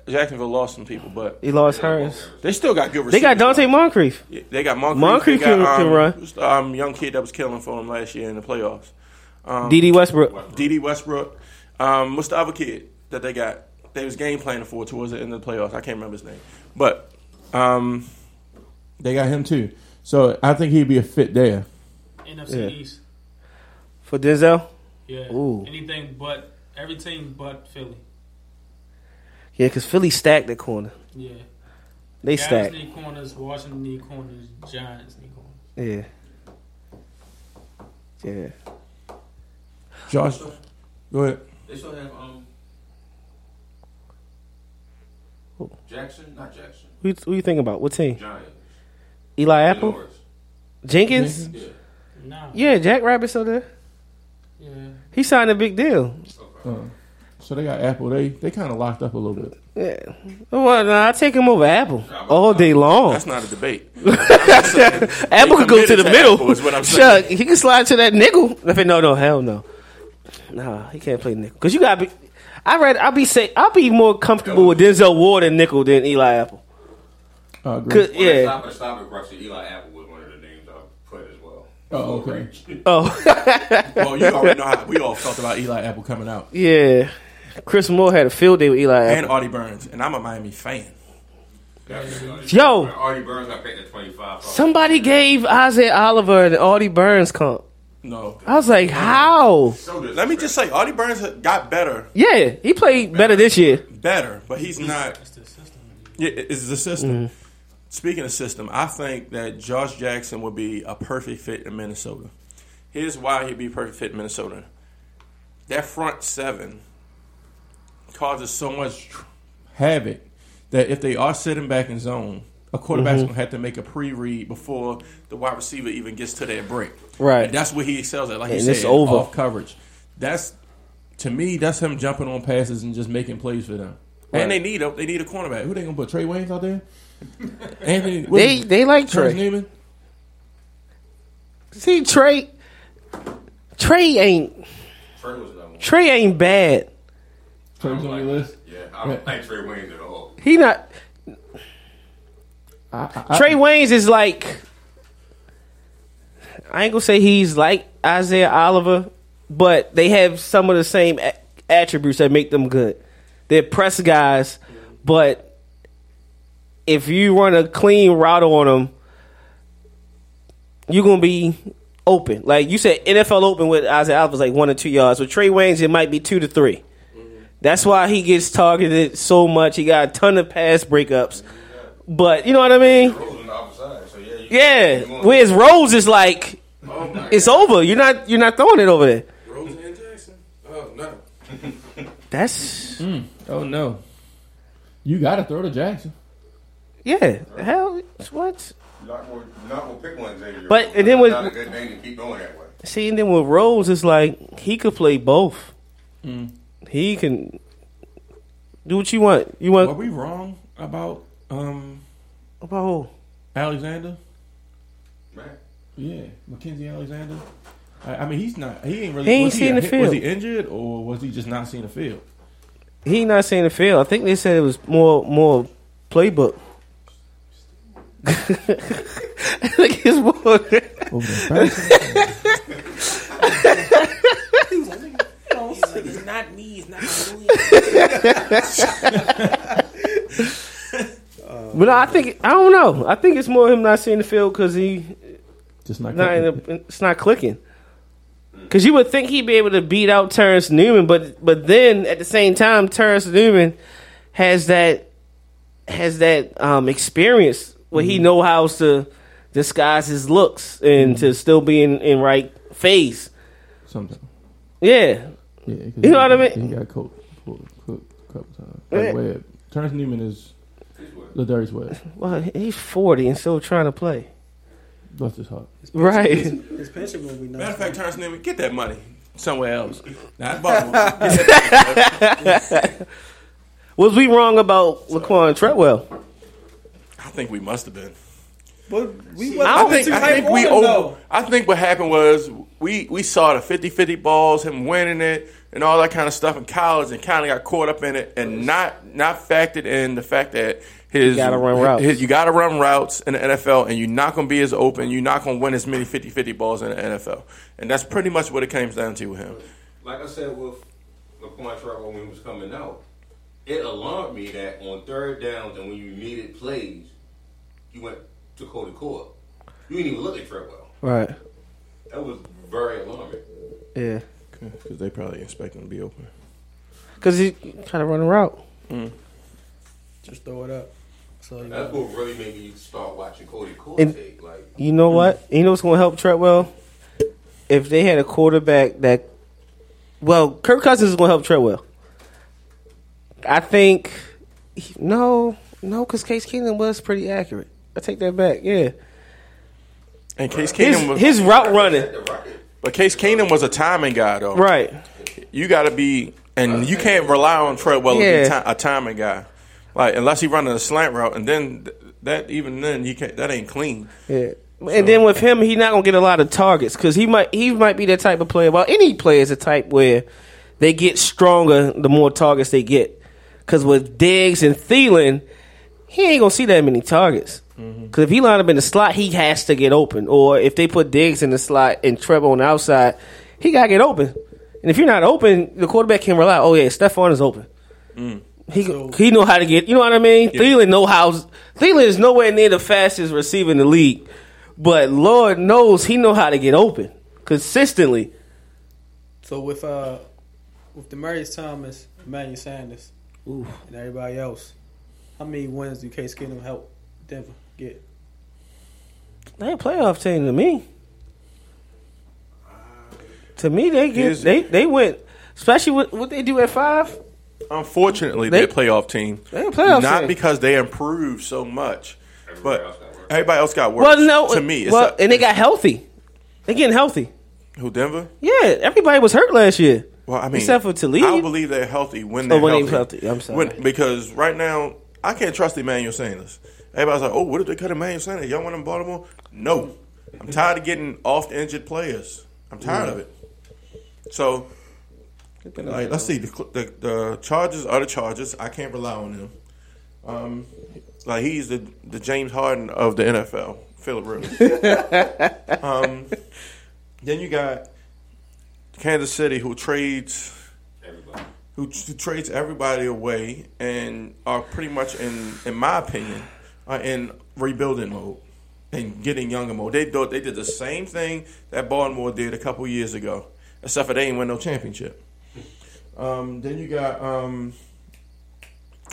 Jacksonville lost some people, but He lost hers. they still got good. They got receivers. Donte Moncrief. Yeah, They got Moncrief. Moncrief they got, can- can um, run. Um, young kid that was killing for them last year in the playoffs. Um, Dede Westbrook. Dede Westbrook. Um, what's the other kid that they got? They was game planning for towards the end of the playoffs. I can't remember his name, but um, they got him too. So I think he'd be a fit there. NFC Yeah. East. For Denzel? Yeah. Ooh. Anything but every team but Philly. Yeah, because Philly stacked that corner. Yeah. They Dallas stacked. need corners. Washington need corners. Giants need corners. Yeah. Yeah. Josh, go ahead. They still have um Jackson, not Jackson. Who, you- who you think about? What team? Giants. Eli Apple? Norris. Jenkins? Yeah. Nah. Yeah, Jack Rabbit's still there. Yeah. He signed a big deal. Uh, so they got Apple. They they kind of locked up a little bit. Yeah. Well, nah, I take him over Apple all day long. That's not a debate. Apple could go to the to middle. Apple is what I'm saying. Chuck, he can slide to that nickel. I mean, no, no, hell no. Nah, he can't play nickel. Cause you gotta be. I read. I'll be say. I'll be more comfortable with Denzel Ward and nickel than Eli Apple. Uh, Cause, Well, yeah. yeah. Stop it, stop at Russell. Eli Apple was one of the names I put as well. Oh, okay. Oh. well, you already know how we all felt about Eli Apple coming out, Yeah. Chris Moore had a field day with Eli and Apple. Artie Burns, and I'm a Miami fan. Yo. Artie Burns got picked at 25. Somebody gave Isaiah Oliver an Artie Burns comp. No, I was like, how? let me just say, Artie Burns got better, Yeah, he played better this year. better, but he's not. It's the system. Yeah, it's the system. Mm-hmm. Speaking of system, I think that Josh Jackson would be a perfect fit in Minnesota. Here's why he'd be a perfect fit in Minnesota. That front seven causes so much tr- havoc that if they are sitting back in zone, a quarterback's Mhm. gonna have to make a pre-read before the wide receiver even gets to their break. Right. And that's what he excels at. Like you said, over. off coverage. That's to me. That's him jumping on passes and just making plays for them. Right. And they need a they need a cornerback. Who they gonna put? Trae Waynes out there? Anthony. They is- they like Trae. Neiman? See Trae. Trae ain't Trae was. Trae ain't bad. Trae was on your list. Yeah, I don't like Trae Waynes at all. He not. I, I, Trae Waynes is like. I ain't gonna say he's like Isaiah Oliver, but they have some of the same a- attributes that make them good. They're press guys, but if you run a clean route on them, you're gonna be open. Like you said, NFL open with Isaiah Oliver's like one or two yards. With Trae Waynes, it might be two to three. Mm-hmm. That's why he gets targeted so much. He got a ton of pass breakups. But you know what I mean? Rhodes on the opposite side, so yeah. You, Yeah. you want- Whereas Rhodes is like Oh it's over. You're not you're not throwing it over there. Roseanne Jackson. Oh no. That's hmm. Oh no. You got to throw to Jackson. yeah. Hell, what? Not gonna, not gonna pick one Xavier. But- and then That's with- not a good name to keep going that way. See, and then with Rhodes, it's like he could play both. Hmm. He can do what you want. You want Are we wrong about um about who? Alexander? Man. Yeah, Mackensie Alexander. I, I mean, he's not. He ain't really. He ain't was seen the Was field. he injured or was he just not seeing the field? He not saying the field. I think they said it was more more playbook. I think it's more. It's not me. It's not But I think I don't know. I think it's more him not seeing the field because he Just not. not in the, it's not clicking. Because you would think he'd be able to beat out Terrence Newman, but but then at the same time, Terrence Newman has that has that um, experience where he know how to disguise his looks and to still be in, in right phase. Sometimes. Yeah, Yeah, You know what I mean? He got cooked cooked a couple times. Like. Terrence Newman is Lardarius Webb. well, he's forty and still trying to play. That's just heart. Right. His pension gonna be nice. Matter of fact, Terrence Newman, get that money somewhere else. Not Baltimore. Was we wrong about Laquon Treadwell? I think we must have been. But we I think, too I hype think we over. though. I think what happened was we we saw the 50-50 balls, him winning it, and all that kind of stuff in college, and kind of got caught up in it, and not not factored in the fact that his You gotta run routes. his- you got to run routes in the NFL, and you're not going to be as open. You're not going to win as many 50-50 balls in the NFL, and that's pretty much what it comes down to with him. Like I said with Laquon Treadwell when he was coming out, it alarmed me that on third downs and when you needed plays, you went to Cody Core. You didn't even look at Treadwell. Right. That was very alarming. Yeah. Because they probably expect him to be open. Because he kind of run a route. Mm. Just throw it up. So you That's know. what really made me start watching Cody Core And. Like, you know what? You know what's going to help Treadwell? If they had a quarterback that, well, Kirk Cousins is going to help Treadwell. I think no, no, because Case Keenum was pretty accurate. I take that back. Yeah, And Case his, Keenum was his route running. But Case Keenum was a timing guy, though. Right. You got to be, and you can't rely on Treadwell to be a timing guy. Like unless he running a slant route, and then th- that even then you can't. That ain't clean. Yeah. And then with him, he's not gonna get a lot of targets because he might he might be that type of player. Well, any player is a type where they get stronger the more targets they get. Because with Diggs and Thielen, he ain't gonna see that many targets. Mm-hmm. Because if he line up in the slot, he has to get open. Or if they put Diggs in the slot and Trevor on the outside, he gotta get open. And if you're not open, the quarterback can rely. Oh yeah, Stefon is open. Mm. He he know how to get. You know what I mean? Thielen know how. Thielen is nowhere near the fastest receiver in the league, but Lord knows he know how to get open consistently. So with uh with Demaryius Thomas, Emmanuel Sanders, Ooh. and everybody else, how many wins do Case Keenum help Denver get? They a playoff team to me. To me, they get they they went, especially what what they do at five. Unfortunately, They- they, are playoff team. They a playoff Not team. because they improved so much, but everybody else got worse. Well, no, to me, it's well, a- and they got healthy. They getting healthy. who Denver. Yeah, everybody was hurt last year. Well, I mean, except for Talib. I don't believe they're healthy when Oh, they're when healthy. healthy. I'm sorry. When- because right now, I can't trust Emmanuel Sanders. Everybody's like, "Oh, what if they cut Emmanuel Sanders? Y'all want him in Baltimore?" No, I'm tired of getting off the injured players. I'm tired of it. So, like, let's see. The, the the Chargers are the Chargers. I can't rely on them. Um, like he's the the James Harden of the NFL. Philip Rivers. um, then you got Kansas City, who trades who, who trades everybody away and are pretty much in, in my opinion, are in rebuilding mode and getting younger mode. They do, they did the same thing that Baltimore did a couple years ago, except for they ain't win no championship. Um, then you got um,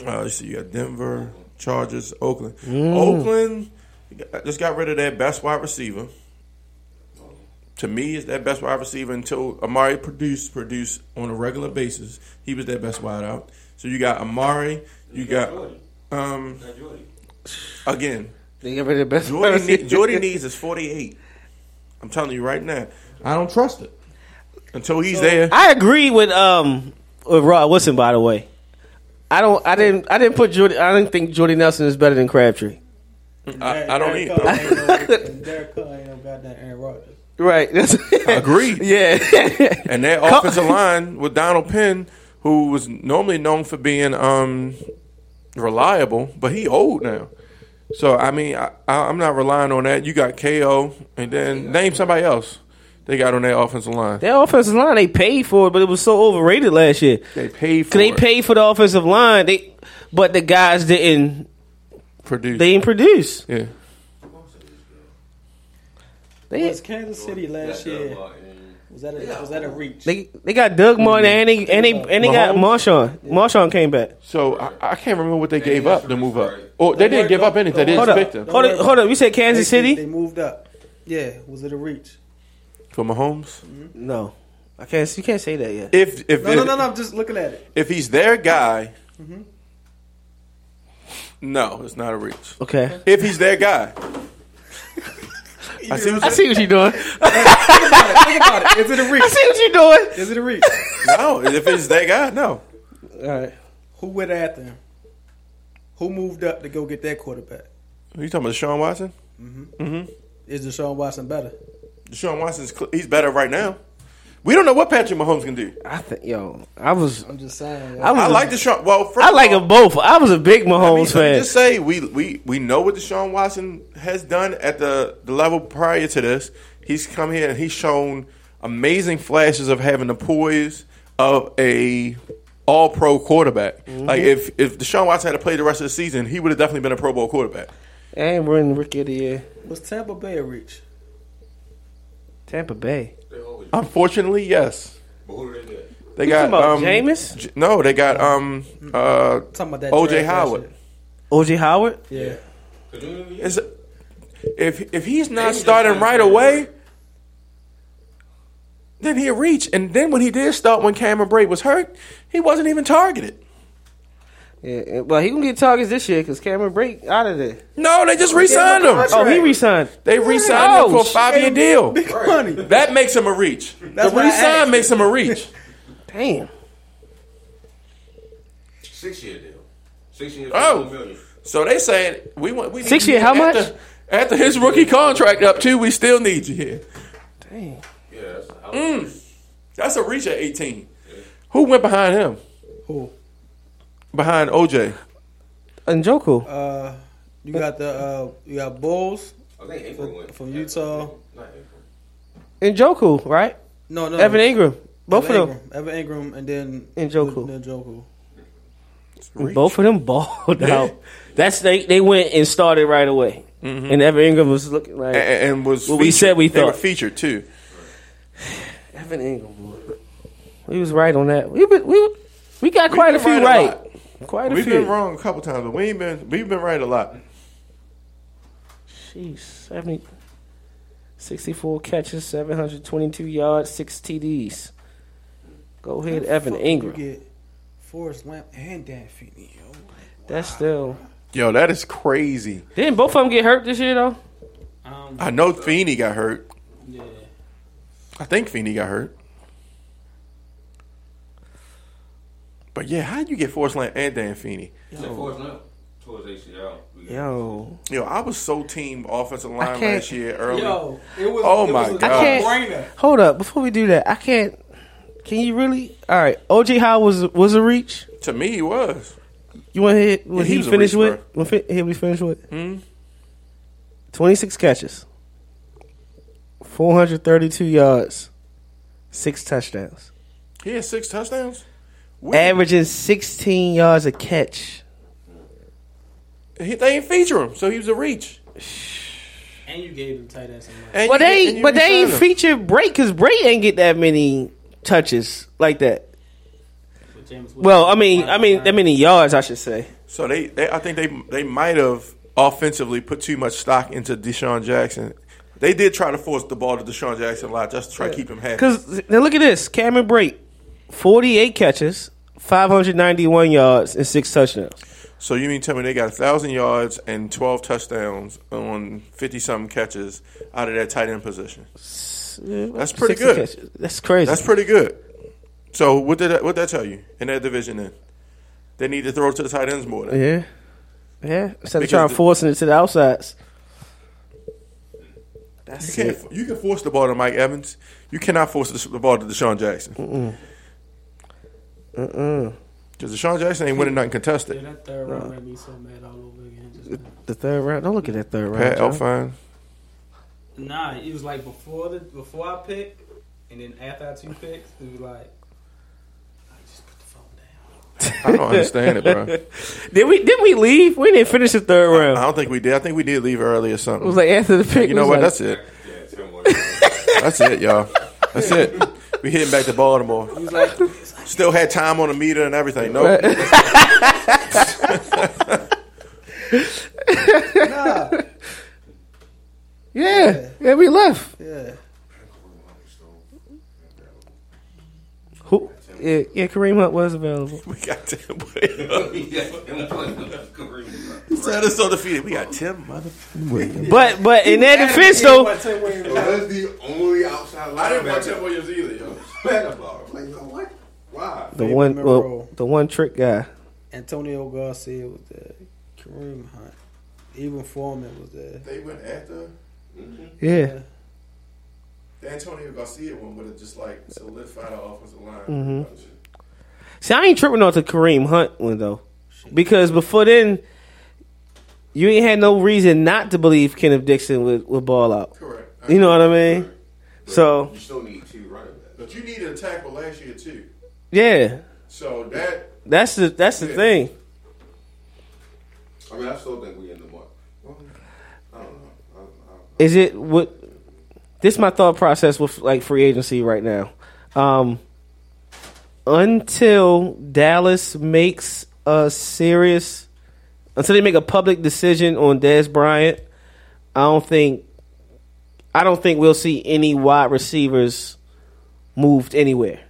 uh, let's see, you got Denver, Chargers, Oakland. Mm. Oakland just got rid of their best wide receiver. to me is that best wide receiver until Amari produced produced on a regular basis. He was that best wide out. So you got Amari, you got um again. They get rid of the best wide Jordy, receiver. Jordy needs is forty eight. I'm telling you right now. I don't trust it until he's there. I agree with um with Rod Wilson. By the way, I don't. I didn't. I didn't put Jordy. I didn't think Jordy Nelson is better than Crabtree. I, I don't Derek either. Carr ain't no, Derek Carr ain't no goddamn Aaron Rodgers. Right. That's, Agreed. Yeah. and their offensive line with Donald Penn, who was normally known for being um, reliable, but he old now. So I mean, I, I, I'm not relying on that. You got KO, and then name somebody else they got on their offensive line. Their offensive line, they paid for it, but it was so overrated last year. They paid for they it. paid for the offensive line. They, but the guys didn't produce. They didn't produce. Yeah. They was Kansas City last year? Was that a, was that a reach? they they got Doug Martin and they and they and they got Marshawn. Marshawn came back. So I, I can't remember what they gave up to move up. Oh, they didn't give up anything. They didn't Hold up. pick them Hold up. Hold up. You said Kansas City? They moved up. Yeah, was it a reach? For Mahomes. No, I can't. You can't say that yet. If if No, no, no, no. I'm just looking at it. if he's their guy, Mhm. no, it's not a reach. Okay. If he's their guy, I see what I see what you're doing. Think about it. Think about it. Is it a reach? I see what you're doing. Is it a reach? No, if it's their guy, no. All right. Who went after him? Who moved up to go get that quarterback? Are you talking about Sean Watson? Mm-hmm. Mm-hmm. Is Deshaun Watson better? Deshaun Watson's cl- he's better right now. We don't know what Patrick Mahomes can do. I think yo, I was. I'm just saying. I was I a- like Deshaun. Well, first I of like all, them both. I was a big Mahomes Let me fan. just say we, we we know what Deshaun Watson has done at the, the level prior to this. He's come here and he's shown amazing flashes of having the poise of a all pro quarterback. Mm-hmm. Like if if Deshaun Watson had to play the rest of the season, he would have definitely been a Pro Bowl quarterback. and we're in rookie of the year. Was Tampa Bay a reach? Tampa Bay. Unfortunately, yes. But who did they get? They You got talking about um, Jameis? J- No, they got um uh Talking about that OJ draft last Howard. OJ Howard. Yeah. Is if if he's not starting right away, then he'll reach. And then when he did start, when Cameron Brate was hurt, he wasn't even targeted. Yeah, well, he gonna get targets this year because Cameron Brate out of there. No, they just re-signed him. Oh, he resigned. They re-signed him for a five-year deal. Big money. That makes him a reach. That's the what re-sign makes him a reach. Damn. Six year deal. Six years. Oh. So they saying we want we six year. how after, much? After his rookie contract up too, we still need you here. Dang. Yeah, that's a Mm. That's a reach at eighteen. Who went behind him? Who? Behind OJ. Njoku. Uh, you got the uh, you got Bulls I think Engram from, from Utah. Not Engram. Njoku, right? No, no, Evan Engram. Both Evan of them. Engram. Evan Engram, and then Njoku. Njoku. Reach. Both of them balled Yeah. out. That's they. They went and started right away. Mhm. And Evan Engram was looking like and, and was what we said we They were thought. featured too. Evan Engram. boy. We was right on that. We we we got We've quite a few right a right. Lot. Quite a We've few. been wrong a couple times, but we ain't been we've been right a lot. Jeez, 70, 64 catches, 722 yards, six TDs. Go ahead, Evan Fuck, Engram. You get Forrest Lamp and Dan Feeney. Yo. That's still. Yo, that is crazy. Didn't both of them get hurt this year though? Um, I know Feeney got hurt. Yeah. I think Feeney got hurt. But yeah, how would you get Forrest Lamp and Dan Feeney? He said Forrest Lamp towards ACL. Yo, Yo, I was so team offensive line last year early. Yo, it was. Oh it my was God. I can't. Hold up, before we do that, I can't. Can you really? All right, OJ Howard was was a reach. To me, he was. You want to hit what Yeah, he he, finished with? bro. What fi- hit we finished with? Hmm? Twenty six catches, four hundred thirty two yards, six touchdowns, He had six touchdowns. We- averaging sixteen yards a catch. He, they ain't feature him, so he was a reach. And you gave them tight end some money. And But you- they and you but they ain't him. feature Brate because Brate ain't get that many touches like that. Well, I mean, I mean, that many yards, I should say. So they, they I think they they might have offensively put too much stock into DeSean Jackson. They did try to force the ball to DeSean Jackson a lot just to try to keep him happy. Because now look at this: Cameron Brate, forty-eight catches, five hundred ninety-one yards, and six touchdowns. So you mean tell me they got thousand yards and twelve touchdowns on fifty something catches out of that tight end position? That's pretty good. catches. That's crazy. That's pretty good. So what did that, what that tell you in that division? Then they need to throw to the tight ends more. Then. Yeah, yeah. Instead of trying the- forcing it to the outsides. You That's can't. it. You can force the ball to Mike Evans. You cannot force the, the ball to DeSean Jackson. Mm-mm. Mm-mm. Because DeSean Jackson ain't winning nothing contested. Yeah, that third round made me so mad all over again. Just now. The third round. Don't look at that third round. Pat John. Elfine. Nah, it was like before the before I picked, and then after I two picks, it was like I just put the phone down. I don't understand it, bro. did we? Didn't we leave? We didn't finish the third round. I don't think we did. I think we did leave early or something. It was like after the pick You know what? like- That's it. That's it, y'all. That's it. We hitting back to Baltimore. Still had time on the meter and everything. No. Right. Nah. Yeah, yeah, we left. Yeah. Who? Yeah, yeah, Kareem Hunt was available. We got Tim Williams. He said us so defeated. We got Tim motherfucking Williams. But but in their defense though, That's the only outside I didn't want linebacker. Tim Williams either, yo. Better ball. Like, yo, what? Why? the Favorite one Monroe. well, the one trick guy. Antonio Garcia was there. Kareem Hunt. Even Foreman was there. They went after Yeah. The Antonio Garcia one would have just like solidified our offensive line. Mhm. See, I ain't tripping off the Kareem Hunt one though, because before then, you ain't had no reason not to believe Kenneth Dixon would, would ball out. Correct. You know what I mean? So You still need two running backs. But you needed a tackle last year too. yeah, So that that's the that's the Yeah. thing. I mean, I still think we in the mark. Well, I don't know. I, I, Is it what? This my thought process with like free agency right now. Um, until Dallas makes a serious, until they make a public decision on Dez Bryant, I don't think, I don't think we'll see any wide receivers moved anywhere.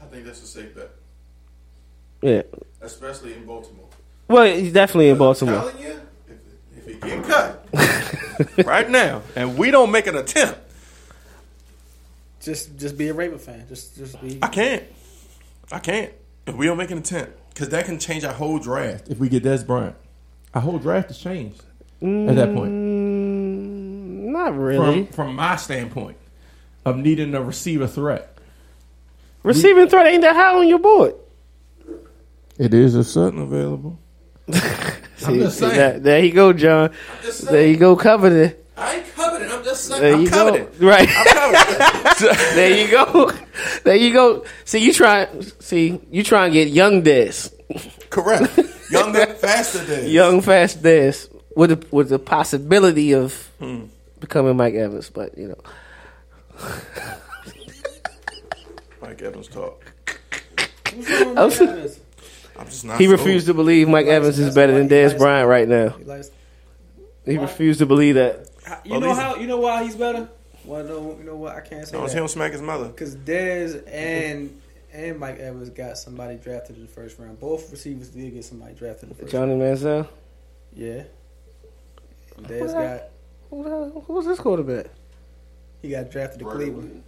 I think that's a safe bet, Yeah, especially in Baltimore. well, he's definitely in I'm Baltimore. telling you, if, if he get cut, right now, and we don't make an attempt. Just just be a Raven fan. Just just be. I can't. I can't. If we don't make an attempt, because that can change our whole draft. If we get Dez Bryant, our whole draft is changed at that point. Mm, Not really. From, from my standpoint of needing a receiver threat, Receiving threat ain't that high on your board. it is a certain available. I'm See, just saying. that- there you go, John. just There you go, covered it. I ain't coveting. I'm just saying. There I'm you go. Right. there you go. There you go. See, you try. See, you try and get young Dez, Correct. Younger, faster than young fast Dez, with the, with the possibility of Hmm. becoming Mike Evans. But you know, Mike Evans talk. I was- I'm just not. he sold. refused to believe Mike Evans is better than Dez Bryant right now. He likes- He refused to believe that. You Well, know how? You know why he's better? Well, no, you know what? I can't say No, that. he don't smack his mother. Because Dez and and Mike Evans got somebody drafted in the first round. Both receivers did get somebody drafted in the first Johnny round. Manziel. Yeah. And Dez Who got that- Who, the who was this quarterback? he got drafted to Cleveland.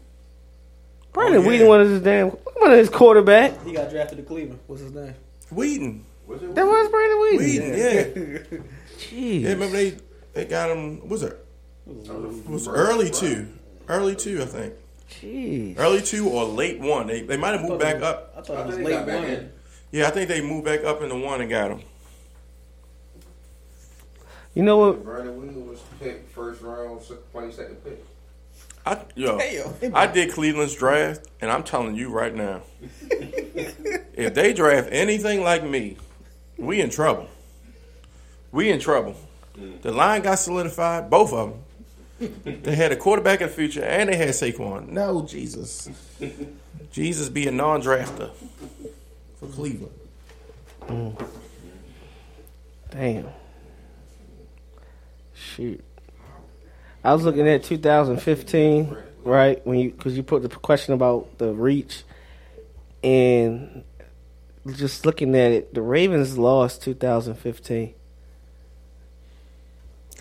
Brandon Oh, yeah. Weeden was his damn one of his quarterback. He got drafted to Cleveland. What's his name? Weeden. That was Brandon Weeden. Weeden, yeah. Jeez. Yeah, remember they they got him. what Was it? It was early two, early two, I think. Jeez. Early two or late one. They they might have moved back up. I thought it was late one. in. Yeah, I think they moved back up into one and got him. You know what? Brandon Williams was picked first round, twenty second pick. I yo, Hey, yo. I did Cleveland's draft, and I'm telling you right now, if they draft anything like me, we in trouble. We in trouble. Mm. The line got solidified, both of them. They had a quarterback in the future, and they had Saquon. No, Jesus, Jesus be a non-drafter for Cleveland. Mm. Damn. Shoot. I was looking at 2015, right? When you because you put the question about the reach, and just looking at it, the Ravens lost 2015.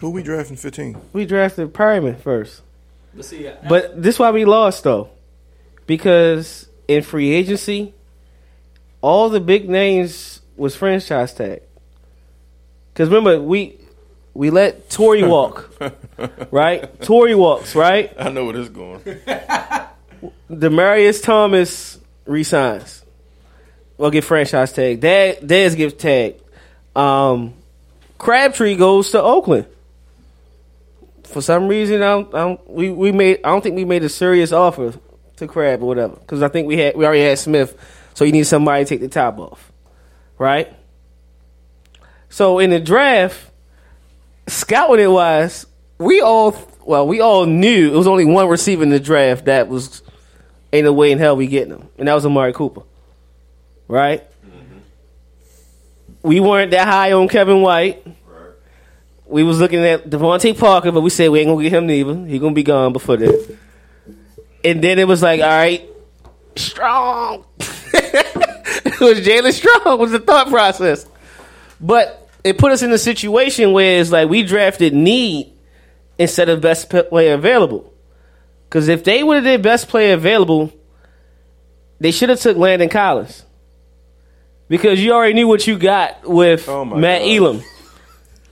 Who we drafting 15? We drafted Perriman first, But see, I- but this why we lost though, because in free agency, all the big names was franchise tag. Because remember we we let Torrey walk, right? Torrey walks, right? I know where this is going. Demaryius Thomas resigns. Well, get franchise tag. Dad, Dez gets tagged. Um, Crabtree goes to Oakland. For some reason, I don't, I don't, we we made. I don't think we made a serious offer to Crab or whatever. Because I think we had we already had Smith, so you need somebody to take the top off, right? So in the draft, scouting it wise, we all well, we all knew it was only one receiver in the draft that was ain't no way in hell we getting him, and that was Amari Cooper, right? Mm-hmm. We weren't that high on Kevin White. We was looking at DeVante Parker, but we said we ain't gonna get him neither. He gonna be gone before that. And then it was like, all right, strong. it was Jalen Strong was the thought process, but it put us in a situation where it's like we drafted need instead of best player available. Because if they would have did best player available, they should have took Landon Collins. Because you already knew what you got with oh Matt Elam.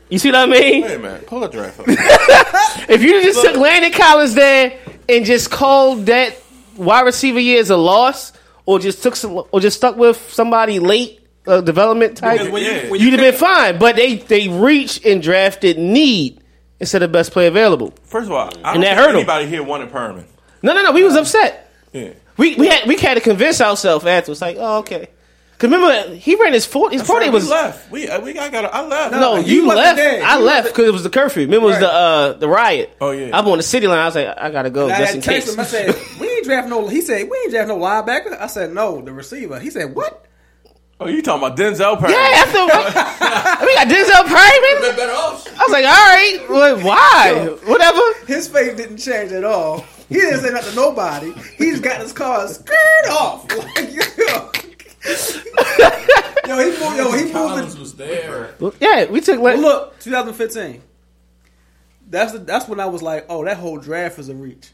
You see what I mean? Wait a minute. Pull a draft up. If you just took Landon Collins there and just called that wide receiver year as a loss, or just took some, or just stuck with somebody late uh, development type, when you- you, when you would have been fine. But they they reached and drafted need instead of best player available. First of all, I And don't that think hurt 'em. anybody here wanted Perriman. No, no, no. We was upset. Yeah. We we had we had to convince ourselves afterwards. Like, oh, okay. Because remember, he ran his forty. His That's right, forty we was left. We uh, we I got I left. No, you, left. I left because it was the curfew. Remember, it was the uh, the riot. Oh yeah. I'm on the city line. I was like, I gotta go And I just had in text case. him. I said, "We ain't draft no." He said, "We ain't draft no linebacker." I said, "No, the receiver." He said, "What?" Oh, you talking about Denzel Perman? Yeah, after we got Denzel Perryman. I was like, all right, well, why? Whatever. His face didn't change at all. He didn't say nothing to nobody. He just got his car skirt off. Like, yo. Yo, he moved. Yo, he moved. Collins was there. Yeah, we took. Well, look, 2015. That's the, that's when I was like, oh, that whole draft is a reach.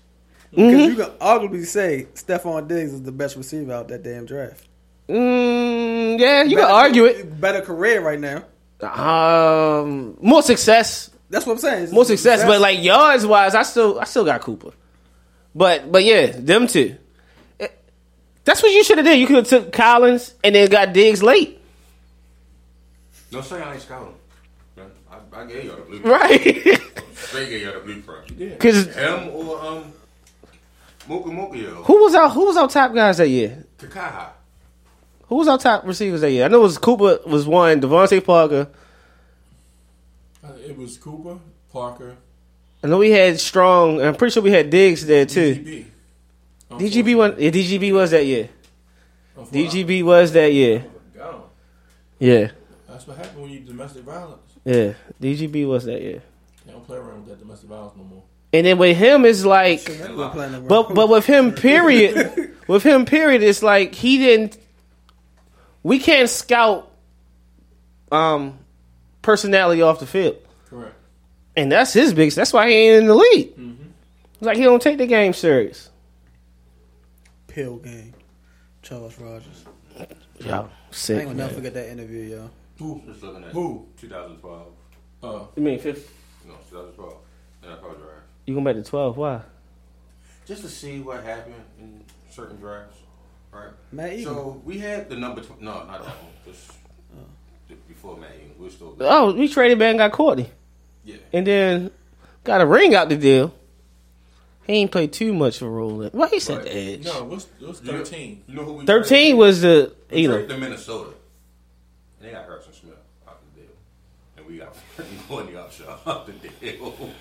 Because Mhm. you can arguably say Stefon Diggs is the best receiver out that damn draft. Mm, yeah, you can argue it. Better career right now. Um, more success. That's what I'm saying. More success, but like yards wise, I still, I still got Cooper. But, but yeah, them two. That's what you should have did. You could have took Collins and then got Diggs late. Don't say I ain't scouting. I, I gave y'all the blueprint. Right. Straight gave y'all the blueprint. You did. 'Cause- him or um, Mooka Mooka. Who was our Who was our top guys that year? Takaha. Who was our top receivers that year? I know it was Cooper was one, DeVante Parker. Uh, It was Cooper, Parker, I know we had strong. I'm pretty sure we had Diggs there too. DGB. DGB was yeah, DGB was that year. DGB was that year. Yeah, That's what happened when you domestic violence. yeah. DGB was that year. They don't play around with that domestic violence no more. And then with him, it's like, We're playing around. but but with him, period. with him, period. It's like he didn't. We can't scout, um, personality off the field, Correct. and that's his biggest. That's why he ain't in the league. It's like he don't take the game serious. Pill game. Charles Rogers. Yo, I sick. ain't gonna never forget that interview, yo. Who? Just looking at Who? 2012. Uh, You mean fifth? No, 2012. NFL draft. You going back to twelve? Why? Just to see what happened in certain drafts, right? Matt Egan. So we had the number. Tw- no, not that one. Just just before Matt Egan. We were still. Oh, we traded back and got Courtney. Yeah. And then got a ring out the deal. He ain't played too much of a role. in- Well, he said the edge. no, what's what's You know- thirteen? You know who we Thirteen traded? was the We Elam. traded to Minnesota. And they got Harrison Smith out the deal. And we got Courtney Upshaw out the deal.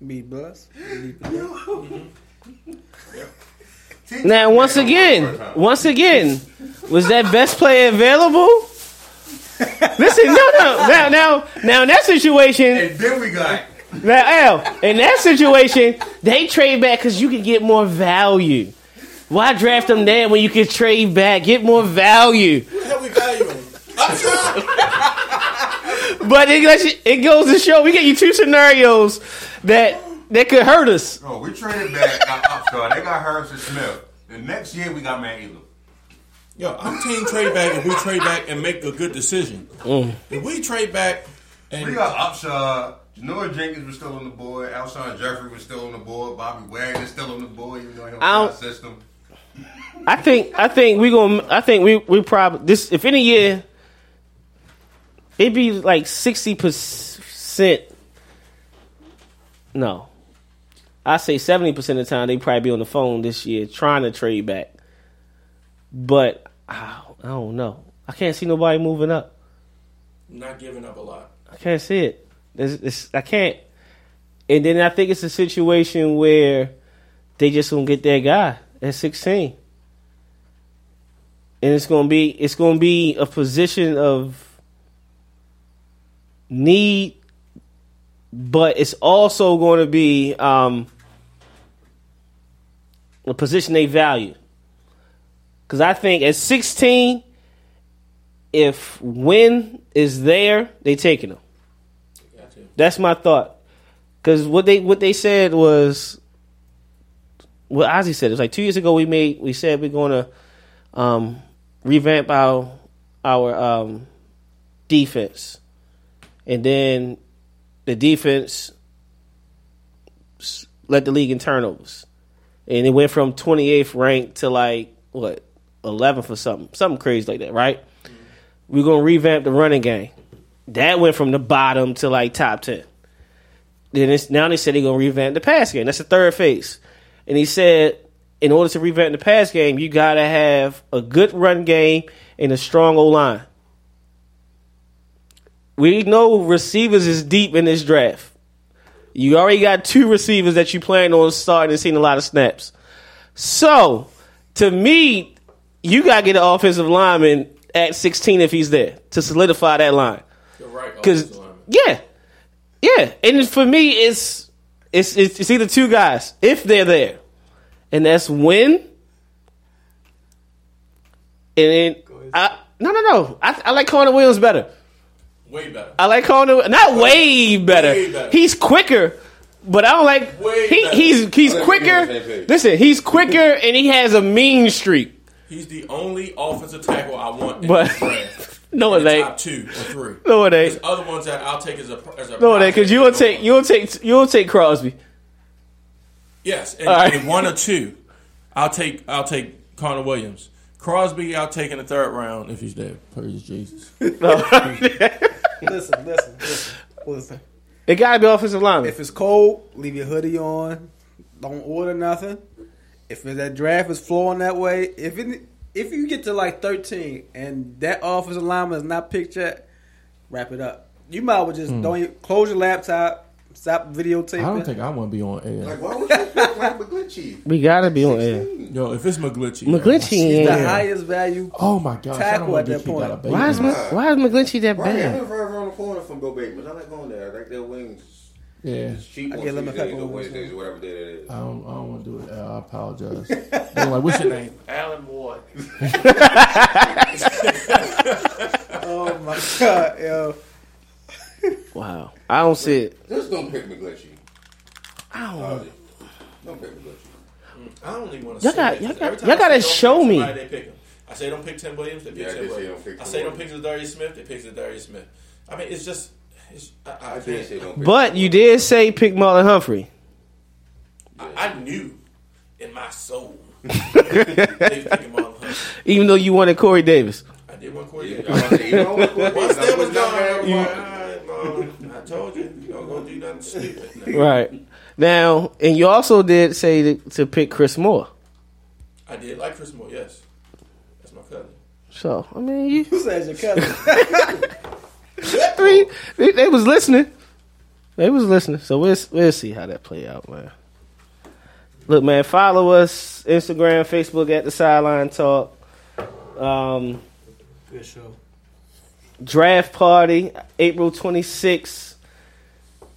Be blessed. Mm-hmm. Now, once again, once again, was that best player available? Listen, no, no, now, now, now in that situation, And then we got Now, Al, in that situation, they trade back because you can get more value. Why draft them there when you can trade back, get more value? What the hell we value? But it, you- it goes to show we get you two scenarios that that could hurt us. Oh, we traded back our upstart. They got Harrison Smith. The next year we got Matt Elam. Yo, I'm team trade back if we trade back and make a good decision. Mm. If we trade back and We got Upshaw. Uh, Janoris Jenkins was still on the board. Alshon Jeffery was still on the board. Bobby Wagner still on the board, even though he don't I play our don't- system. I think I think we gonna I think we we probably this if any year it'd be like sixty percent. No, I say seventy percent of the time they probably be on the phone this year trying to trade back. But I I don't know. I can't see nobody moving up. not giving up a lot. I can't see it. There's, it's, I can't. And then I think it's a situation where they just gonna get that guy at sixteen, and it's gonna be it's gonna be a position of need, but it's also going to be um, a position they value. Because I think at sixteen, if Wynn is there, they taking him. That's my thought. Because what they what they said was what Ozzie said. It was like two years ago. We made we said we're going to um, revamp our our um, defense, and then the defense led the league in turnovers, and it went from 28th ranked to like what 11th or something, something crazy like that, right? We're gonna revamp the running game. That went from the bottom to like top ten. Then it's, now they said they're gonna revamp the pass game. That's the third phase. And he said, in order to revamp the pass game, you gotta have a good run game and a strong O line. We know receivers is deep in this draft. You already got two receivers that you plan on starting and seeing a lot of snaps. So, to me, you gotta get an offensive lineman at 16 if he's there to solidify that line. Right. Because yeah, yeah, and for me, it's, it's it's it's either two guys if they're there, and that's Wynn. And then I no no no I, I like Connor Williams better. Way better. I like Connor not way better. Way better. He's quicker, but I don't like Way he, better. he's he's quicker. we're on the same page. Listen, he's quicker and he has a mean streak. He's the only offensive tackle I want in But-. No, it ain't. Top two or three. No, it ain't. There's other ones that I'll take as a as a No, that because you'll take you'll take you'll take Crosby. Yes, and, All right. and one or two. I'll take I'll take Connor Williams. Crosby, I'll take in the third round if he's there. Praise Jesus. No. listen, listen, listen, listen. It gotta be offensive lineman. If it's cold, leave your hoodie on. Don't order nothing. If that draft is flowing that way, if it, if you get to like thirteen and that offensive lineman is not picked yet, wrap it up. You might as well just Hmm. don't even, close your laptop, stop videotaping. I don't think I want to be on air. Like, why would you pick like McGlinchey? We gotta be on air. Yo, if it's McGlinchey, McGlinchey is ain't- the highest value. Oh my gosh, I don't tackle wanna at that think he got a point. Why is Ma- why is McGlinchey that Right, I bad? live right around the corner from Bill Bateman's. I like going there. I like their wings. Yeah. It's cheap I on get lemon Tuesdays pepper or Wednesdays or whatever day it is. I don't, I don't want to do it. I apologize. They're like, what's your name? Alan Ward. Oh my god, yo. Wow, I don't see it. Just don't pick McGlinchey. I don't. Ozzie, Don't pick McGlinchey. Mm, I don't even want to Y'all got- that, y'all got, y'all I gotta show me. somebody, They pick him. I say don't pick Tim Williams. They pick Yeah, I Tim did say Williams. don't pick I say don't Williams. pick Za'Darius Smith. They pick Za'Darius Smith. I mean, it's just. It's, I, I, I did can't- say don't pick But you did say pick Marlon Humphrey. I, I knew in my soul they was picking Marlon Humphrey. Even though you wanted Corey Davis. I did want Corey. Yeah, I was saying, you know what, Once that was I gone, was I was like, all right, Mom, I told you, you don't go do nothing stupid. nigga." Right. Now, and you also did say to, to pick Chris Moore. I did like Chris Moore, yes. That's my cousin. So, I mean, you, Who says your cousin? I mean, they, they was listening. They was listening. So we'll, we'll see how that play out, man. Look, man, follow us Instagram, Facebook at the Sideline Talk. Um, Good show. draft party April 26th.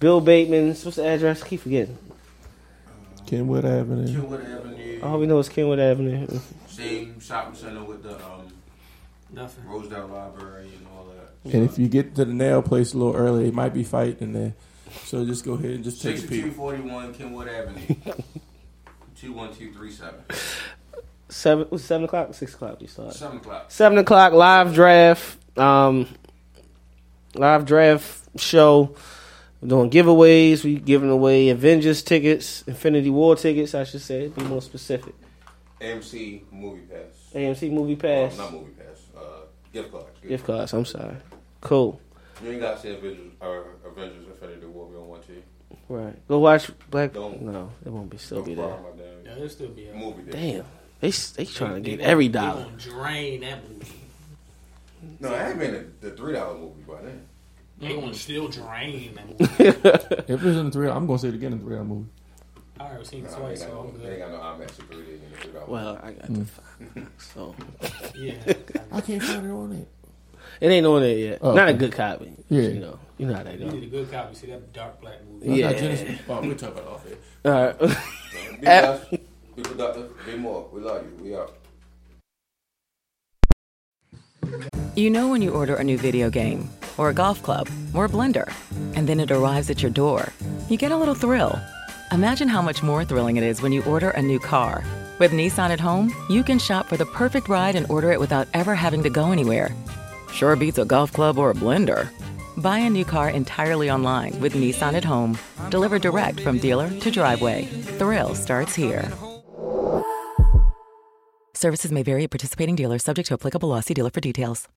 Bill Bateman's. What's the address? I keep forgetting. Kenwood Avenue. Kenwood Avenue. All we know is Kenwood Avenue. Same shopping center with the um, Nothing. Rosedale Library and all that. And if you get to the nail place a little early, it might be fighting there. So just go ahead and just take a peek. 6241 Kenwood Avenue. 21237. Seven was it seven o'clock, six o'clock. We start. Seven o'clock. Seven o'clock live draft. Um, live draft show. We're doing giveaways. We giving away Avengers tickets, Infinity War tickets. I should say. Be more specific. AMC Movie Pass. AMC Movie Pass. Oh, not Movie Pass. Uh, gift cards. Gift cards. I'm sorry. Cool. You ain't got to see Avengers, or Avengers Infinity War. We don't want to. Right. Go watch Black. Don't- no, it won't be still Don't be there. my damn. Yeah, it'll still be a Movie day. Damn. They they trying to get gonna- every they dollar. gonna drain that movie. No, it ain't been the, the three dollar movie by then. They gonna still drain that movie. if it's in the three, I'm gonna say it again in the three hour movie. I already seen it Nah, twice, they, so got I'm no, they ain't got no IMAX or 3D in the three dollar. Well, I got the five. So Yeah. I can't find it on it. It ain't on there yet. Oh, Not a good copy. Yeah. You know. You know how that You go. need a good copy. See that dark black movie. I Yeah. got Genesis. Oh, we'll talk about it off here. All right. be blessed, be productive, be more. We love you. We out. You know when you order a new video game, or a golf club, or a blender, and then it arrives at your door, you get a little thrill. Imagine how much more thrilling it is when you order a new car. With Nissan at home, you can shop for the perfect ride and order it without ever having to go anywhere. Sure beats a golf club or a blender. Buy a new car entirely online with Nissan at home. Delivered direct from dealer to driveway. Thrill starts here. Services may vary at participating dealers, subject to applicable law. See dealer for details.